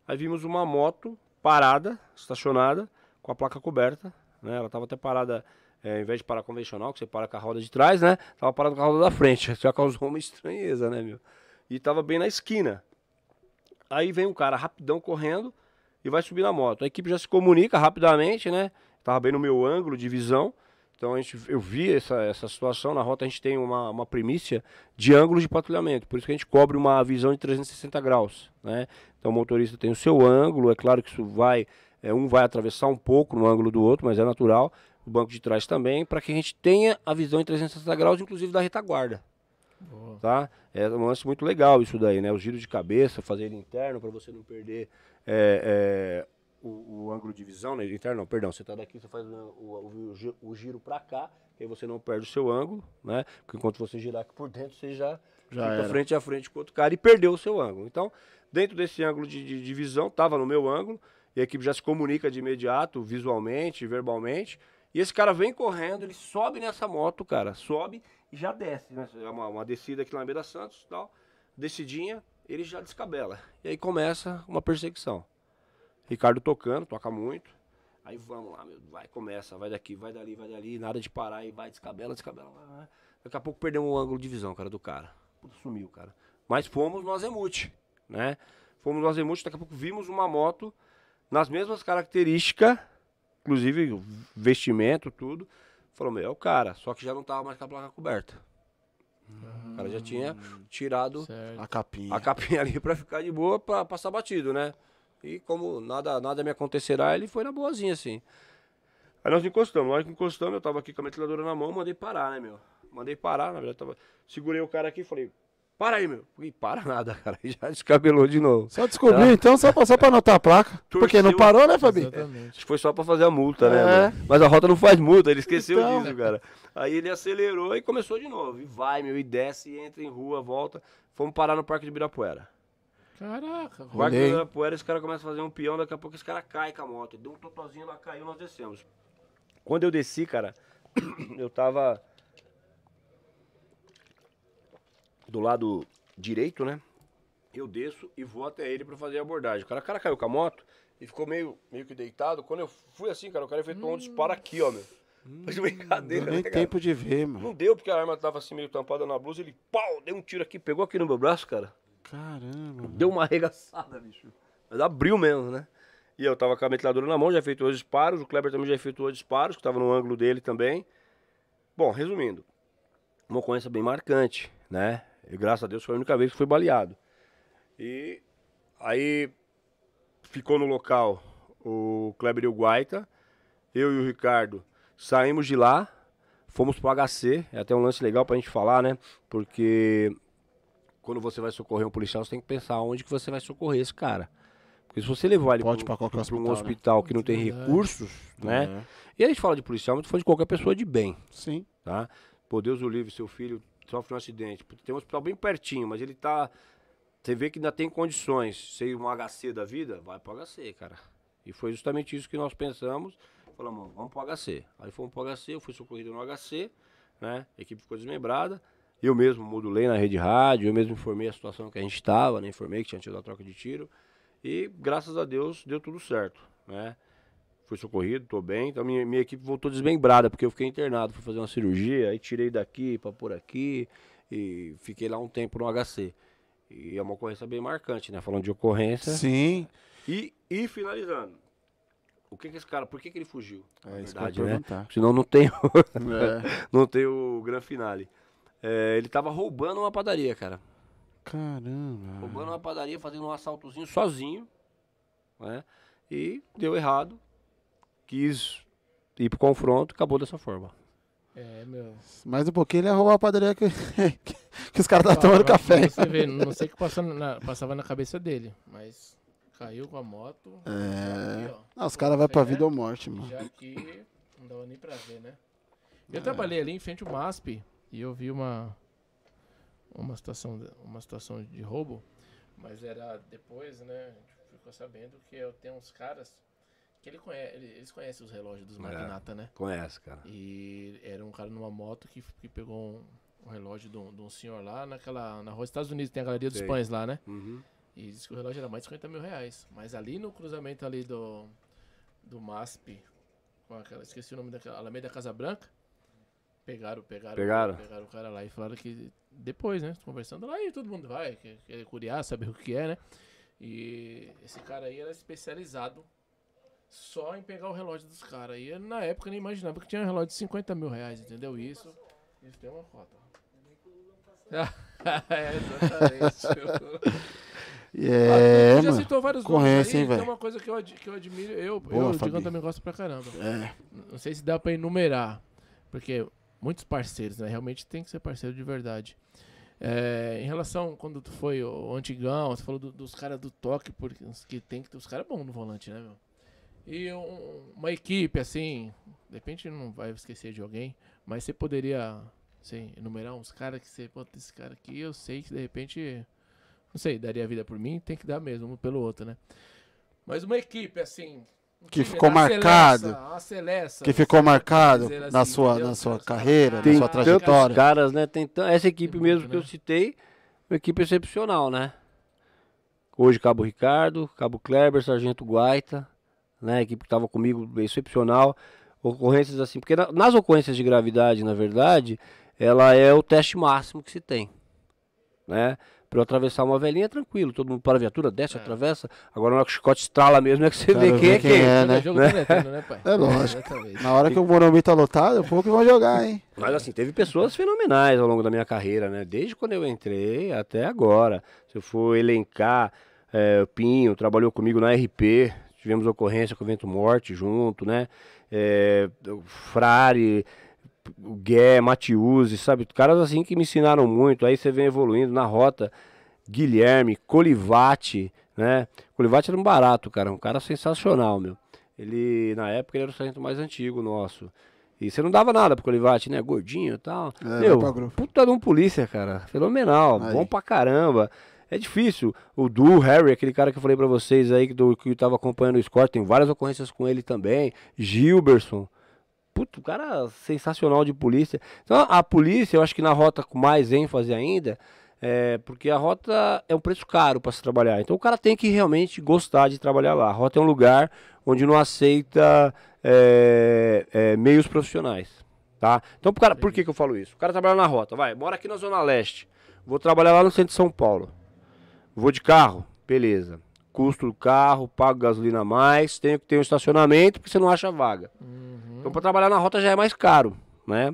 Aí vimos uma moto parada, estacionada, com a placa coberta, né? Ela tava até parada, é, ao invés de parar convencional, que você para com a roda de trás, né? Tava parada com a roda da frente, já causou uma estranheza, né, meu? E tava bem na esquina. Aí vem um cara rapidão correndo e vai subir na moto. A equipe já se comunica rapidamente, né? Tava bem no meu ângulo de visão. Então a gente, eu vi essa, essa situação. Na rota a gente tem uma, uma primícia de ângulos de patrulhamento. Por isso que a gente cobre uma visão de 360 graus, né? Então o motorista tem o seu ângulo. É claro que isso vai, é, um vai atravessar um pouco no ângulo do outro, mas é natural. O banco de trás também, para que a gente tenha a visão em 360 graus, inclusive da retaguarda Boa. tá? É um lance muito legal isso daí, né? O giro de cabeça, fazer ele interno para você não perder é, é, o, o ângulo de visão, né? Interno, não, perdão, você tá daqui, você faz o, o, o gi- o giro para cá, aí você não perde o seu ângulo, né? Porque enquanto você girar aqui por dentro, você já, Já fica era. frente a frente com o outro cara e perdeu o seu ângulo. Então, dentro desse ângulo de, de, de visão, tava no meu ângulo, e a equipe já se comunica de imediato, visualmente, verbalmente, e esse cara vem correndo, ele sobe nessa moto, cara, sobe e já desce, né? É uma, uma descida aqui na Alameda Santos tal. Descidinha, ele já descabela. E aí começa uma perseguição. Ricardo tocando, toca muito. Aí vamos lá, meu, vai, começa, vai daqui, vai dali, vai dali, nada de parar, e vai, descabela, descabela. Daqui a pouco perdemos o ângulo de visão, cara, do cara. Puta, sumiu, cara. Mas fomos no Azemuth, né? Fomos no Azemuth, daqui a pouco vimos uma moto nas mesmas características, inclusive vestimento, tudo. Falou, meu, é o cara, só que já não tava mais com a placa coberta. O cara já tinha tirado Certo. A capinha. a capinha ali pra ficar de boa, pra passar batido, né? E como nada, nada me acontecerá, ele foi na boazinha, assim. Aí nós encostamos, nós encostamos, eu tava aqui com a metralhadora na mão, mandei parar, né, meu? Mandei parar, na verdade, tava... segurei o cara aqui e falei, para aí, meu. E para nada, cara, e já descabelou de novo. Só descobriu, então, só pra, só pra anotar a placa. Porque não Torceu. parou, né, Fabi? Exatamente. Acho que foi só pra fazer a multa, né, É. mano? Mas a rota não faz multa, ele esqueceu Então. disso, cara. Aí ele acelerou e começou de novo. E vai, meu, e desce, e entra em rua, volta. Fomos parar no Parque de Ibirapuera. Caraca, O Parque de hein? Ibirapuera, esse cara começa a fazer um peão, daqui a pouco esse cara cai com a moto. Deu um totozinho, lá caiu, nós descemos. Quando eu desci, cara, eu tava do lado direito, né? Eu desço e vou até ele pra fazer a abordagem. O cara, o cara caiu com a moto e ficou meio, meio que deitado. Quando eu fui assim, cara, o cara efetuou um disparo aqui, ó, meu. Mas Não brincadeira, deu né, nem cara? tempo de ver, mano. Não deu, porque a arma tava assim meio tampada na blusa. Ele, pau, deu um tiro aqui, pegou aqui no meu braço, cara. Caramba. Deu uma arregaçada, bicho. Mas abriu mesmo, né? E eu tava com a metralhadora na mão, já efetuou os disparos. O Kleber também já efetuou disparos, que tava no ângulo dele também. Bom, resumindo. Uma ocorrência bem marcante, né? E graças a Deus foi a única vez que foi baleado. E aí ficou no local o Kleber e o Guaita. Eu e o Ricardo saímos de lá. Fomos pro HC, é até um lance legal pra gente falar, né? Porque quando você vai socorrer um policial, você tem que pensar onde que você vai socorrer esse cara. Porque se você levar ele Pode pra, pra qualquer pra um hospital, né? hospital que não tem recursos, né? É. E a gente fala de policial, mas tu fala de qualquer pessoa de bem, Sim. tá? Pô, Deus o livre, seu filho sofre um acidente. Tem um hospital bem pertinho, mas ele tá. Você vê que ainda tem condições. Ser um HC da vida, vai pro HC, cara. E foi justamente isso que nós pensamos. Falamos, vamos pro HC. Aí fomos pro HC, eu fui socorrido no HC, né? A equipe ficou desmembrada. Eu mesmo modulei na rede rádio, eu mesmo informei a situação que a gente estava, né? Informei que tinha tido a troca de tiro. E graças a Deus deu tudo certo, né? Fui socorrido, tô bem. Então minha, minha equipe voltou desmembrada, porque eu fiquei internado, fui fazer uma cirurgia, aí tirei daqui pra pôr aqui e fiquei lá um tempo no HC. E é uma ocorrência bem marcante, né? Falando de ocorrência. Sim. E, e finalizando. O que que esse cara, por que que ele fugiu? É isso que eu verdade, né? perguntar. Senão não tem, É. não tem o gran finale. É, ele tava roubando uma padaria, cara. Caramba. Roubando uma padaria, fazendo um assaltozinho sozinho, né? E deu errado. Quis ir pro confronto, acabou dessa forma. É, meu. Mais um pouquinho ele ia roubar a padaria que, que os caras tá tomando café. Você vê, não sei o que passou na- passava na cabeça dele, mas caiu com a moto. É. Aqui. Não, os caras vão pra Fé, vida ou morte, mano. Já aqui não dava nem pra ver, né? Eu É. trabalhei ali em frente ao MASP e eu vi uma uma situação de- uma situação de roubo, mas era depois, né? A gente ficou sabendo que eu tenho uns caras que ele conhece, ele- eles conhecem os relógios dos magnata, né? Conhece, cara. E era um cara numa moto que, que pegou um, um relógio de um, de um senhor lá naquela na rua dos Estados Unidos, tem a Galeria dos Sei. Pães lá, né? Uhum. E disse que o relógio era mais de 50 mil reais. Mas ali no cruzamento ali do, do MASP, com aquela, esqueci o nome daquela, Alameda Casa Branca, pegaram, pegaram, Pegaram? pegaram o cara lá e falaram que depois, né, conversando lá, e todo mundo vai, quer, quer curiar, saber o que é, né? E esse cara aí era especializado só em pegar o relógio dos caras. E na época eu nem imaginava que tinha um relógio de 50 mil reais, entendeu? Isso, isso tem uma cota. é, exatamente. É, Você já citou vários Conhece, nomes aí, hein, uma coisa que eu, ad- que eu admiro, eu, Boa, eu. Digão também gosta pra caramba. É. Não sei se dá pra enumerar, porque muitos parceiros, né? Realmente tem que ser parceiro de verdade. É, em relação, quando tu foi o antigão, você falou do- dos caras do toque, porque que tem que ter os caras bons no volante, né, meu? E um- uma equipe, assim, de repente não vai esquecer de alguém, mas você poderia, assim, enumerar uns caras que você, pô, esse cara aqui eu sei que de repente, não sei, daria vida por mim, tem que dar mesmo, um pelo outro, né? Mas uma equipe, assim. Que ficou marcado, Celessa, a Celessa, Que ficou sabe? marcado Dizer na assim, sua, entendeu? na sua carreira, na "Caralho, sua trajetória. caras, né? Tem essa equipe Tem mesmo muito, que eu né? citei, uma equipe excepcional, né? Hoje Cabo Ricardo, Cabo Kleber, Sargento Guaita, né? A equipe que estava comigo, excepcional. Ocorrências assim, porque na- nas ocorrências de gravidade, na verdade, ela é o teste máximo que se tem, né? Para eu atravessar uma velhinha, é tranquilo, todo mundo para a viatura, desce, É. atravessa. Agora na hora que o chicote estrala mesmo é que você vê quem é quem é. Né? jogo Nintendo, né, pai? É lógico. Na hora que o Morumbi tá lotado, pouco que vão jogar, hein? Mas assim, teve pessoas fenomenais ao longo da minha carreira, né? Desde quando eu entrei até agora. Se eu for elencar, é, o Pinho trabalhou comigo na RP, tivemos ocorrência com o Vento Morte junto, né? É, Frari, Gué, Matiusi, sabe? Caras assim que me ensinaram muito. Aí você vem evoluindo na rota. Guilherme, Colivati, né? Colivati era um barato, cara, um cara sensacional, meu. Ele, na época, ele era o sargento mais antigo nosso. E você não dava nada pro Colivati, né? Gordinho e tal. É, meu, puta de um polícia, cara. Fenomenal, Aí. bom pra caramba. É difícil. O Du, Harry, aquele cara que eu falei pra vocês aí, que, do, que tava acompanhando o score, tem várias ocorrências com ele também. Gilberson. Puta, o cara sensacional de polícia. Então, a polícia, eu acho que na rota com mais ênfase ainda, é porque a rota é um preço caro para se trabalhar. Então, o cara tem que realmente gostar de trabalhar lá. A rota é um lugar onde não aceita é, é, meios profissionais. Tá? Então, pro cara, por que, que eu falo isso? O cara trabalha na rota, vai, mora aqui na Zona Leste. Vou trabalhar lá no centro de São Paulo. Vou de carro, beleza. Custo do carro, pago gasolina a mais, tenho que ter um estacionamento porque você não acha vaga. Uhum. Então, para trabalhar na rota já é mais caro, né?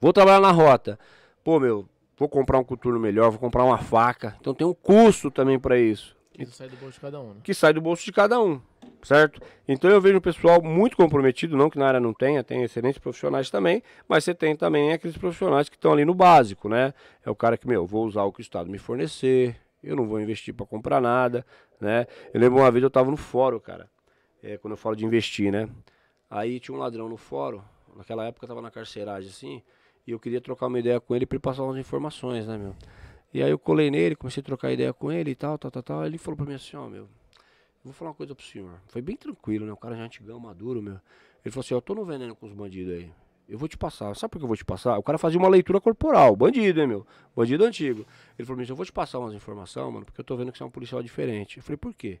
Vou trabalhar na rota. Pô, meu, vou comprar um coturno melhor, vou comprar uma faca. Então tem um custo também para isso, Isso sai do bolso de cada um, né? que sai do bolso de cada um. certo? Então eu vejo um pessoal muito comprometido, não que na área não tenha, tem excelentes profissionais também, mas você tem também aqueles profissionais que estão ali no básico, né? É o cara que, meu, vou usar o que o Estado me fornecer, eu não vou investir para comprar nada, né? Eu lembro uma vez eu estava no fórum, cara, é, quando eu falo de investir, né? Aí tinha um ladrão no fórum, naquela época eu tava na carceragem assim, e eu queria trocar uma ideia com ele para passar umas informações, né, meu? E aí eu colei nele, comecei a trocar ideia com ele e tal, tal, tal, tal. Ele falou pra mim assim, ó, meu, vou falar uma coisa pro senhor. Foi bem tranquilo, né? O cara já é antigão, maduro, meu. Ele falou assim, ó, eu tô no veneno com os bandidos aí. Eu vou te passar. Sabe por que eu vou te passar? O cara fazia uma leitura corporal. Bandido, hein, meu? Bandido antigo. Ele falou assim, eu vou te passar umas informações, mano, porque eu tô vendo que você é um policial diferente. Eu falei, por quê?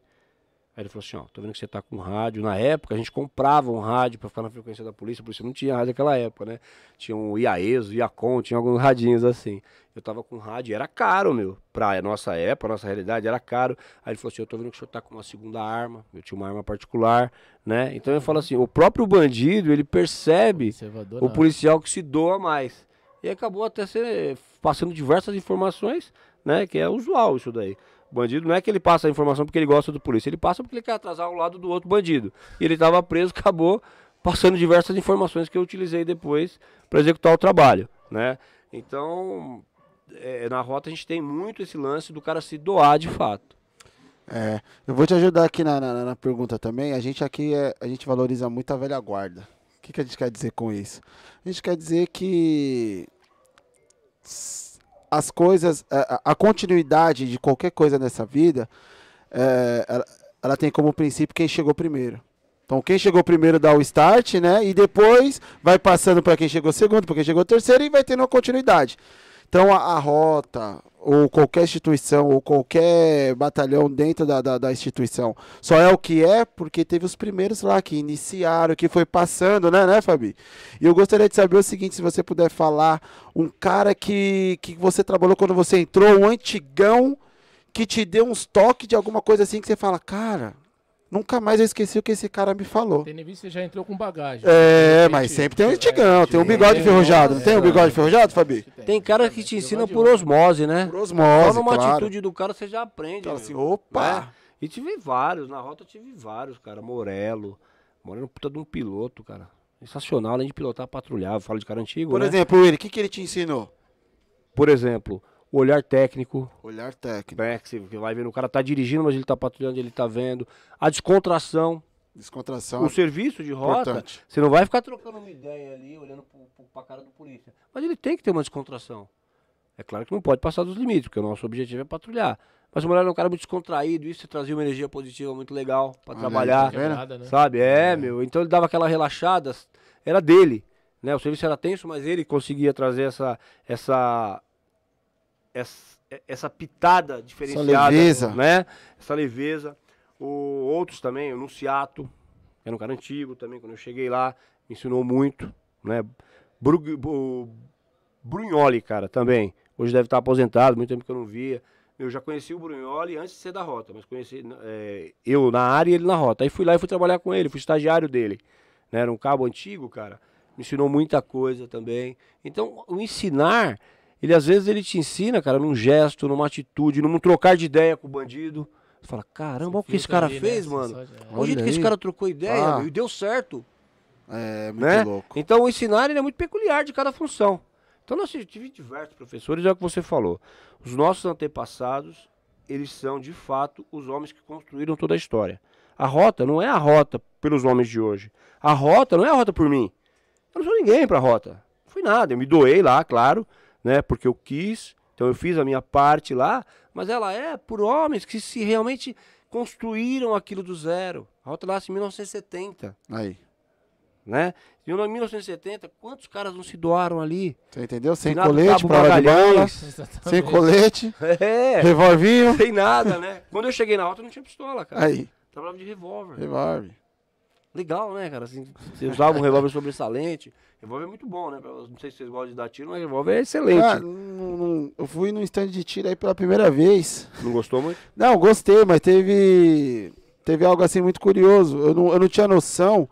Aí ele falou assim, ó, tô vendo que você tá com rádio. Na época, a gente comprava um rádio para ficar na frequência da polícia, a polícia não tinha rádio naquela época, né? Tinha um IAESO, IACOM, tinha alguns radinhos assim. Eu tava com rádio, era caro, meu. Pra nossa época, nossa realidade, era caro. Aí ele falou assim, eu tô vendo que o senhor tá com uma segunda arma. Eu tinha uma arma particular, né? Então ele fala assim, o próprio bandido, ele percebe o policial que se doa mais. E acabou até ser, passando diversas informações, né? Que é usual isso daí. Bandido não é que ele passa a informação porque ele gosta do polícia, ele passa porque ele quer atrasar o lado do outro bandido. E ele estava preso, acabou passando diversas informações que eu utilizei depois para executar o trabalho, né? Então, é, na rota a gente tem muito esse lance do cara se doar de fato. É, eu vou te ajudar aqui na, na, na pergunta também. A gente aqui é, a gente valoriza muito a velha guarda. O que, que a gente quer dizer com isso? A gente quer dizer que as coisas, a, a, continuidade de qualquer coisa nessa vida, é, ela, ela, tem como princípio quem chegou primeiro. Então, quem chegou primeiro dá o start, né? E depois vai passando para quem chegou segundo, para quem chegou terceiro e vai tendo uma continuidade. Então, a, a rota, ou qualquer instituição, ou qualquer batalhão dentro da, da, da, instituição, só é o que é porque teve os primeiros lá que iniciaram, que foi passando, né, né, Fabi? E eu gostaria de saber o seguinte, se você puder falar, um cara que, que você trabalhou quando você entrou, um antigão, que te deu uns toques de alguma coisa assim, que você fala, cara, Nunca mais eu esqueci o que esse cara me falou. Tendo visto, você já entrou com bagagem. É, mas sempre tem um antigão, tem um bigode enferrujado. Não tem um bigode enferrujado, Fabi? Tem cara que te ensina por osmose, né? Por osmose, Só numa claro. atitude do cara você já aprende. Fala assim, opa! Né? E tive vários, na rota tive vários, cara. Morelo. Morelo puta de um piloto, cara. Sensacional, além de pilotar, patrulhar. Eu falo de cara antigo, Por né? exemplo, ele, o que, que ele te ensinou? Por exemplo, o olhar técnico. Olhar técnico. É, que você vai vendo, o cara tá dirigindo, mas ele tá patrulhando, ele tá vendo. A descontração. Descontração. O serviço de rota, importante. você não vai ficar trocando uma ideia ali, olhando pro, pro, pra cara do polícia. Mas ele tem que ter uma descontração. É claro que não pode passar dos limites, porque o nosso objetivo é patrulhar. Mas o mulher é um cara muito descontraído, isso trazia uma energia positiva muito legal para trabalhar. Quebrada, né? Sabe? É, é, meu. Então ele dava aquela relaxada, era dele. Né? O serviço era tenso, mas ele conseguia trazer essa, essa essa, essa pitada diferenciada, essa leveza. né? Essa leveza. O, outros também, o Nunciato, que era um cara antigo também, quando eu cheguei lá, me ensinou muito, né? Bru, o Brunholi, cara, também. Hoje deve estar aposentado, muito tempo que eu não via. Eu já conheci o Brunholi antes de ser da rota, mas conheci é, eu na área e ele na rota. Aí fui lá e fui trabalhar com ele, fui estagiário dele. Né? Era um cabo antigo, cara. Me ensinou muita coisa também. Então, o ensinar ele às vezes ele te ensina, cara, num gesto, numa atitude, num trocar de ideia com o bandido. Você fala, caramba, olha o que esse cara ali, fez, né? mano. Olha o jeito que esse cara trocou ideia, ah. meu, e deu certo. É, muito né? louco. Então o ensinar ele é muito peculiar de cada função. Então nós tivemos diversos professores, é o que você falou. Os nossos antepassados, eles são de fato os homens que construíram toda a história. A rota não é a rota pelos homens de hoje. A rota não é a rota por mim. Eu não sou ninguém pra rota. Não fui nada. Eu me doei lá, claro né? Porque eu quis, então eu fiz a minha parte lá, mas ela é por homens que se realmente construíram aquilo do zero. A Rota nasce em 1970. Aí. Né? Em 1970, quantos caras não se doaram ali? Você entendeu? Sem colete, para de bala, sem colete, é, revolvinho. Sem nada, né? Quando eu cheguei na rota, não tinha pistola, cara. Aí. Trabalhava de revólver. Revólver. Legal, né, cara? Assim, você usava um revólver sobressalente. Revólver é muito bom, né? Não sei se vocês gostam de dar tiro, mas revólver é excelente. Não, não, eu fui num stand de tiro aí pela primeira vez. Não gostou muito? Não, gostei, mas teve. Teve algo assim muito curioso. Eu não, eu não tinha noção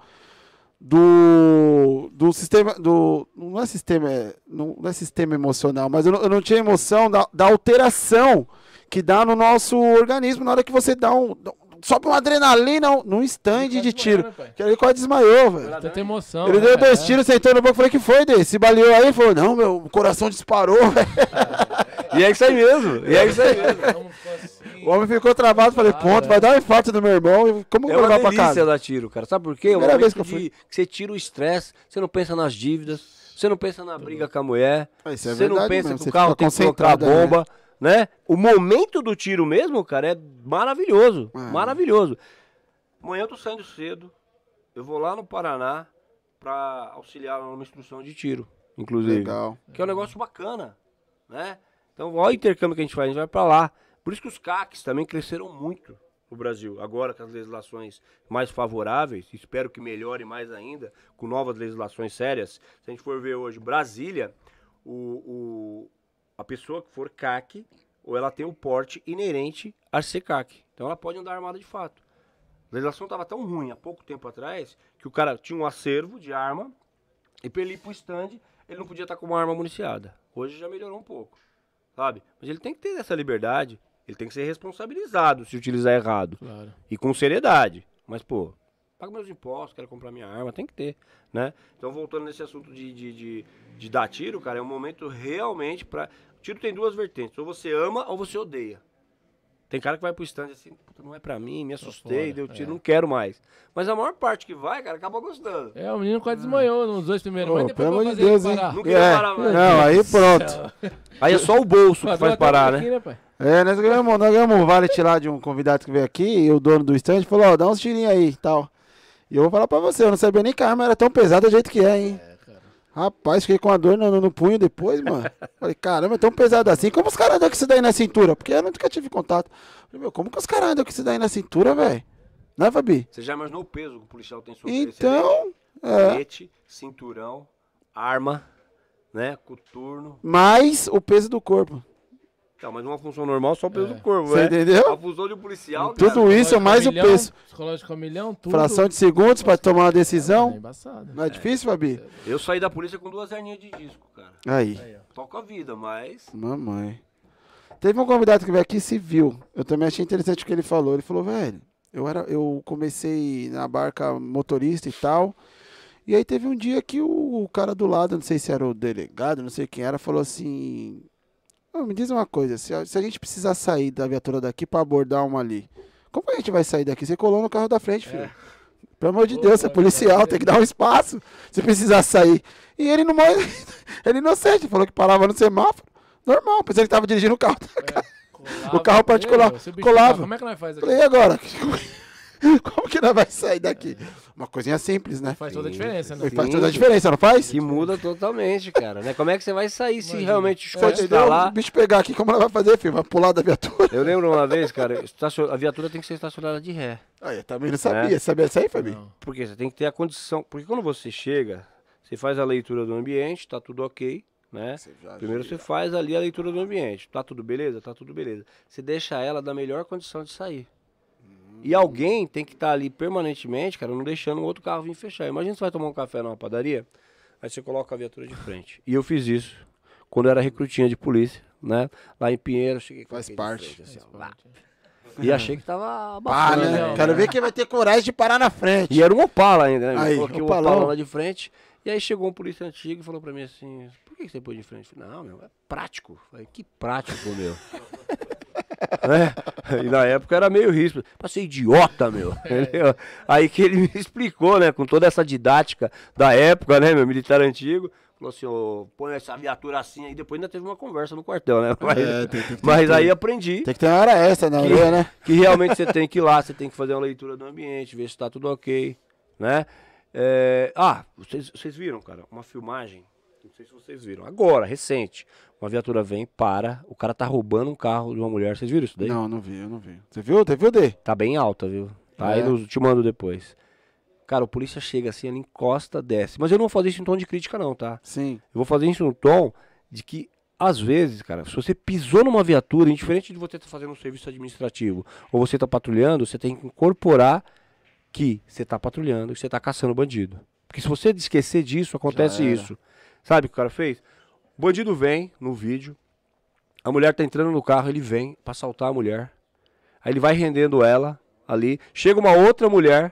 do, do sistema. Do, não, é sistema não, não é sistema emocional, mas eu não, eu não tinha emoção da, da alteração que dá no nosso organismo na hora que você dá um, sobe uma adrenalina um- num stand de tiro. Que ele quase desmaiou, velho. Tanta emoção. Ele né, deu dois É. tiros, sentou no banco, falei, que foi, Dê? Se baleou aí? Falou, não, meu o coração disparou, velho. E é isso aí mesmo. E é isso aí mesmo. Ficar assim. O homem ficou travado, falei, ponto, vai dar um infarto no meu irmão. Como É eu vou uma levar pra casa? dar tiro, cara. Sabe por quê? É Primeira vez que eu de- que você tira o estresse, você não pensa nas dívidas, você não pensa na briga com a mulher, Ah, isso é você não pensa mesmo, que o carro tem que trocar a concentrado, né? bomba, né? O momento do tiro mesmo, cara, é maravilhoso. É. Maravilhoso. Amanhã eu tô saindo cedo, eu vou lá no Paraná pra auxiliar numa instrução de tiro, inclusive. Legal. Que é um negócio bacana, né? Então, olha o intercâmbio que a gente faz, a gente vai pra lá. Por isso que os CACs também cresceram muito no Brasil. Agora com as legislações mais favoráveis, espero que melhore mais ainda, com novas legislações sérias. Se a gente for ver hoje Brasília, o, o- a pessoa que for CAC, ou ela tem o porte inerente a ser CAC. Então ela pode andar armada de fato. A legislação estava tão ruim há pouco tempo atrás que o cara tinha um acervo de arma e para ele ir pro stand, ele não podia estar com uma arma municiada. Hoje já melhorou um pouco, sabe? Mas ele tem que ter essa liberdade, ele tem que ser responsabilizado se utilizar errado Claro. e com seriedade. Mas, pô, pago meus impostos, quero comprar minha arma, tem que ter, né? Então, voltando nesse assunto de, de, de, de dar tiro, cara, é um momento realmente pra... Tiro tem duas vertentes, ou você ama ou você odeia. Tem cara que vai pro stand assim, "Puta, não é pra mim, me assustei, deu tiro, é. não quero mais. Mas a maior parte que vai, cara, acaba gostando. É, o menino quase desmaiou nos dois primeiros, mas depois pelo vai amor de Deus, hein? parar. Não queria É, parar mais. não, aí pronto. Aí é só o bolso que faz parar, né? pai? É, nós ganhamos, nós ganhamos um vale lá de um convidado que veio aqui e o dono do stand falou, ó, dá uns tirinhos aí e tal. E eu vou falar pra você, eu não sabia nem que a arma era tão pesada do jeito que é, hein? Rapaz, fiquei com a dor no, no punho depois, mano. Falei, caramba, é tão pesado assim. Como os caras andam com isso daí na cintura? Porque eu nunca tive contato. Falei, meu, como que os caras andam com isso daí na cintura, velho? Né, Fabi? Você já imaginou o peso que o policial tem sobre Então, é. Colete, cinturão, arma, né? Coturno. Mais o peso do corpo. Não, mas uma função normal só o peso É. do corpo, Você né? entendeu? A função de um policial, Tudo cara, isso é mais o peso. Psicológico a milhão, tudo. Fração de segundos pra tomar uma É decisão. embaçado. Não é difícil, Fabi? Eu saí da polícia com duas hernias de disco, cara. Aí. Aí. Toca a vida, mas... Mamãe. Teve um convidado que veio aqui civil. Eu também achei interessante o que ele falou. Ele falou, velho, eu, era, eu comecei na barca motorista e tal. E aí teve um dia que o, o cara do lado, não sei se era o delegado, não sei quem era, falou assim. "Ô, me diz uma coisa, se a, se a gente precisar sair da viatura daqui pra abordar uma ali, como a gente vai sair daqui? Você colou no carro da frente, filho. Pelo amor de Deus, você é policial, tem que dar um espaço. Se precisar sair. E ele não morre. Ele é inocente, falou que parava no semáforo. Normal, pensei que ele tava dirigindo o carro. Colava O carro particular, colava. Como é que nós faz aqui? Falei, e agora? Como que nós vai sair daqui? Uma coisinha simples, né? Faz toda a diferença, né? Sim. faz toda a diferença, não faz? Que muda totalmente, cara, né? Como é que você vai sair se Imagina. realmente o Você Scott entendeu? está O lá? bicho pegar aqui, como ela vai fazer, filho? Vai pular da viatura? Eu lembro uma vez, cara, a viatura tem que ser estacionada de ré. Aí, eu também não sabia. Sabia disso aí, Fabi? Não. Porque você tem que ter a condição. Porque quando você chega, você faz a leitura do ambiente, tá tudo ok, né? Primeiro você faz ali a leitura do ambiente. Tá tudo beleza? Tá tudo beleza. Você deixa ela da melhor condição de sair. E alguém tem que estar ali permanentemente, cara, não deixando o outro carro vir fechar. Imagina você vai tomar um café numa padaria, aí você coloca a viatura de frente. E eu fiz isso quando eu era recrutinha de polícia, né? Lá em Pinheiro, cheguei com Faz parte. frente, assim, Faz parte. E achei que tava abafando, né? não, Quero né? ver quem vai ter coragem de parar na frente. E era um Opala ainda, né? Aí, Eu coloquei o. Opala lá de frente. E aí chegou um polícia antigo e falou pra mim assim, por que que você pôs de frente? Eu falei, não, meu, é prático. Eu falei, que prático, meu. Né? E na época era meio risco. Passei idiota, meu. Entendeu? Aí que ele me explicou, né? Com toda essa didática da época, né, meu militar antigo. Falou assim, ô, põe essa viatura assim aí. Depois ainda teve uma conversa no quartel, né? Mas, É, tem- tem mas tudo. aí aprendi Tem que ter uma hora extra na orelha, né? que realmente você tem que ir lá, você tem que fazer uma leitura do ambiente, ver se tá tudo ok, né? É, ah, vocês, vocês viram, cara, uma filmagem, não sei se vocês viram, agora, recente, uma viatura vem, para, o cara tá roubando um carro de uma mulher, vocês viram isso daí? Não, não vi, eu não vi. Você viu? Você viu, Dê? Tá bem alta, viu? Tá É. aí, no, te mando depois. Cara, o polícia chega assim, ele encosta, desce, mas eu não vou fazer isso em tom de crítica não, tá? Sim. Eu vou fazer isso no tom de que, às vezes, cara, se você pisou numa viatura, indiferente de você estar fazendo um serviço administrativo ou você está patrulhando, você tem que incorporar que você está patrulhando, que você está caçando bandido. Porque se você esquecer disso, acontece isso. Sabe o que o cara fez? O bandido vem no vídeo, a mulher tá entrando no carro, ele vem para assaltar a mulher. Aí ele vai rendendo ela, ali. Chega uma outra mulher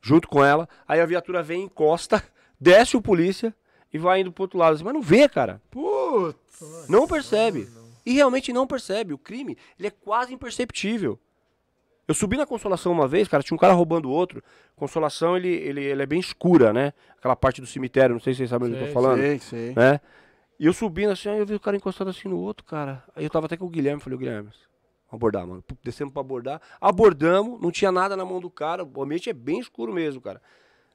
junto com ela, aí a viatura vem, encosta, desce o polícia e vai indo pro outro lado. assim, Mas não vê, cara. Putz. Não percebe. E realmente não percebe. O crime, ele é quase imperceptível. Eu subi na Consolação uma vez, cara, tinha um cara roubando o outro. Consolação, ele, ele, ele é bem escura, né? Aquela parte do cemitério, não sei se vocês sabem o que eu tô falando. Sei, sei. Né? E eu subindo assim, aí eu vi o cara encostado assim no outro, cara. Aí eu tava até com o Guilherme, falei, "Ô, Guilherme, vamos abordar, mano. Descemos pra abordar. Abordamos, não tinha nada na mão do cara. O ambiente é bem escuro mesmo, cara.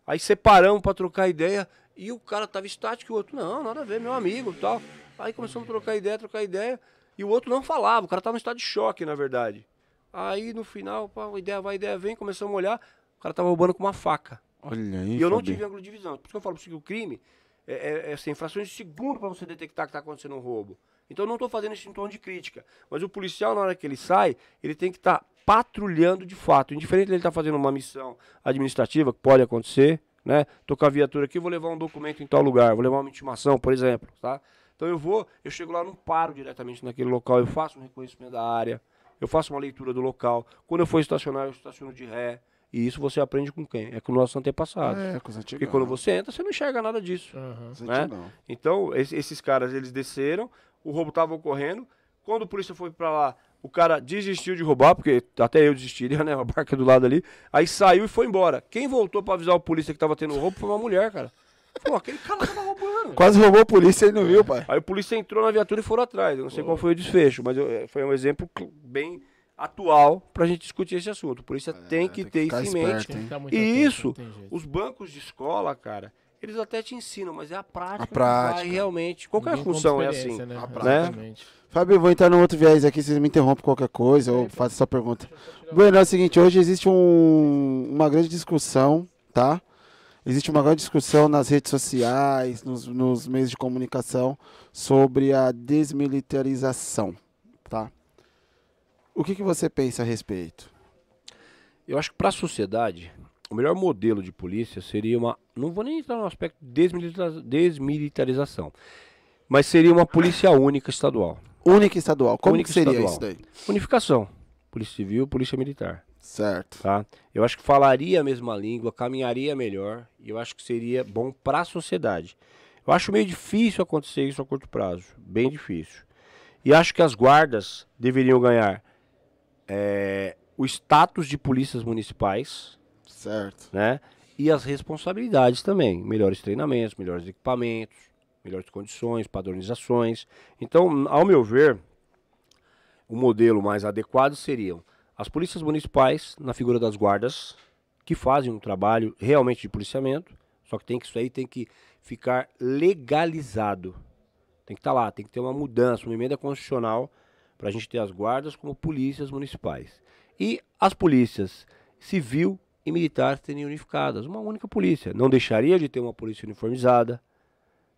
Aí separamos pra trocar ideia. E o cara tava estático e o outro, não, nada a ver, meu amigo e tal. Aí começamos a trocar ideia, trocar ideia. E o outro não falava, o cara tava em estado de choque, na verdade. Aí no final, pá, ideia vai, ideia vem, começamos a olhar. O cara tava roubando com uma faca. Olha aí, E eu não tive ângulo de visão. Por isso que eu falo que o crime é, é, é assim, frações de segundo para você detectar que está acontecendo um roubo. Então não estou fazendo isso em tom de crítica. Mas o policial, na hora que ele sai, ele tem que estar patrulhando de fato. Indiferente dele estar fazendo uma missão administrativa, que pode acontecer, né? Tô com a viatura aqui, vou levar um documento em tal lugar, vou levar uma intimação, por exemplo, tá? Então eu vou, eu chego lá, não paro diretamente naquele local, eu faço um reconhecimento da área, eu faço uma leitura do local. Quando eu for estacionar, eu estaciono de ré. E isso você aprende com quem? É com os nossos antepassados. É, com os antigos. Porque quando você entra, você não enxerga nada disso. Os né? Então, es- esses caras, eles desceram, o roubo estava ocorrendo. Quando o polícia foi pra lá, o cara desistiu de roubar, porque até eu desistiria, né? A barca do lado ali. Aí saiu e foi embora. Quem voltou pra avisar o polícia que tava tendo roubo foi uma mulher, cara. Falou, aquele cara tava roubando. Quase roubou a polícia e não viu, pai. Aí o polícia entrou na viatura e foram atrás. Eu não sei qual foi o desfecho, mas eu- eh, foi um exemplo bem atual pra gente discutir esse assunto. O polícia tem que tem que ter ficar isso em mente. Tem que E atento, isso, tem os bancos de escola, cara, eles até te ensinam, mas é a prática, A que vai prática. realmente. Qualquer Ninguém função é assim. Né? A prática. Exatamente. Fábio, eu vou entrar num outro viés aqui, vocês me interrompem qualquer coisa ou façam essa pergunta. Bueno, é o seguinte, hoje existe um- uma grande discussão, tá? Existe uma grande discussão nas redes sociais, nos, nos meios de comunicação, sobre a desmilitarização, tá? O que, que você pensa a respeito? Eu acho que para a sociedade, o melhor modelo de polícia seria uma. Não vou nem entrar no aspecto de desmilitariza- desmilitarização, mas seria uma polícia única estadual. Única estadual, como Única que seria estadual. isso daí? Unificação. Polícia Civil, Polícia Militar. Certo. Tá? Eu acho que falaria a mesma língua, caminharia melhor, e eu acho que seria bom para a sociedade. Eu acho meio difícil acontecer isso a curto prazo, bem difícil. E acho que as guardas deveriam ganhar é, o status de polícias municipais, Certo. né? E as responsabilidades também, melhores treinamentos, melhores equipamentos, melhores condições, padronizações. Então, ao meu ver, o modelo mais adequado seriam as polícias municipais na figura das guardas, que fazem um trabalho realmente de policiamento, só que tem que isso aí tem que ficar legalizado. Tem que estar lá, tem que ter uma mudança, uma emenda constitucional para a gente ter as guardas como polícias municipais. E as polícias civil e militar serem unificadas, uma única polícia. Não deixaria de ter uma polícia uniformizada,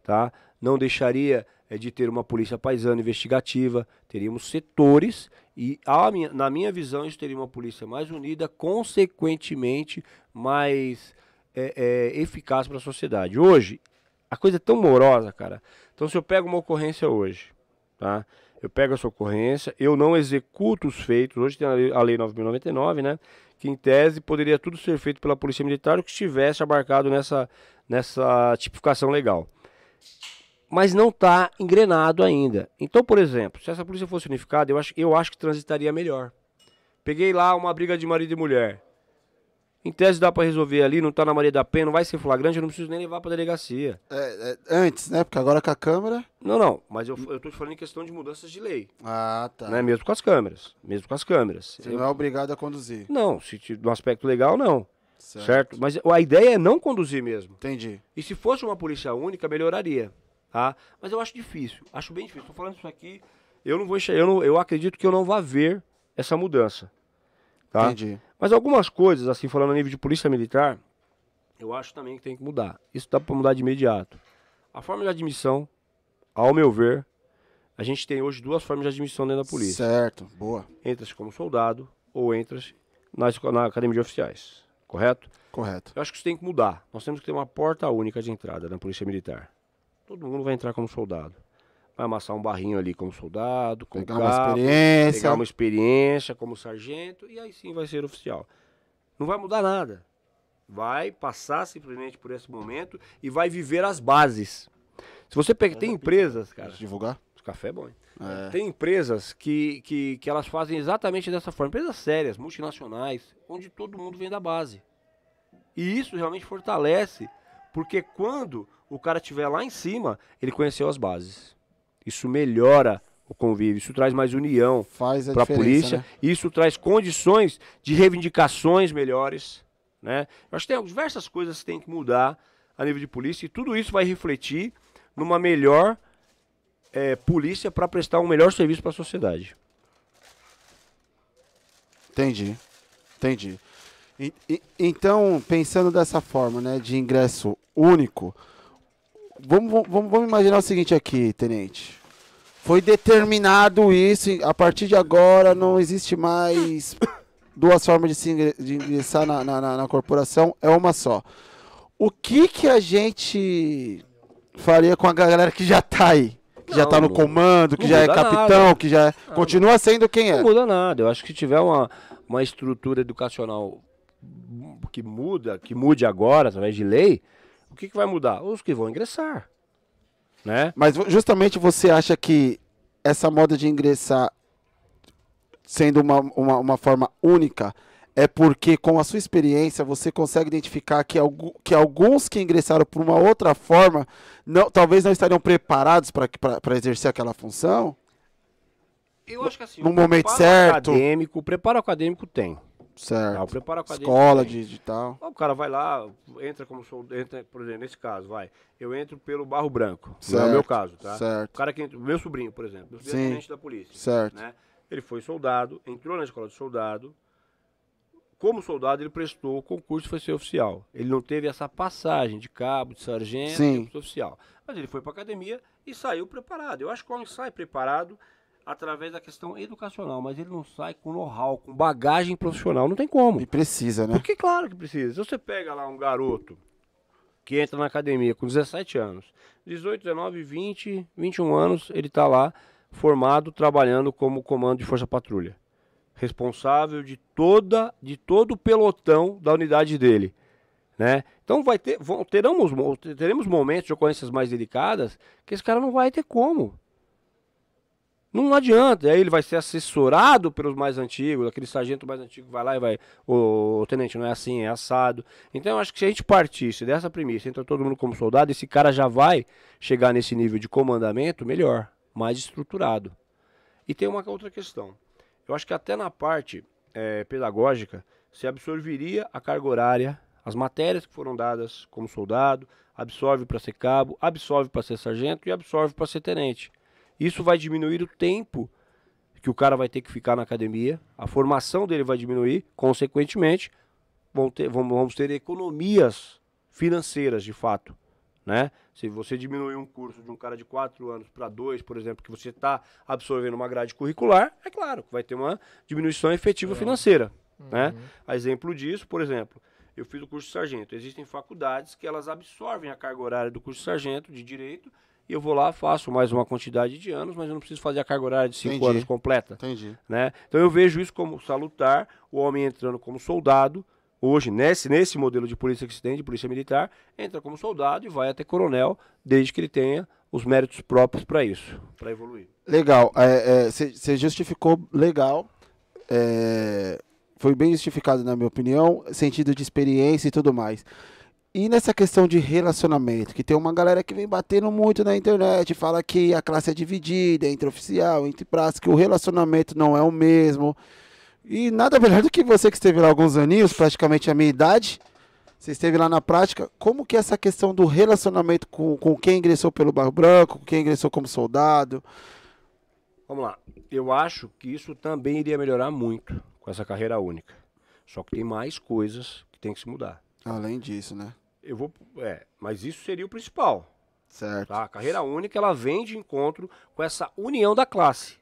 tá? Não deixaria eh, de ter uma polícia paisana investigativa, teríamos setores e minha- na minha visão isso teria uma polícia mais unida, consequentemente mais eh, eh, eficaz para a sociedade. Hoje a coisa é tão morosa, cara. Então se eu pego uma ocorrência hoje, tá? Eu pego essa ocorrência, eu não executo os feitos. Hoje tem a lei, a lei 9.099, né? Que em tese poderia tudo ser feito pela Polícia Militar o que estivesse abarcado nessa, nessa tipificação legal. Mas não está engrenado ainda. Então, por exemplo, se essa polícia fosse unificada, eu acho, eu acho que transitaria melhor. Peguei lá uma briga de marido e mulher. Em tese dá para resolver ali, não tá na Maria da Penha, não vai ser flagrante, eu não preciso nem levar para delegacia. É, é, antes, né? Porque agora com a câmera. Não, não, mas eu, eu tô te falando em questão de mudanças de lei. Ah, tá. Né? Mesmo com as câmeras. Mesmo com as câmeras. Você Eu- não é obrigado a conduzir. Não, se no aspecto legal, não. Certo. Certo? Mas a ideia é não conduzir mesmo. Entendi. E se fosse uma polícia única, melhoraria. Tá? Mas eu acho difícil. Acho bem difícil. Tô falando isso aqui. Eu não vou enxergar. Eu, não- eu acredito que eu não vá ver essa mudança. Tá? Entendi. Mas algumas coisas, assim, falando a nível de polícia militar, eu acho também que tem que mudar. Isso dá para mudar de imediato. A forma de admissão, ao meu ver, a gente tem hoje duas formas de admissão dentro da polícia. Certo. Boa. Entra-se como soldado ou entra-se na, na academia de oficiais. Correto? Correto. Eu acho que isso tem que mudar. Nós temos que ter uma porta única de entrada na polícia militar. Todo mundo vai entrar como soldado. Vai amassar um barrinho ali como soldado, como Pegar uma cabo, experiência. pegar uma experiência como sargento e aí sim vai ser oficial. Não vai mudar nada. Vai passar simplesmente por esse momento e vai viver as bases. Se você pega, tem empresas, cara. Divulgar? O café é bom, hein? É. Tem empresas que, que, que elas fazem exatamente dessa forma. Empresas sérias, multinacionais, onde todo mundo vem da base. E isso realmente fortalece, porque quando o cara estiver lá em cima, ele conheceu as bases. Isso melhora o convívio, isso traz mais união para a polícia, né? isso traz condições de reivindicações melhores. Né? Eu acho que tem diversas coisas que tem que mudar a nível de polícia e tudo isso vai refletir numa melhor eh, polícia para prestar um melhor serviço para a sociedade. Entendi. Entendi. E- e- então, pensando dessa forma, né, de ingresso único, vamos, vamos, vamos imaginar o seguinte aqui, tenente. Foi determinado isso, a partir de agora não existe mais duas formas de, se ingre- de ingressar na, na, na- na corporação, é uma só. O que que a gente faria com a galera que já tá aí? Que já Não, tá no não- comando, que não já é muda capitão, nada. que já é, continua sendo quem é. Não muda nada. Eu acho que se tiver uma, uma estrutura educacional que muda, que mude agora, através de lei, o que, que vai mudar? Os que vão ingressar. Né? Mas justamente você acha que essa moda de ingressar sendo uma, uma, uma forma única é porque com a sua experiência você consegue identificar que, algu- que alguns que ingressaram por uma outra forma não, talvez não estariam preparados para exercer aquela função? Eu acho que assim, No o momento preparo certo. Acadêmico, o preparo acadêmico tem. O Certo. preparo acadêmico Escola tem. de, de tal. O cara vai lá, entra como sou, entra, por exemplo, nesse caso, vai. Eu entro pelo Barro Branco. Não é Certo, o meu caso, tá? O certo. cara que entra, meu sobrinho, por exemplo, meu sobrinho é tenente da polícia. Certo. né? Ele foi soldado, entrou na escola de soldado. Como soldado, ele prestou o concurso e foi ser oficial. Ele não teve essa passagem de cabo, de sargento, Sim. de oficial. Mas ele foi para academia e saiu preparado. Eu acho que o homem sai preparado através da questão educacional, mas ele não sai com know-how, com bagagem profissional. Não tem como. E precisa, né? Porque claro que precisa. Se você pega lá um garoto que entra na academia com 17 anos, 18, 19, 20, 21 anos, ele está lá formado trabalhando como comando de força patrulha. Responsável de toda de todo o pelotão da unidade dele, né? Então vai ter vão, teremos mo- teremos momentos de ocorrências mais delicadas que esse cara não vai ter como. Não adianta, aí ele vai ser assessorado pelos mais antigos, aquele sargento mais antigo vai lá e vai, ô tenente, não é assim, é assado. Então eu acho que se a gente partisse dessa premissa, entra todo mundo como soldado, esse cara já vai chegar nesse nível de comandamento melhor, mais estruturado. E tem uma outra questão. Eu acho que até na parte eh, pedagógica se absorveria a carga horária, as matérias que foram dadas como soldado, absorve para ser cabo, absorve para ser sargento e absorve para ser tenente. Isso vai diminuir o tempo que o cara vai ter que ficar na academia, a formação dele vai diminuir, consequentemente, vão ter- vamos, ter economias financeiras de fato. Né? Se você diminuir um curso de um cara de 4 anos para 2, por exemplo, que você está absorvendo uma grade curricular, é claro que vai ter uma diminuição efetiva financeira. Né? A exemplo disso, por exemplo, eu fiz o curso de sargento. Existem faculdades que elas absorvem a carga horária do curso de sargento de direito e eu vou lá, faço mais uma quantidade de anos, mas eu não preciso fazer a carga horária de 5 Entendi. anos completa Entendi. né? Então eu vejo isso como salutar, o homem entrando como soldado, hoje nesse, nesse modelo de polícia que se tem, de polícia militar, entra como soldado e vai até coronel, desde que ele tenha os méritos próprios para isso, para evoluir. Legal. Você justificou legal. é, foi bem justificado, na minha opinião. Sentido de experiência e tudo mais. E nessa questão de relacionamento, que tem uma galera que vem batendo muito na internet, fala que a classe é dividida entre oficial, entre praça, que o relacionamento não é o mesmo. E nada melhor do que você que esteve lá alguns aninhos, praticamente a minha idade. Você esteve lá na prática. Como que é essa questão do relacionamento com, com quem ingressou pelo Barro Branco, com quem ingressou como soldado? Vamos lá. Eu acho que isso também iria melhorar muito com essa carreira única. Só que tem mais coisas que tem que se mudar. Além disso, né? Eu vou, é, mas isso seria o principal. Certo. Tá? A carreira única ela vem de encontro com essa união da classe.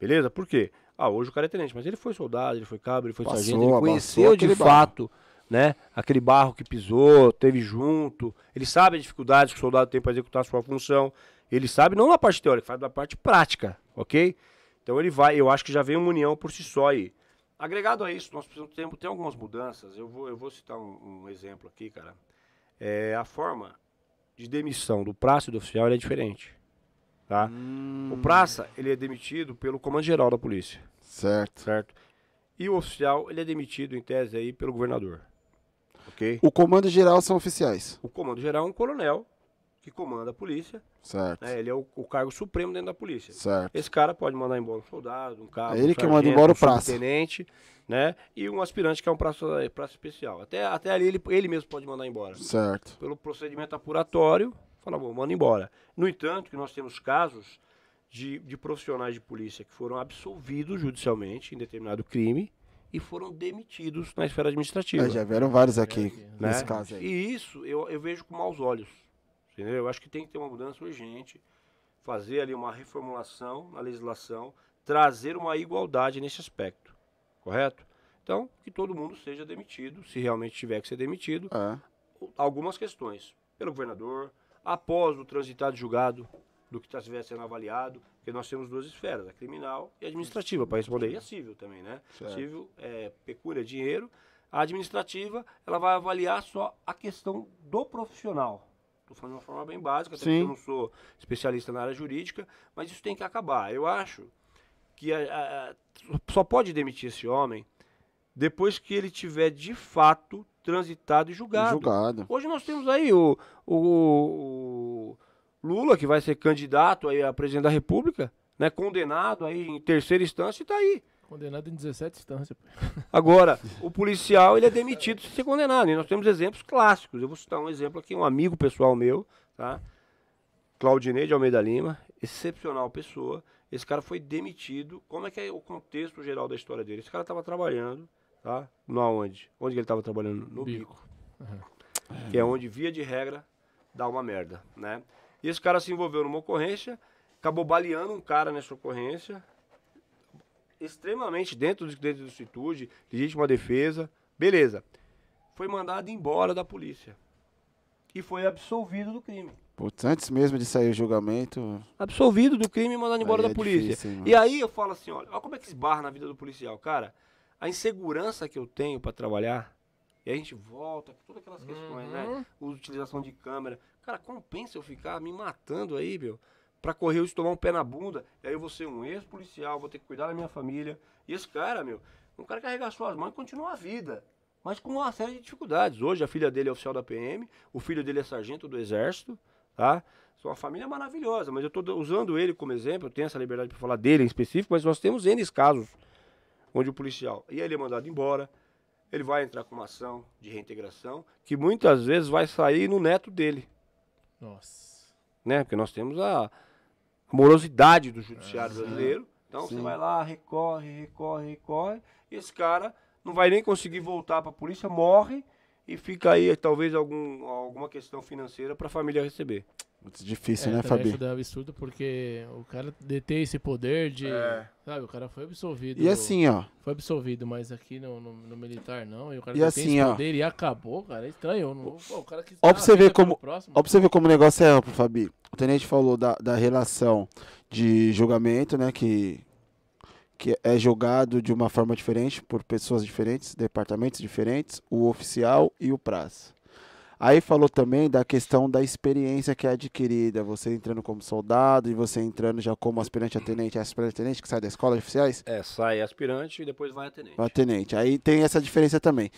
Beleza? Por quê? Ah, hoje o cara é tenente, mas ele foi soldado, ele foi cabo, ele foi Passou, sargento, ele conheceu de aquele barro. fato, né? Aquele barro que pisou, teve junto. Ele sabe as dificuldades que o soldado tem para executar a sua função. Ele sabe não na parte teórica, faz da parte prática, ok? Então ele vai, eu acho que já vem uma união por si só aí. Agregado a isso, nós precisamos ter, ter algumas mudanças. Eu vou, eu vou citar um, um exemplo aqui, cara. É, a forma de demissão do praça e do oficial é diferente. Tá? Hum, O praça, ele é demitido pelo comando-geral da polícia, Certo. certo? E o oficial, ele é demitido, em tese, aí, pelo governador. Ok? O comando geral são oficiais. O comando-geral é um coronel que comanda a polícia, Certo. né? Ele é o, o cargo supremo dentro da polícia. Certo. Esse cara pode mandar embora um soldado, um cabo, É ele um que manda embora o um praça. subtenente, né? E um aspirante que é um praça, praça especial. Até, até ali ele, ele mesmo pode mandar embora. Certo. Pelo procedimento apuratório, fala, bom, manda embora. No entanto, que nós temos casos de, de profissionais de polícia que foram absolvidos judicialmente em determinado crime e foram demitidos na esfera administrativa. É, já vieram vários aqui né? nesse caso aí. E isso eu, eu vejo com maus olhos. Entendeu? Eu acho que tem que ter uma mudança urgente, fazer ali uma reformulação na legislação, trazer uma igualdade nesse aspecto. Correto? Então, que todo mundo seja demitido, se realmente tiver que ser demitido, É. algumas questões. Pelo governador, após o transitado julgado do que estiver sendo avaliado, porque nós temos duas esferas, a criminal e a administrativa, para responder, e a civil também, né? Certo. Civil é pecúnia, dinheiro. A administrativa, ela vai avaliar só a questão do profissional. Estou falando de uma forma bem básica, até eu não sou especialista na área jurídica, mas isso tem que acabar. Eu acho que a- a- só pode demitir esse homem depois que ele tiver de fato transitado e julgado. Julgado. Hoje nós temos aí o, o- o Lula, que vai ser candidato aí a presidente da República, né, condenado aí em terceira instância e tá aí. Condenado em 17 instâncias. Agora, o policial, ele é demitido sem ser condenado. E nós temos exemplos clássicos. Eu vou citar um exemplo aqui, um amigo pessoal meu, tá? Claudinei de Almeida Lima, excepcional pessoa. Esse cara foi demitido. Como é que é o contexto geral da história dele? Esse cara estava trabalhando, tá? No aonde? Onde que ele estava trabalhando? No bico. Que é onde, via de regra, dá uma merda, né? E esse cara se envolveu numa ocorrência, acabou baleando um cara nessa ocorrência, extremamente dentro de dentro da institude, legítima defesa, beleza. Foi mandado embora da polícia. E foi absolvido do crime. Putz, antes mesmo de sair o julgamento. Absolvido do crime e mandado embora Aí da é polícia. difícil, e aí eu falo assim, olha, olha como é que esbarra na vida do policial, cara. A insegurança que eu tenho pra trabalhar, e a gente volta, todas aquelas questões, né? Utilização de câmera. Cara, compensa eu ficar me matando aí, meu, pra correr eu tomar um pé na bunda, e aí eu vou ser um ex-policial, vou ter que cuidar da minha família. E esse cara, meu, um cara carregar suas mãos e continuar a vida. Mas com uma série de dificuldades. Hoje a filha dele é oficial da PM, o filho dele é sargento do Exército, tá? São uma família maravilhosa, mas eu estou usando ele como exemplo, eu tenho essa liberdade para falar dele em específico, mas nós temos N casos onde o policial, e ele é mandado embora, ele vai entrar com uma ação de reintegração, que muitas vezes vai sair no neto dele, Nossa. né? Porque nós temos a morosidade do judiciário brasileiro. Então você vai lá, recorre, recorre, recorre, e esse cara não vai nem conseguir voltar para a polícia, morre e fica aí talvez algum, alguma questão financeira para a família receber. Muito difícil, É, né, Fabi? É absurdo porque o cara deter esse poder de. É. Sabe, o cara foi absolvido. E assim, ó. Foi absolvido, mas aqui no, no, no militar não. E o cara E detém assim, esse ó. poder e acabou, cara. É estranho. Não, pô, o cara que Ó pra você ver como- Próximo. Ó pra você ver como o negócio é amplo, Fabi. O tenente falou da, da relação de julgamento, né? Que, que é julgado de uma forma diferente por pessoas diferentes, departamentos diferentes, o oficial e o praça. Aí falou também da questão da experiência que é adquirida, você entrando como soldado e você entrando já como aspirante a tenente, aspirante a tenente que sai da escola de oficiais, É, sai aspirante e depois vai a tenente. a tenente. Aí tem essa diferença também.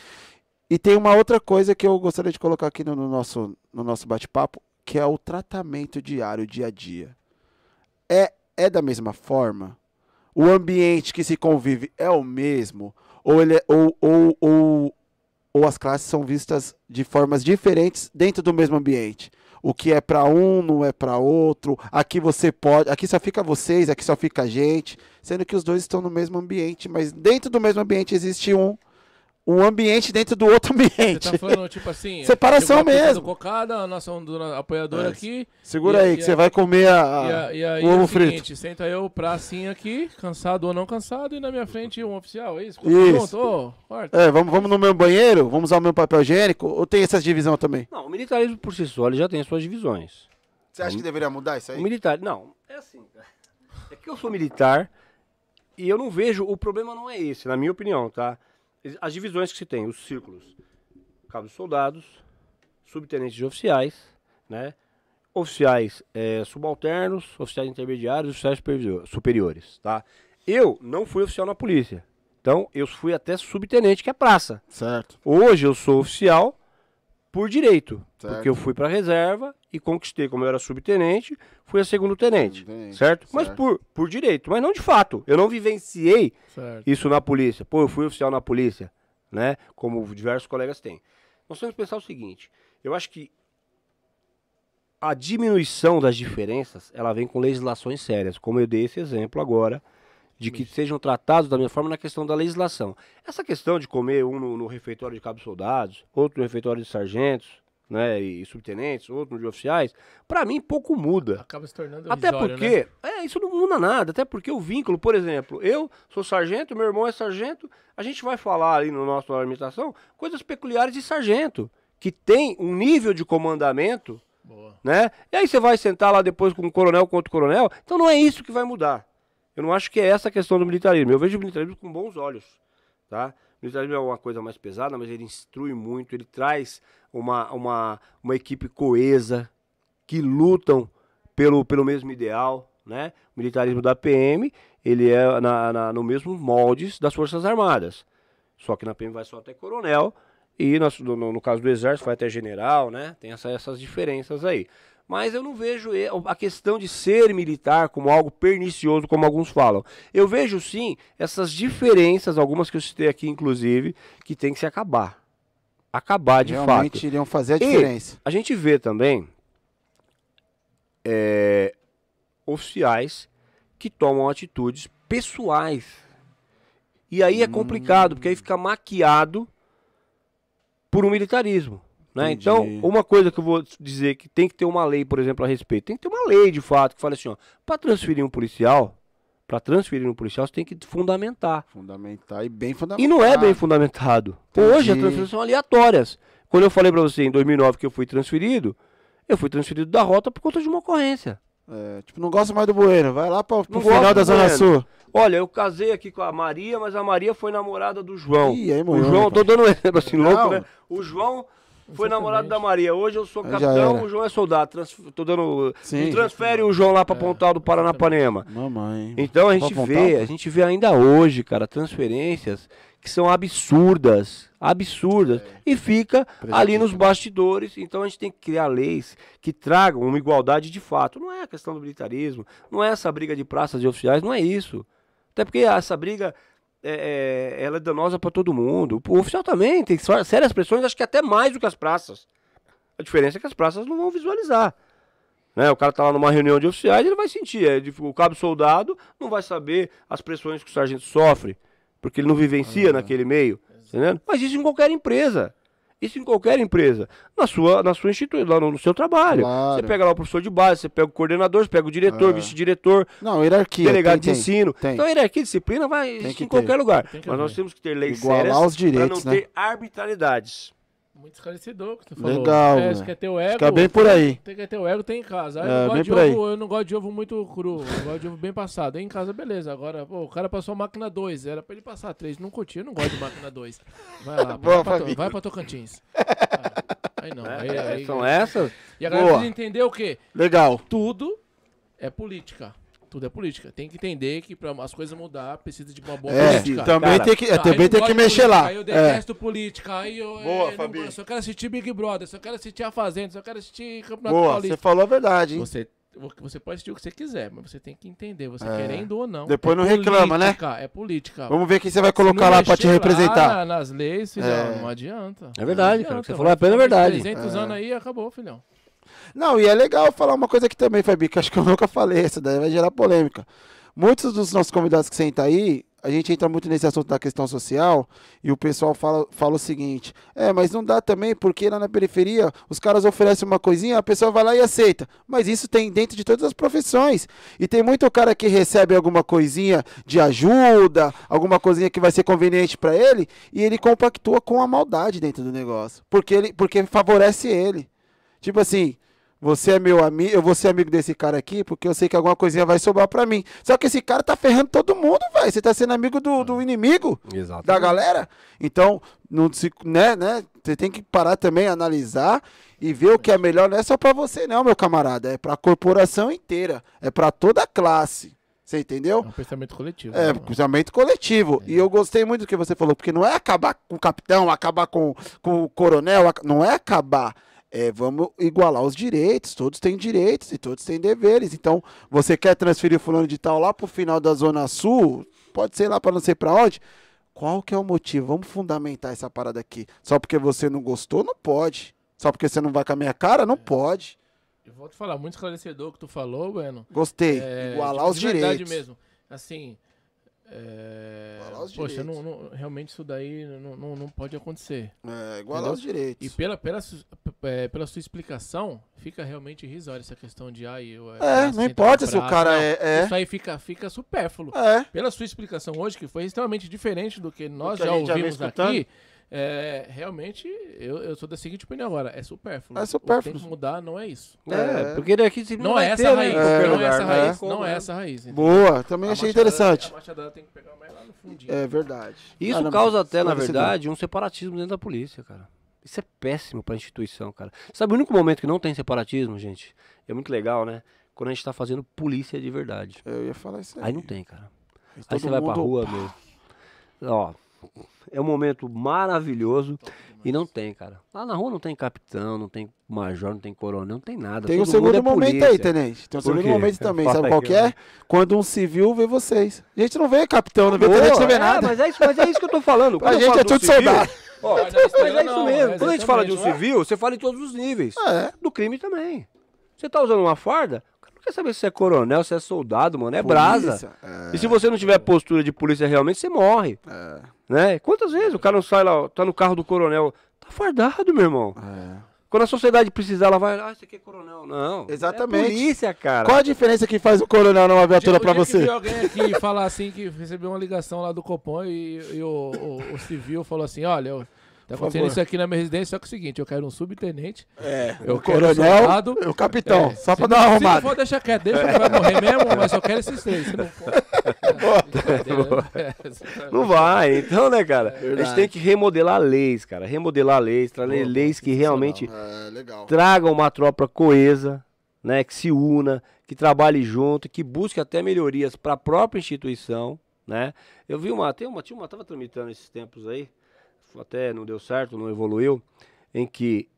E tem uma outra coisa que eu gostaria de colocar aqui no, no nosso, no nosso bate-papo, que é o tratamento diário, dia a dia. É, é da mesma forma? O ambiente que se convive é o mesmo? Ou, ele é- ou, ou, ou, ou as classes são vistas de formas diferentes dentro do mesmo ambiente? O que é para um não é para outro. Aqui você pode, aqui só fica vocês, aqui só fica a gente, sendo que os dois estão no mesmo ambiente, mas dentro do mesmo ambiente existe um um ambiente dentro do outro Você ambiente. tá falando, tipo assim. Separação a pizza mesmo. Cocada, a nossa do apoiador É, aqui. Segura E- aí e que a- você vai comer a, E, a- e aí o é ovo o frito. seguinte, senta eu pracinha aqui, cansado ou não cansado, e na minha frente um oficial, é isso? Isso. Ô, corta. É, vamos, vamos no meu banheiro? Vamos usar o meu papel higiênico? Ou tem essa divisão também? Não, o militarismo por si só ele já tem as suas divisões. Você acha que deveria mudar isso O militar, não, é assim, cara. É que eu sou militar, e eu não vejo, o problema não é esse, na minha opinião, tá? As divisões que se tem, os círculos, cabos soldados, subtenentes de oficiais, né? Oficiais é, subalternos, oficiais intermediários, oficiais superiores, tá? Eu não fui oficial na polícia, então eu fui até subtenente, que é praça. Certo. Hoje eu sou oficial por direito, certo. porque eu fui para reserva e conquistei, como eu era subtenente, fui a segundo tenente, certo? certo? Mas por, por direito, mas não de fato. Eu não vivenciei certo. isso na polícia. Pô, eu fui oficial na polícia, né? Como diversos colegas têm. Nós temos que pensar o seguinte: eu acho que a diminuição das diferenças ela vem com legislações sérias, como eu dei esse exemplo agora de que sejam tratados da mesma forma na questão da legislação. Essa questão de comer um no, no refeitório de cabos soldados, outro no refeitório de sargentos, né, e subtenentes, outro de oficiais, para mim pouco muda. Acaba se tornando Até porque, né? é, isso não muda nada, até porque o vínculo, por exemplo, eu sou sargento, meu irmão é sargento, a gente vai falar ali no nosso limitação coisas peculiares de sargento, que tem um nível de comandamento, Boa. né? E aí você vai sentar lá depois com um coronel contra o coronel, então não é isso que vai mudar. Eu não acho que é essa a questão do militarismo. Eu vejo o militarismo com bons olhos, tá? O militarismo é uma coisa mais pesada, mas ele instrui muito, ele traz uma, uma, uma equipe coesa, que lutam pelo, pelo mesmo ideal, né? O militarismo da PM, ele é na, na, no mesmo moldes das Forças Armadas. Só que na PM vai só até coronel, e no, no, no caso do Exército vai até general, né? Tem essa, essas diferenças aí mas eu não vejo a questão de ser militar como algo pernicioso, como alguns falam. Eu vejo sim essas diferenças, algumas que eu citei aqui, inclusive, que tem que se acabar. Acabar de Realmente fato. Realmente iriam fazer a diferença. E a gente vê também é, oficiais que tomam atitudes pessoais. E aí é complicado, hum. porque aí fica maquiado por um militarismo. Né? Então, uma coisa que eu vou dizer que tem que ter uma lei, por exemplo, a respeito. Tem que ter uma lei, de fato, que fale assim, ó, para transferir um policial, para transferir um policial, você tem que fundamentar. Fundamentar e bem fundamentado. E não é bem fundamentado. Entendi. Hoje as transferências são aleatórias. Quando eu falei para você em 2009 que eu fui transferido, eu fui transferido da rota por conta de uma ocorrência. É, tipo, não gosto mais do Bueno, vai lá para o final da Zona. Sul. Olha, eu casei aqui com a Maria, mas a Maria foi namorada do João. Ih, aí, o João, tô dando um exemplo assim, não. louco, né? O João foi namorado da Maria. Hoje eu sou capitão, o João é soldado. Trans, tô dando. Sim, transfere o João lá pra é. Pontal do Paranapanema. Mamãe. Então a gente vê, a gente vê ainda hoje, cara, transferências que são absurdas. Absurdas. É. E fica ali nos bastidores. Então a gente tem que criar leis que tragam uma igualdade de fato. Não é a questão do militarismo, não é essa briga de praças e oficiais, não é isso. Até porque essa briga é, é, ela é danosa para todo mundo. O oficial também tem sérias pressões, acho que até mais do que as praças. A diferença é que as praças não vão visualizar. Né? O cara tá lá numa reunião de oficiais, ele vai sentir. É, o cabo soldado não vai saber as pressões que o sargento sofre, porque ele não vivencia naquele meio. Mas isso em qualquer empresa. Isso em qualquer empresa. Na sua, na sua instituição, lá no, no seu trabalho. Claro. Você pega lá o professor de base, você pega o coordenador, você pega o diretor, é. vice-diretor. Não, hierarquia. Delegado tem, de ensino. Tem. Então, hierarquia e disciplina vai existir em qualquer ter. lugar. Mas nós temos que ter leis Igualar sérias para não né? ter arbitrariedades. Muito esclarecedor que tu falou. Legal. É, você quer ter o ego. Fica bem por aí. Tem que ter o ego, tem em casa. É, eu, não gosto de ovo, eu não gosto de ovo muito cru. Eu gosto de ovo bem passado. Em casa, beleza. Agora, pô, o cara passou a máquina 2. Era pra ele passar 3. Não curtia, eu não gosto de máquina 2. Vai lá, Boa, vai, pra, vai pra Tocantins. Aí não. É, aí, aí, são essas? E a galera precisa entender o quê? Legal. Tudo é política. Tudo é política. Tem que entender que para as coisas mudar precisa de uma boa é, política. Também cara, tem que, é, também tem que mexer política, lá. Aí eu detesto é. política. Aí eu, boa, é, não, só quero assistir Big Brother, só quero assistir A Fazenda, só quero assistir Campeonato boa, Paulista. Você falou a verdade, hein? Você, você pode assistir o que você quiser, mas você tem que entender, você é. querendo ou não. Depois não política, reclama, né? É política. Vamos ver quem você vai colocar lá para te representar. Lá nas leis, filhão, é. não adianta. É verdade, cara. Você falou apenas verdade. 300 anos aí acabou, filhão. Não, e é legal falar uma coisa aqui também, Fabi, que acho que eu nunca falei, essa daí vai gerar polêmica. Muitos dos nossos convidados que sentam aí, a gente entra muito nesse assunto da questão social e o pessoal fala, fala o seguinte: é, mas não dá também porque lá na periferia os caras oferecem uma coisinha, a pessoa vai lá e aceita. Mas isso tem dentro de todas as profissões. E tem muito cara que recebe alguma coisinha de ajuda, alguma coisinha que vai ser conveniente para ele e ele compactua com a maldade dentro do negócio, porque ele porque favorece ele. Tipo assim, Você é meu amigo, eu vou ser amigo desse cara aqui, porque eu sei que alguma coisinha vai sobrar pra mim. Só que esse cara tá ferrando todo mundo, velho. Você tá sendo amigo do, do inimigo Exato. da galera. Então, não se, né, né? Você tem que parar também, analisar e ver o que é melhor. Não é só pra você, não, meu camarada. É pra corporação inteira. É pra toda a classe. Você entendeu? É um pensamento coletivo. É, né? pensamento coletivo. E eu gostei muito do que você falou, porque não é acabar com o capitão, acabar com, com o coronel, não é acabar. É, vamos igualar os direitos, todos têm direitos e todos têm deveres. Então, você quer transferir o fulano de tal lá pro final da Zona Sul, pode ser lá para não sei para onde. Qual que é o motivo? Vamos fundamentar essa parada aqui. Só porque você não gostou, não pode. Só porque você não vai com a minha cara, não pode. Eu vou te falar, muito esclarecedor o que tu falou, Bueno. Gostei. É, igualar tipo, os de verdade direitos. mesmo. Assim. É... Igualar os Poxa, direitos. não, não- realmente isso daí não, não, não pode acontecer. É, igualar Entendeu? os direitos. E pela, pela, é, pela sua explicação, fica realmente irrisório essa questão de. Ai, eu, É, não importa se o cara Não, é- é. Isso aí fica, fica supérfluo. É. Pela sua explicação hoje, que foi extremamente diferente do que nós que a já já ouvimos escutando. aqui, é, realmente eu, eu sou da seguinte opinião agora: é supérfluo. É supérfluo. tem que mudar não é isso. É, É. porque daqui se Não, vai é essa ter, né, raiz. qualquer não é essa né? raiz. Não é né? essa raiz. entendeu? Boa, também A achei machadada- interessante. A machadada tem que pegar mais lá no fundinho. É verdade. Isso Ah, não, causa até, na verdade, um separatismo dentro da polícia, cara. Isso é péssimo pra instituição, cara. Sabe o único momento que não tem separatismo, gente? É muito legal, né? Quando a gente tá fazendo polícia de verdade. Eu ia falar isso aí. Aí não tem, cara. Aí Aí você vai pra rua, meu. Ó, é um momento maravilhoso e não tem, cara. Lá na rua não tem capitão, não tem major, não tem coronel, não tem nada. Tem um Todo mundo segundo é momento polícia. aí, tenente. Tem um Por segundo quê? momento também. Fala Sabe qual que é? Quando um civil vê vocês. A gente não vê capitão, não vê Boa, tenente, não vê é, nada. Mas é, isso, mas é isso que eu tô falando. Eu gente é do tudo civil- soldado. Ó, Mas é estrela isso mesmo. Quando a é gente fala de não é? civil, você fala em todos os níveis. É. Do crime também. Você tá usando uma farda, quer saber se você é coronel, se é soldado, mano. É Polícia. brasa. É, E se você não tiver postura de polícia realmente, você morre. é, Né? Quantas vezes o cara não sai lá, tá no carro do coronel, tá fardado, meu irmão. é. Quando a sociedade precisar, ela vai, ah, esse aqui é coronel. Não. Exatamente. É polícia, cara. Qual a diferença que faz o coronel numa viatura que você? veio alguém aqui falar assim que recebeu uma ligação lá do Copom e, e o, o- o civil falou assim: olha, eu- tá acontecendo favor. isso aqui na minha residência, só que é o seguinte, eu quero um subtenente, É, eu o quero um coronel soldado, e o capitão. é, só pra não- dar uma Se não arrumada. for, deixa quieto, deixa que vai morrer mesmo, mas eu quero esses três. Se não for. É, Não vai, então, né, cara? a gente tem que remodelar leis, cara. Remodelar leis, trazer Boa, leis que realmente É, tragam uma tropa coesa, né, que se una, que trabalhe junto, que busque até melhorias para a própria instituição, né? Eu vi uma, tem uma, tinha uma, tava tramitando esses tempos aí, até não deu certo, não evoluiu, em que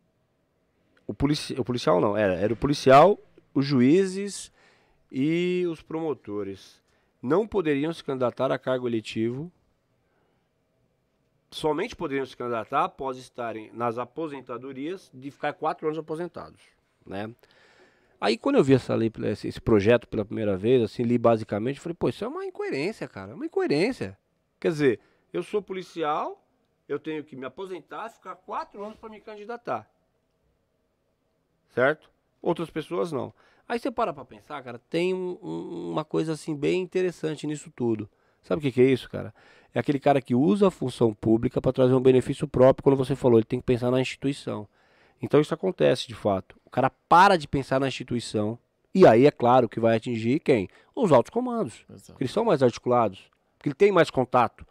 o, polici, o policial não, era, era o policial, os juízes e os promotores não poderiam se candidatar a cargo eletivo somente poderiam se candidatar após estarem nas aposentadorias de ficar quatro anos aposentados, né? Aí quando eu vi essa lei, esse, projeto pela primeira vez, assim, li basicamente, falei, pô, isso é uma incoerência, cara, é uma incoerência. Quer dizer, eu sou policial, eu tenho que me aposentar, ficar quatro anos para me candidatar, certo? Outras pessoas não. Aí você para pra pensar, cara, tem um- um- uma coisa assim bem interessante nisso tudo. Sabe o que, que é isso, cara? É aquele cara que usa a função pública para trazer um benefício próprio, quando você falou, ele tem que pensar na instituição. Então isso acontece de fato. O cara para de pensar na instituição. E aí é claro que vai atingir quem? Os altos comandos. Exato. Porque eles são mais articulados. Porque ele tem mais contato.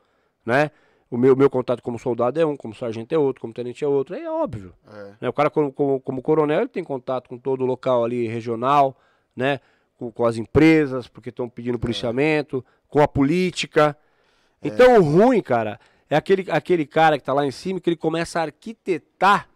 Né? O meu, meu contato como soldado é um, como sargento é outro, como tenente é outro. É óbvio. É. Né? O cara, como, como, como coronel, ele tem contato com todo o local ali regional, né? com, com as empresas, porque estão pedindo policiamento, com a política. Então, o ruim, cara, é aquele, aquele cara que está lá em cima que ele começa a arquitetar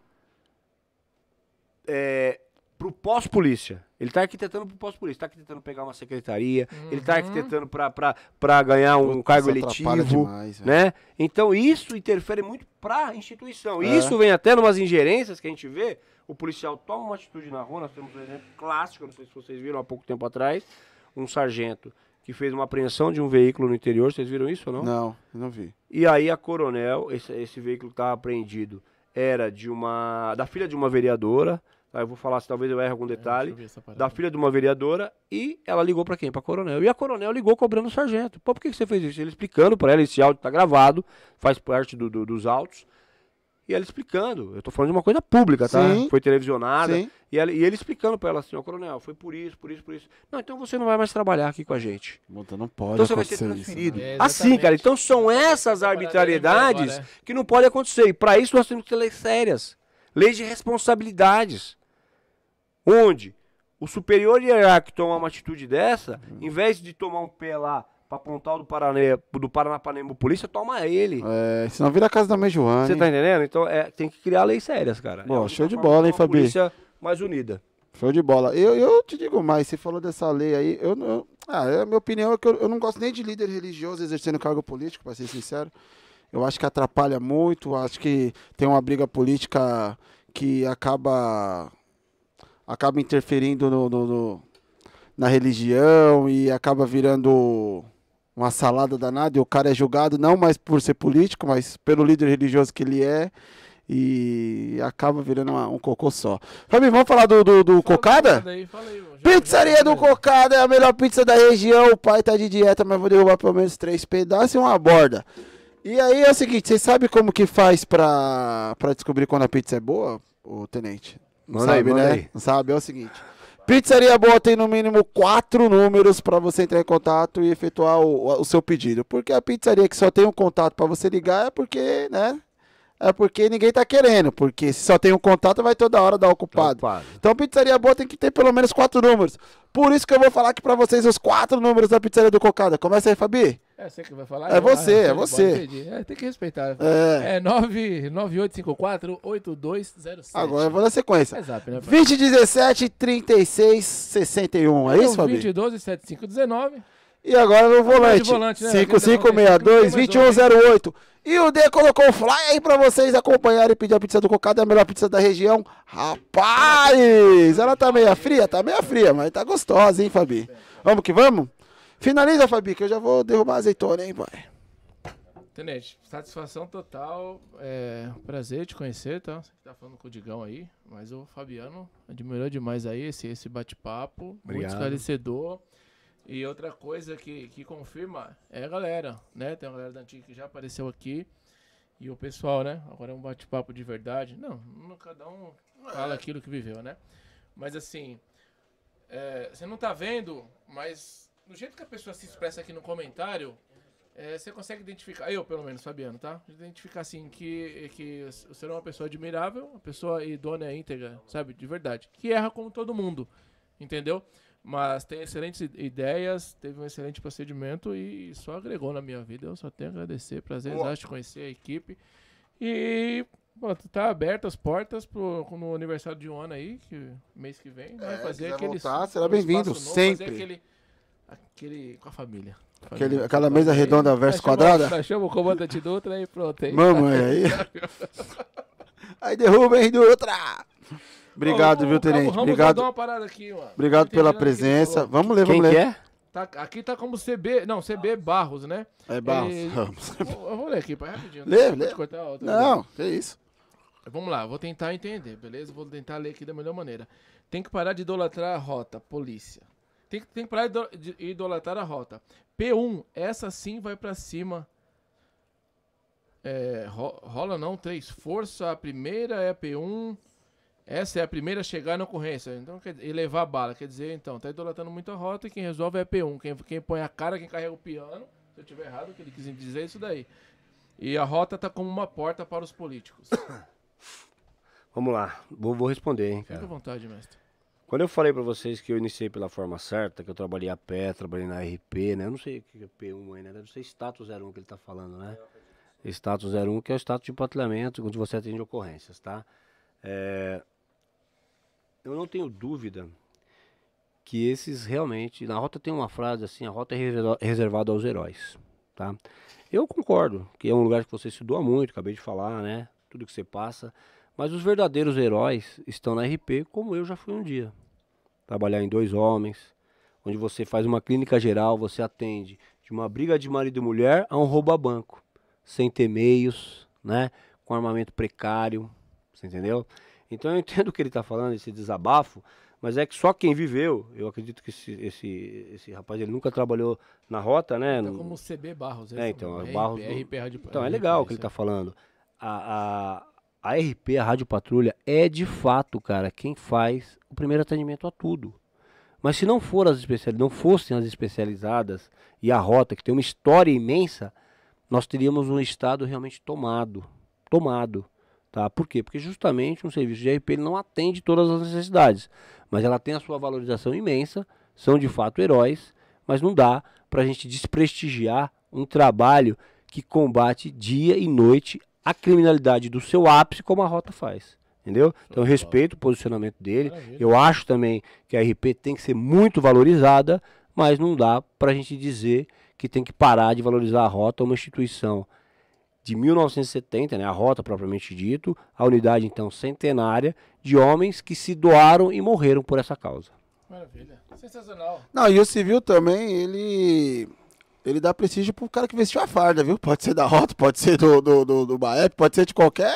é, pro pós-polícia. Ele está arquitetando pro pós-polícia. Está arquitetando pegar uma secretaria, ele está arquitetando para ganhar um Putz, cargo eletivo demais, né? Então isso interfere muito para a instituição. É. Isso vem até numas ingerências que a gente vê. O policial toma uma atitude na rua, nós temos um exemplo clássico, não sei se vocês viram há pouco tempo atrás, um sargento que fez uma apreensão de um veículo no interior, vocês viram isso ou não? Não, não vi. E aí a coronel, esse, esse veículo que estava apreendido era de uma da filha de uma vereadora, tá? Eu vou falar se talvez eu erre algum detalhe, ver essa parada. da filha de uma vereadora e ela ligou pra quem? Pra coronel. E a coronel ligou cobrando o sargento. Pô, por que, que você fez isso? Ele explicando pra ela, esse áudio tá gravado, faz parte do- do- dos autos. E ela explicando. Eu tô falando de uma coisa pública, tá? Sim. Foi televisionada. Sim. E, ela- e ele explicando pra ela assim, ó, coronel, foi por isso, por isso, por isso. Não, então você não vai mais trabalhar aqui com a gente. Puta, não pode Então você vai ser acontecer isso, transferido. né? É, assim, cara. Então são essas arbitrariedades agora, é. que não podem acontecer. E para isso nós temos que ter leis sérias. Leis de responsabilidades. Onde o superior hierárquico toma uma atitude dessa, em vez de tomar um pé lá pra apontar o do, Paraná, do Paranapanema polícia, toma ele. É, senão vira a casa da mãe Joana. Você tá entendendo? Então é, tem que criar leis sérias, cara. Bom, É show de bola, hein, Fabi? polícia mais unida. Show de bola. Eu, eu te digo mais, você falou dessa lei aí, eu não. Ah, é, a minha opinião é que eu, eu não gosto nem de líder religioso exercendo cargo político, pra ser sincero. Eu acho que atrapalha muito, acho que tem uma briga política que acaba acaba interferindo no, no- no- na religião e acaba virando uma salada danada e o cara é julgado não mais por ser político, mas pelo líder religioso que ele é e acaba virando uma- um cocô só. Fabi, vamos falar do, do, do Cocada? aí, aí, Pizzaria do Cocada é a melhor pizza da região. O pai tá de dieta, mas vou derrubar pelo menos três pedaços e uma borda. E aí é o seguinte, vocês sabem como que faz pra, pra descobrir quando a pizza é boa, o tenente? Não Manda aí, sabe, manda né? aí. Não sabe, é o seguinte. Pizzaria Boa tem no mínimo quatro números para você entrar em contato e efetuar o, o seu pedido. Porque a pizzaria que só tem um contato para você ligar é porque, né? É porque ninguém tá querendo. Porque se só tem um contato, vai toda hora dar ocupado. Ocupado. Então, pizzaria boa tem que ter pelo menos quatro números. Por isso que eu vou falar aqui pra vocês os quatro números da pizzaria do Cocada. Começa aí, Fabi. É você que vai falar? É você, é você. É, tem que respeitar. É. É 99854-8207. Agora eu vou na sequência. É zap, né? 20, 17, 36, 61. É isso, Fabi? 20, 12, 75, 19. E agora no volante. volante, né? 5562 2108. E o D colocou o fly aí pra vocês acompanharem e pedir a pizza do Cocada, é a melhor pizza da região. Rapaz! Ela tá meia fria? Tá meia fria, mas tá gostosa, hein, Fabi? Vamos que vamos? Finaliza, Fabi, que eu já vou derrubar a azeitona, hein, pai? Tenente, satisfação total. É, prazer te conhecer, tá? Você que tá falando com o Digão aí. Mas o Fabiano admirou demais aí esse, esse bate-papo. Muito esclarecedor. E outra coisa que, que confirma é a galera, né? Tem uma galera da antiga que já apareceu aqui. E o pessoal, né? Agora é um bate-papo de verdade. Não, não- cada um fala aquilo que viveu, né? Mas assim, é, você não tá vendo, mas do jeito que a pessoa se expressa aqui no comentário, é, você consegue identificar, eu pelo menos, Fabiano, tá? Identificar assim que, que você é uma pessoa admirável, uma pessoa idônea, íntegra, sabe? De verdade. Que erra como todo mundo, entendeu? Mas tem excelentes ideias, teve um excelente procedimento e só agregou na minha vida. Eu só tenho a agradecer, prazer Boa. exato te conhecer a equipe. E pô, tá aberto as portas pro, no aniversário de um ano aí, que mês que vem, vai É, fazer aquele. voltar, será bem-vindo, novo, fazer sempre. Aquele, aquele com a família. Aquele- Família. aquela mesa redonda versus chama- quadrada? Chama o comandante Dutra e pronto. Aí. Mamãe aí. Aí derruba, hein, Dutra. Obrigado, Ô, viu, Tenente? Ramos Obrigado. uma parada aqui, mano. Obrigado pela ele presença. Vamos ler, Quem vamos que ler. é? Tá, aqui tá como CB. Não, CB Barros, né? É Barros. Vou- Eu vou ler aqui, pai, rapidinho. Lê, lê. cortar a outra Não, que isso. Vamos lá, vou tentar entender, beleza? Vou tentar ler aqui da melhor maneira. Tem que parar de idolatrar a rota, polícia. Tem que, tem que parar de ido- de idolatrar a rota. P1, essa sim vai pra cima. É, ro- rola não, 3. Força, a primeira é a P1. Essa é a primeira a chegar na ocorrência. Então, quer dizer, e levar a bala. Quer dizer, então, tá idolatrando muito a rota e quem resolve é a P1. Quem, quem põe a cara, quem carrega o piano. Se eu tiver errado, o que ele quis dizer é isso daí. E a rota tá como uma porta para os políticos. Vamos lá, vou, vou responder, hein, Fica à cara. vontade, mestre. Quando eu falei pra vocês que eu iniciei pela forma certa, que eu trabalhei a pé, trabalhei na RP, né? Eu não sei o que é P1 aí, né? Deve ser status 01 que ele tá falando, né? Status 01, que é o status de patrulhamento, onde você atende ocorrências, tá? É, Eu não tenho dúvida que esses realmente. Na rota tem uma frase assim: a rota é reserva- reservada aos heróis, tá? Eu concordo que é um lugar que você se doa muito, acabei de falar, né? Tudo que você passa. Mas os verdadeiros heróis estão na RP, como eu já fui um dia. Trabalhar em dois homens, onde você faz uma clínica geral, você atende de uma briga de marido e mulher a um roubo a banco, sem ter meios, né? Com armamento precário, você entendeu? Então eu entendo o que ele está falando, esse desabafo, mas é que só quem viveu, eu acredito que esse, esse, esse rapaz ele nunca trabalhou na rota, né? No- como CB Barros. É, então, é Barros do- então é legal o que ele está falando. A, a, a RP, a Rádio Patrulha, é de fato, cara, quem faz o primeiro atendimento a tudo. Mas se não for as não fossem as especializadas e a rota, que tem uma história imensa, nós teríamos um estado realmente tomado. Tomado. Tá? Por quê? Porque justamente um serviço de RP ele não atende todas as necessidades. Mas ela tem a sua valorização imensa, são de fato heróis, mas não dá para a gente desprestigiar um trabalho que combate dia e noite a criminalidade do seu ápice, como a Rota faz. Entendeu? Então eu respeito o posicionamento dele. Eu acho também que a RP tem que ser muito valorizada, mas não dá para a gente dizer que tem que parar de valorizar a Rota, uma instituição de 1970, né, a Rota propriamente dito, a unidade então centenária de homens que se doaram e morreram por essa causa. Maravilha. Sensacional. Não, e o civil também, ele ele dá prestígio pro cara que vestiu a farda, viu? Pode ser da Rota, pode ser do, do, do, do Baep, pode ser de qualquer.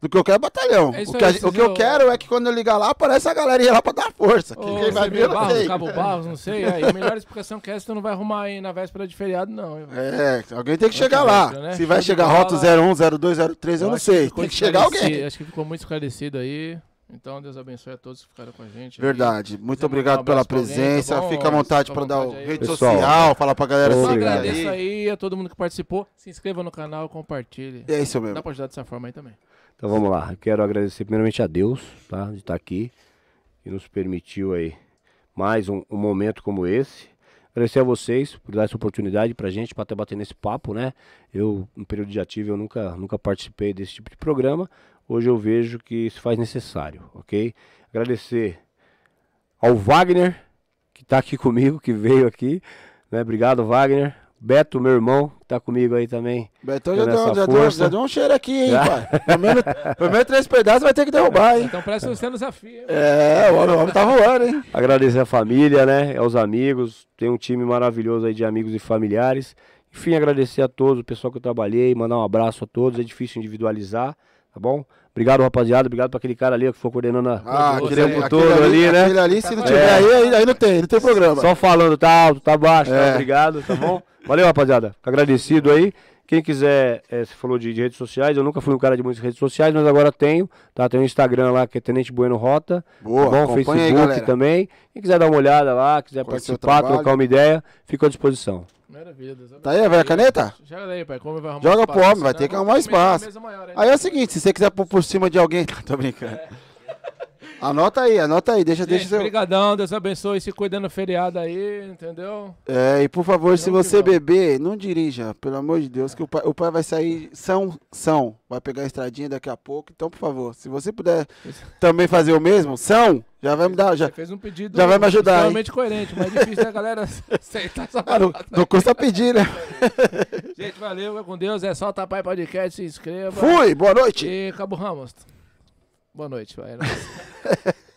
Do qualquer batalhão. É o que, aí, o que eu quero é que quando eu ligar lá, aparece a galerinha lá pra dar força. Ô, quem vai ver, Barros, Cabo Barros, não sei. Aí, a melhor explicação que essa, tu não vai arrumar aí na véspera de feriado, não. É, alguém tem que chegar lá. Né? Se vai chegar Rota 01, 02, 03, eu, eu não sei. Tem que chegar alguém. Acho que ficou muito esclarecido aí. Então, Deus abençoe a todos que ficaram com a gente. Verdade. Aí. Muito obrigado um pela presença. Alguém, tá Fica à vontade para dar rede Pessoal, social, falar pra galera se Agradeço aí a todo mundo que participou. Se inscreva no canal, compartilhe. É isso mesmo. Dá pra ajudar dessa forma aí também. Então vamos lá. Eu quero agradecer primeiramente a Deus, tá? De estar aqui. Que nos permitiu aí mais um, um momento como esse. Agradecer a vocês por dar essa oportunidade pra gente, para estar batendo esse papo, né? Eu, no período de ativo, eu nunca, nunca participei desse tipo de programa hoje eu vejo que se faz necessário, ok? Agradecer ao Wagner, que está aqui comigo, que veio aqui, né? Obrigado, Wagner. Beto, meu irmão, que tá comigo aí também. Beto já deu, já, deu, já deu um cheiro aqui, hein, pai? Pelo menos, pelo menos três pedaços vai ter que derrubar, hein? Então parece que você desafio. É, o homem, o homem tá voando, hein? Agradecer a família, né? Aos amigos. Tem um time maravilhoso aí de amigos e familiares. Enfim, agradecer a todos, o pessoal que eu trabalhei, mandar um abraço a todos. É difícil individualizar, tá bom? Obrigado, rapaziada. Obrigado pra aquele cara ali que foi coordenando a, ah, o aquele, tempo todo ali, ali, né? Aquele ali, se não tiver é. aí, aí, não tem, não tem programa. Só falando, tá alto, tá baixo, tá? é. tá, obrigado, tá bom? Valeu, rapaziada. Fico agradecido aí. Quem quiser, é, você falou de, de, redes sociais, eu nunca fui um cara de muitas redes sociais, mas agora tenho, tá? Tem um Instagram lá que é Tenente Bueno Rota. Boa, tá bom? Facebook aí, também. Quem quiser dar uma olhada lá, quiser Conhecer participar, trocar uma ideia, fico à disposição. Maravilha. Tá aí, vai a caneta? Joga daí, pai. Como vai arrumar Joga pro homem, vai ter que arrumar espaço. Aí é o seguinte, se você quiser pôr por cima de alguém. Tô brincando. É. Anota aí, anota aí, deixa, Gente, deixa seu... Obrigadão, Deus abençoe, se cuidando do feriado aí, entendeu? É, e por favor, se você beber, não dirija, pelo amor de Deus, que o pai, o pai vai sair são, são, vai pegar a estradinha daqui a pouco, então por favor, se você puder também fazer o mesmo, são, já vai me dar, já, fez um pedido já vai me ajudar, Totalmente coerente, mas é difícil da galera aceitar essa ah, não, não custa pedir, né? Gente, valeu, vai com Deus, é só tapar podcast, se inscreva. Fui, boa noite. E Cabo Ramos. Boa noite, vai.